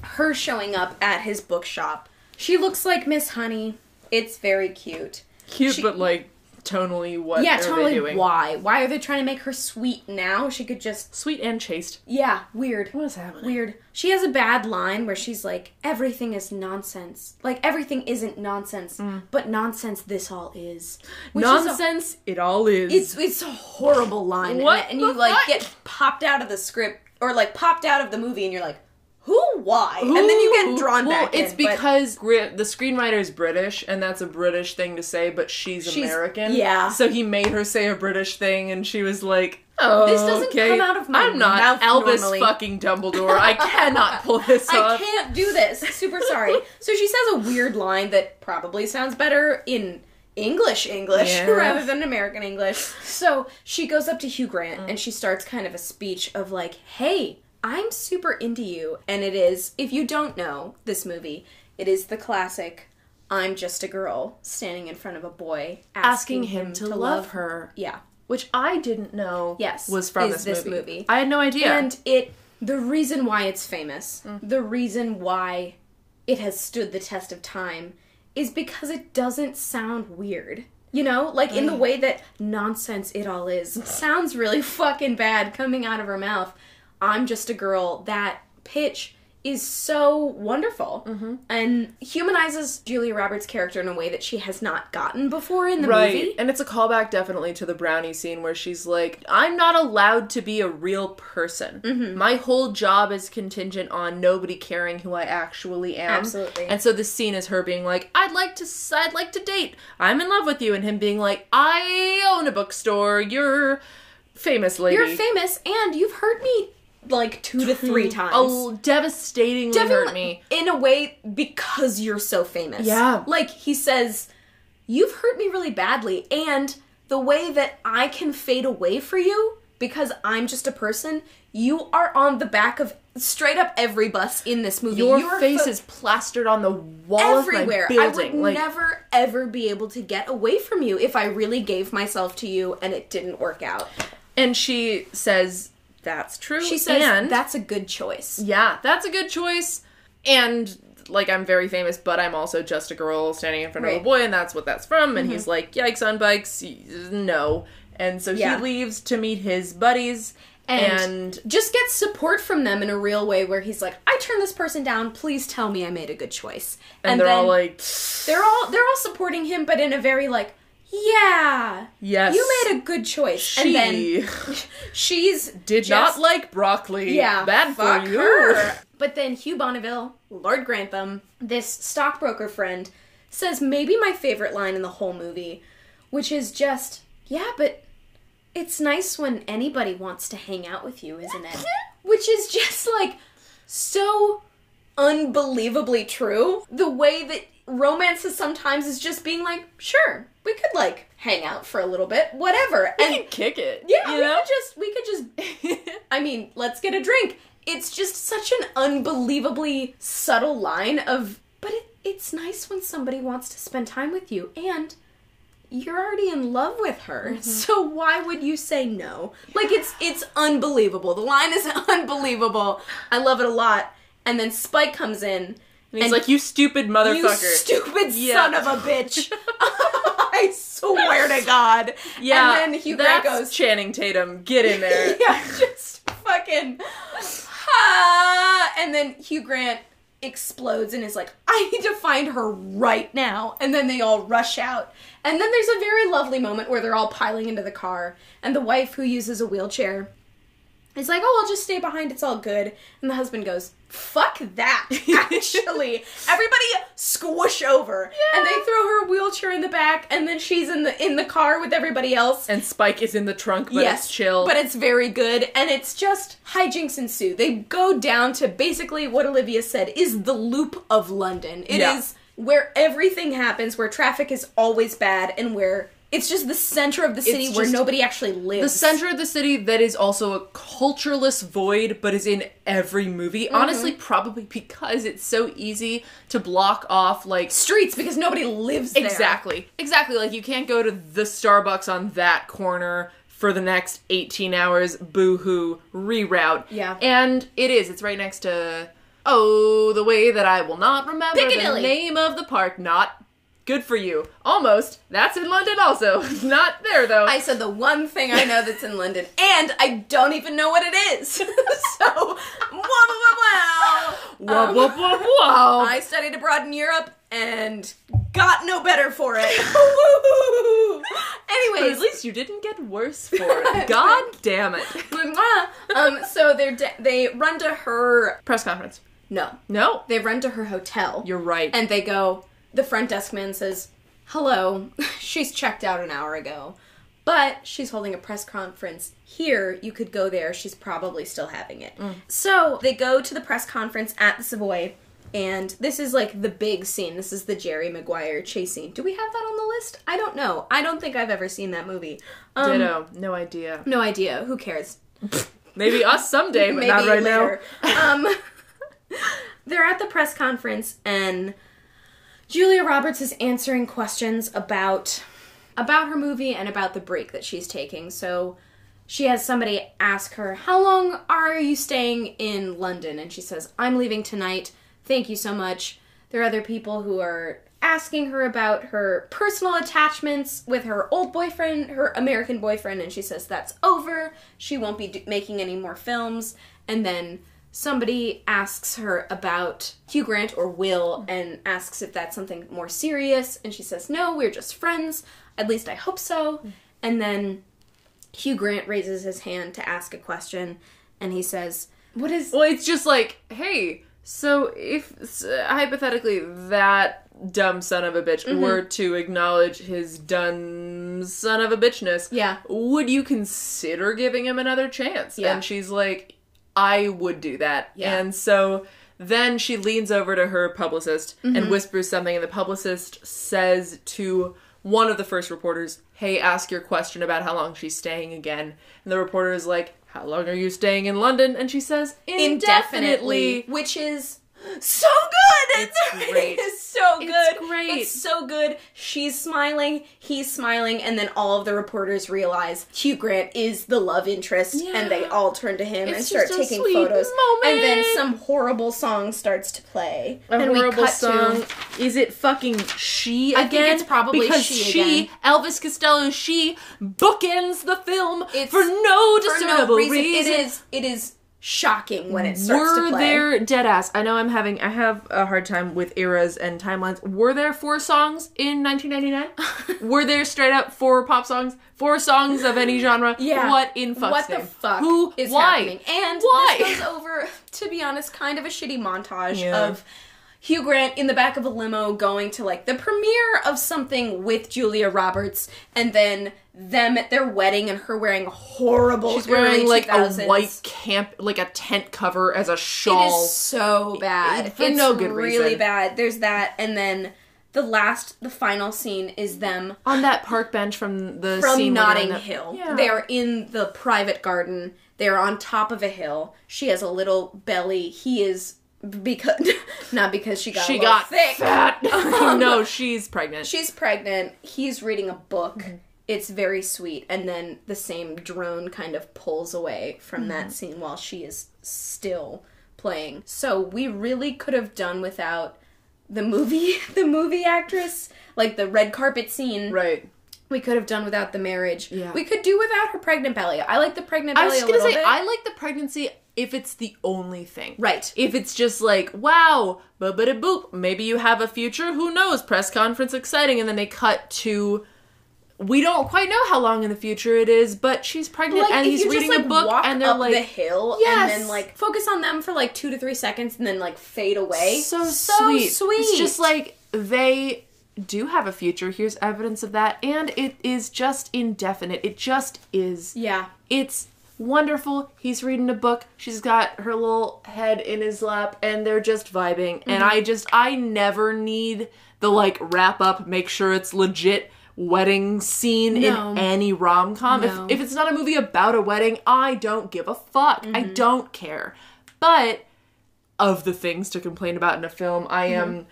her showing up at his bookshop, she looks like Miss Honey. It's very cute. Cute, she- but like tonally, what yeah, totally. Why? Why are they trying to make her sweet now? She could just. Sweet and chaste. Yeah, weird. What is happening? Weird. She has a bad line where she's like, everything is nonsense. Like, everything isn't nonsense, mm. but nonsense this all is. Which is a- Nonsense. it all is. it's it's a horrible line. and- What And, the you, like, get popped out of the script, or, like, popped out of the movie, and you're like, who, why? and then you get drawn well, back it's in, but because Gri- the screenwriter is British, and that's a British thing to say, but she's, She's- American. yeah. So he made her say a British thing, and she was like, "Oh, This doesn't okay. come out of my I'm not Albus normally." fucking Dumbledore. I cannot pull (laughs) this I can't do this. Super sorry. so she says a weird line that probably sounds better in English English Yeah. rather than American English. So she goes up to Hugh Grant Mm. and she starts kind of a speech of like, "Hey, I'm super into you." And it is, if you don't know this movie, it is the classic I'm just a girl standing in front of a boy Asking him to love her. Yeah. Which I didn't know Yes, was from is this, this movie. movie. I had no idea. And it the reason why it's famous, Mm. the reason why it has stood the test of time is because it doesn't sound weird. You know, like Mm. in the way that nonsense it all is (laughs) sounds really fucking bad coming out of her mouth. I'm just a girl. That pitch is so wonderful Mm-hmm. and humanizes Julia Roberts' character in a way that she has not gotten before in the right. movie. And it's a callback definitely to the brownie scene where she's like, I'm not allowed to be a real person. Mm-hmm. My whole job is contingent on nobody caring who I actually am. Absolutely. And so this scene is her being like, I'd like to I'd like to date. I'm in love with you and him being like, I own a bookstore. You're famous lady. You're famous and you've hurt me like two to three times. Oh, devastatingly hurt me. in a way because you're so famous. Yeah. Like he says, You've hurt me really badly, and the way that I can fade away for you because I'm just a person, you are on the back of straight up every bus in this movie. Your You are face fo- is plastered on the wall everywhere. of my building. I would like, never ever be able to get away from you if I really gave myself to you and it didn't work out. and she says, "That's true." She says and that's a good choice. Yeah, that's a good choice. And like I'm very famous, but I'm also just a girl standing in front of Right. Mm-hmm. a boy, and that's what that's from. And he's like, "Yikes on bikes, no." And so Yeah. he leaves to meet his buddies, and, and, just gets support from them in a real way where he's like i turned this person down please tell me i made a good choice and, they're all like, they're all they're all supporting him but in a very like yeah "Yes, you made a good choice She and then (laughs) she's did just- not like broccoli. yeah bad fuck for you." her. (laughs) but then hugh bonneville lord grantham this stockbroker friend says maybe my favorite line in the whole movie which is just yeah but it's nice when anybody wants to hang out with you, isn't it? (laughs) Which is just like so unbelievably true. The way that romance is sometimes is just being like, sure, we could like hang out for a little bit, whatever. We And kick it. yeah, you we know. could just we could just I mean, let's get a drink. It's just such an unbelievably subtle line of but it, it's nice when somebody wants to spend time with you and you're already in love with her. Mm-hmm. So why would you say no? Like it's it's unbelievable. The line is (laughs) unbelievable. I love it a lot. And then Spike comes in and he's and like, "You stupid motherfucker." you stupid Yeah. son of a bitch. (laughs) (laughs) I swear to God. yeah, And then Hugh Grant goes, Channing Tatum. Get in there. (laughs) yeah, just fucking. Ah, and then Hugh Grant explodes and is like, I need to find her right now. And then they all rush out. And then there's a very lovely moment where they're all piling into the car, and the wife who uses a wheelchair is like, oh, I'll just stay behind. It's all good. And the husband goes, fuck that. (laughs) Actually, everybody squish over, and they throw her wheelchair in the back, and then she's in the in the car with everybody else. And Spike is in the trunk, but it's chill. But it's very good, and it's just hijinks ensue. They go down to basically what Olivia said is the loop of London. It is Yeah. where everything happens, where traffic is always bad, and where it's just the center of the city where nobody actually lives. the center of the city that is also a cultureless void, but is in every movie. Mm-hmm. Honestly, probably because it's so easy to block off like streets because nobody lives there. Exactly. Exactly. Like you can't go to the Starbucks on that corner for the next 18 hours. Boo hoo. Reroute. Yeah. And it is. It's right next to. Oh, the way that I will not remember Piccadilly. the name of the park. Not good for you. Almost. That's in London also. (laughs) not there though. I said the one thing I know that's in London, and I don't even know what it is. (laughs) so, wow, wow, wow. Whoa, Um, whoa, whoa, whoa. I studied abroad in Europe and got no better for it. (laughs) Woo! But at least you didn't get worse for it. God damn it. um, so they are they run to her. Press conference. No, No. they run to her hotel. You're right. and they go. The front desk man says, "Hello, (laughs) she's checked out an hour ago." But she's holding a press conference here. You could go there. She's probably still having it. So they go to the press conference at the Savoy, and this is like the big scene. This is the Jerry Maguire chase scene. Do we have that on the list? I don't know. I don't think I've ever seen that movie. Um, Ditto. No idea. No idea. Who cares? (laughs) Maybe us someday, but (laughs) Maybe not right later. um, they're at the press conference, and Julia Roberts is answering questions about about her movie and about the break that she's taking. So she has somebody ask her, "How long are you staying in London?" And she says, "I'm leaving tonight. Thank you so much." There are other people who are asking her about her personal attachments with her old boyfriend, her American boyfriend, and she says that's over. She won't be do- making any more films. And then somebody asks her about Hugh Grant or Will and asks if that's something more serious, and she says, No, we're just friends. At least I hope so. And then Hugh Grant raises his hand to ask a question, and he says, What is. Well, it's just like, hey, so if s- hypothetically that dumb son of a bitch Mm-hmm. were to acknowledge his dumb son of a bitchness, Yeah. would you consider giving him another chance? Yeah. And she's like, I would do that. Yeah. And so then she leans over to her publicist Mm-hmm. and whispers something, and the publicist says to one of the first reporters, Hey, ask your question about how long she's staying again. And the reporter is like, How long are you staying in London? And she says, indefinitely, Indefinitely. which is so good. It's (laughs) great. It's so good. It's great. It's so good. She's smiling, he's smiling, and then all of the reporters realize Hugh Grant is the love interest, Yeah. and they all turn to him and start taking photos. And then some horrible song starts to play. A and horrible we cut song. to Is it fucking she I again? think it's probably because She she, again. Elvis Costello. she, bookends the film It's- for no for discernible no reason. reason. It is it is shocking when it starts Were to play. there dead ass? I know I'm having I have a hard time with eras and timelines. Were there four songs in 1999? (laughs) Were there straight up four pop songs? Four songs of any genre? Yeah. What in fuck's what the name? fuck Who? is Why? happening? And Why? this goes over, to be honest, kind of a shitty montage Yeah. of Hugh Grant in the back of a limo going to like the premiere of something with Julia Roberts, and then them at their wedding and her wearing horrible. She's wearing like 2000s. a white camp, like a tent cover as a shawl. is so bad. For it's no good really reason. bad. There's that, and then the last, the final scene is them on that park bench from the from scene where in Notting the- Hill. Yeah. They are in the private garden. They are on top of a hill. She has a little belly. He is because (laughs) not because she got she got thick. fat. Um, (laughs) (laughs) no, she's pregnant. She's pregnant. He's reading a book. It's very sweet, and then the same drone kind of pulls away from Mm-hmm. that scene while she is still playing. So we really could have done without the movie, (laughs) the movie actress, like the red carpet scene. right. We could have done without the marriage. Yeah. We could do without her pregnant belly. I like the pregnant belly I was a gonna say bit. I like the pregnancy if it's the only thing. right. If it's just like, wow, boop, maybe you have a future, who knows? Press conference exciting, and then they cut to we don't quite know how long in the future it is, but she's pregnant like and he's reading just like a book walk and they're up like the hill Yes. and then like focus on them for like two to three seconds and then like fade away. so, so sweet. sweet. It's just like they do have a future. Here's evidence of that, and it is just indefinite. It just is. yeah. It's wonderful. He's reading a book. She's got her little head in his lap, and they're just vibing. And Mm-hmm. I just, I never need the like wrap up, make sure it's legit wedding scene No. in any rom com. No. If, if it's not a movie about a wedding, I don't give a fuck. I Mm-hmm. don't care. But of the things to complain about in a film, I am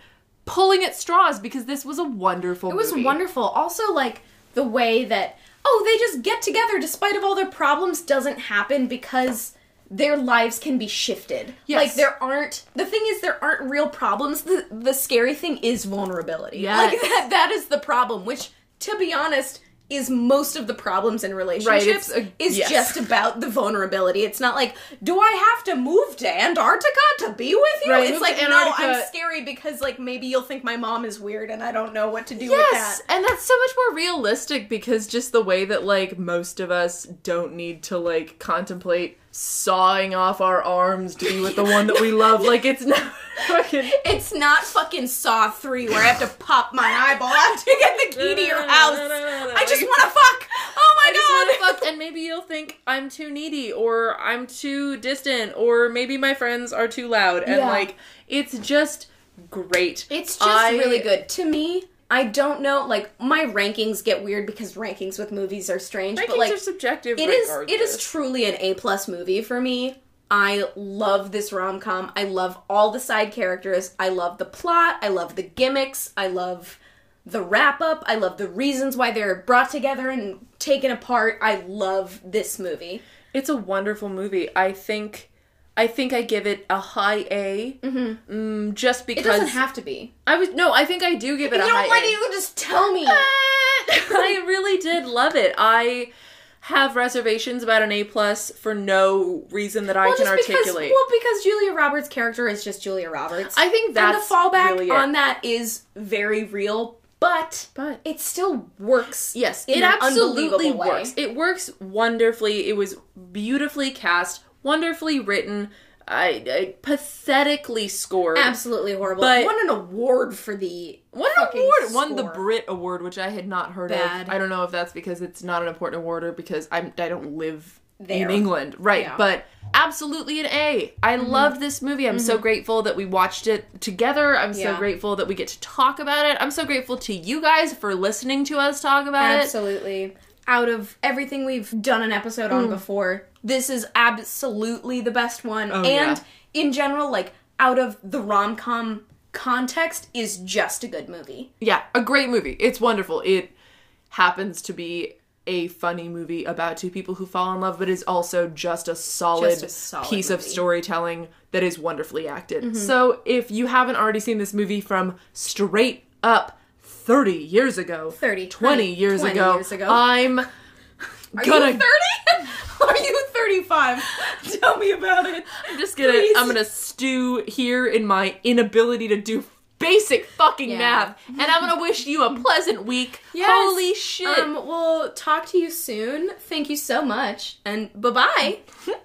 pulling at straws because this was a wonderful Mm-hmm. It was movie. wonderful. Also, like the way that oh, they just get together despite of all their problems doesn't happen because their lives can be shifted. Yes. Like there aren't the thing is there aren't real problems. The the scary thing is vulnerability. Yes. Like (laughs) that that is the problem, which to be honest is most of the problems in relationships it's a- is yes. just about the vulnerability. It's not like, do I have to move to Antarctica to be with you? Right, it's like, no, I'm scary because like maybe you'll think my mom is weird and I don't know what to do with that. Yes, and that's so much more realistic because just the way that like most of us don't need to like contemplate sawing off our arms to be with the one that we love. Like it's not (laughs) fucking It's not fucking Saw 3 where I have to pop my eyeball out to get the key to your house. I just want to fuck. Oh my I god. fuck, and maybe you'll think I'm too needy, or I'm too distant, or maybe my friends are too loud, and Yeah. like it's just great. It's just I- really good. To me, I don't know, like my rankings get weird because rankings with movies are strange, Rankings but like are subjective. it is it is truly an A plus movie for me. I love this rom com. I love all the side characters. I love the plot. I love the gimmicks. I love the wrap up. I love the reasons why they're brought together and taken apart. I love this movie. It's a wonderful movie. I think. I think I give it a high A, mm just because It doesn't have to be. I was no. I think I do give it You a high don't like A. it, you just tell me. (laughs) I really did love it. I have reservations about an A plus for no reason that I Well, can just because, articulate. well, because Julia Roberts' character is just Julia Roberts. I think that's and the fallback really on that is very real, but But- it still works. Yes, it absolutely unbelievable way. works. It works wonderfully. It was beautifully cast, wonderfully written, I, I pathetically scored. Absolutely horrible. But- won an award for the Won an award. Won the. Brit Award, which I had not heard Bad. of. I don't know if that's because it's not an important award or because I'm I don't live There. in England, right? Yeah. Mm-hmm. But absolutely an A. I love this movie. I'm so grateful that we watched it together. I'm so grateful that we get to talk about it. I'm so grateful to you guys for listening to us talk about it. Absolutely. Out of everything we've done an episode on before, this is absolutely the best one. Oh, and yeah. in general, like out of the rom com context, is just a good movie. Yeah, a great movie. It's wonderful. It happens to be a funny movie about two people who fall in love, but is also just a solid, Just a solid piece of storytelling that is wonderfully acted. Mm-hmm. So if you haven't already seen this movie from straight up 30 years ago, 30, 20 years 20 ago, years ago. I'm Are gonna you 30? (laughs) Are you 35? (laughs) Tell me about it. I'm just gonna Please. I'm gonna stew here in my inability to do basic fucking Yeah. math, and I'm gonna wish you a pleasant week. Yes. Holy shit! Um, we'll talk to you soon. Thank you so much, and bye bye. (laughs)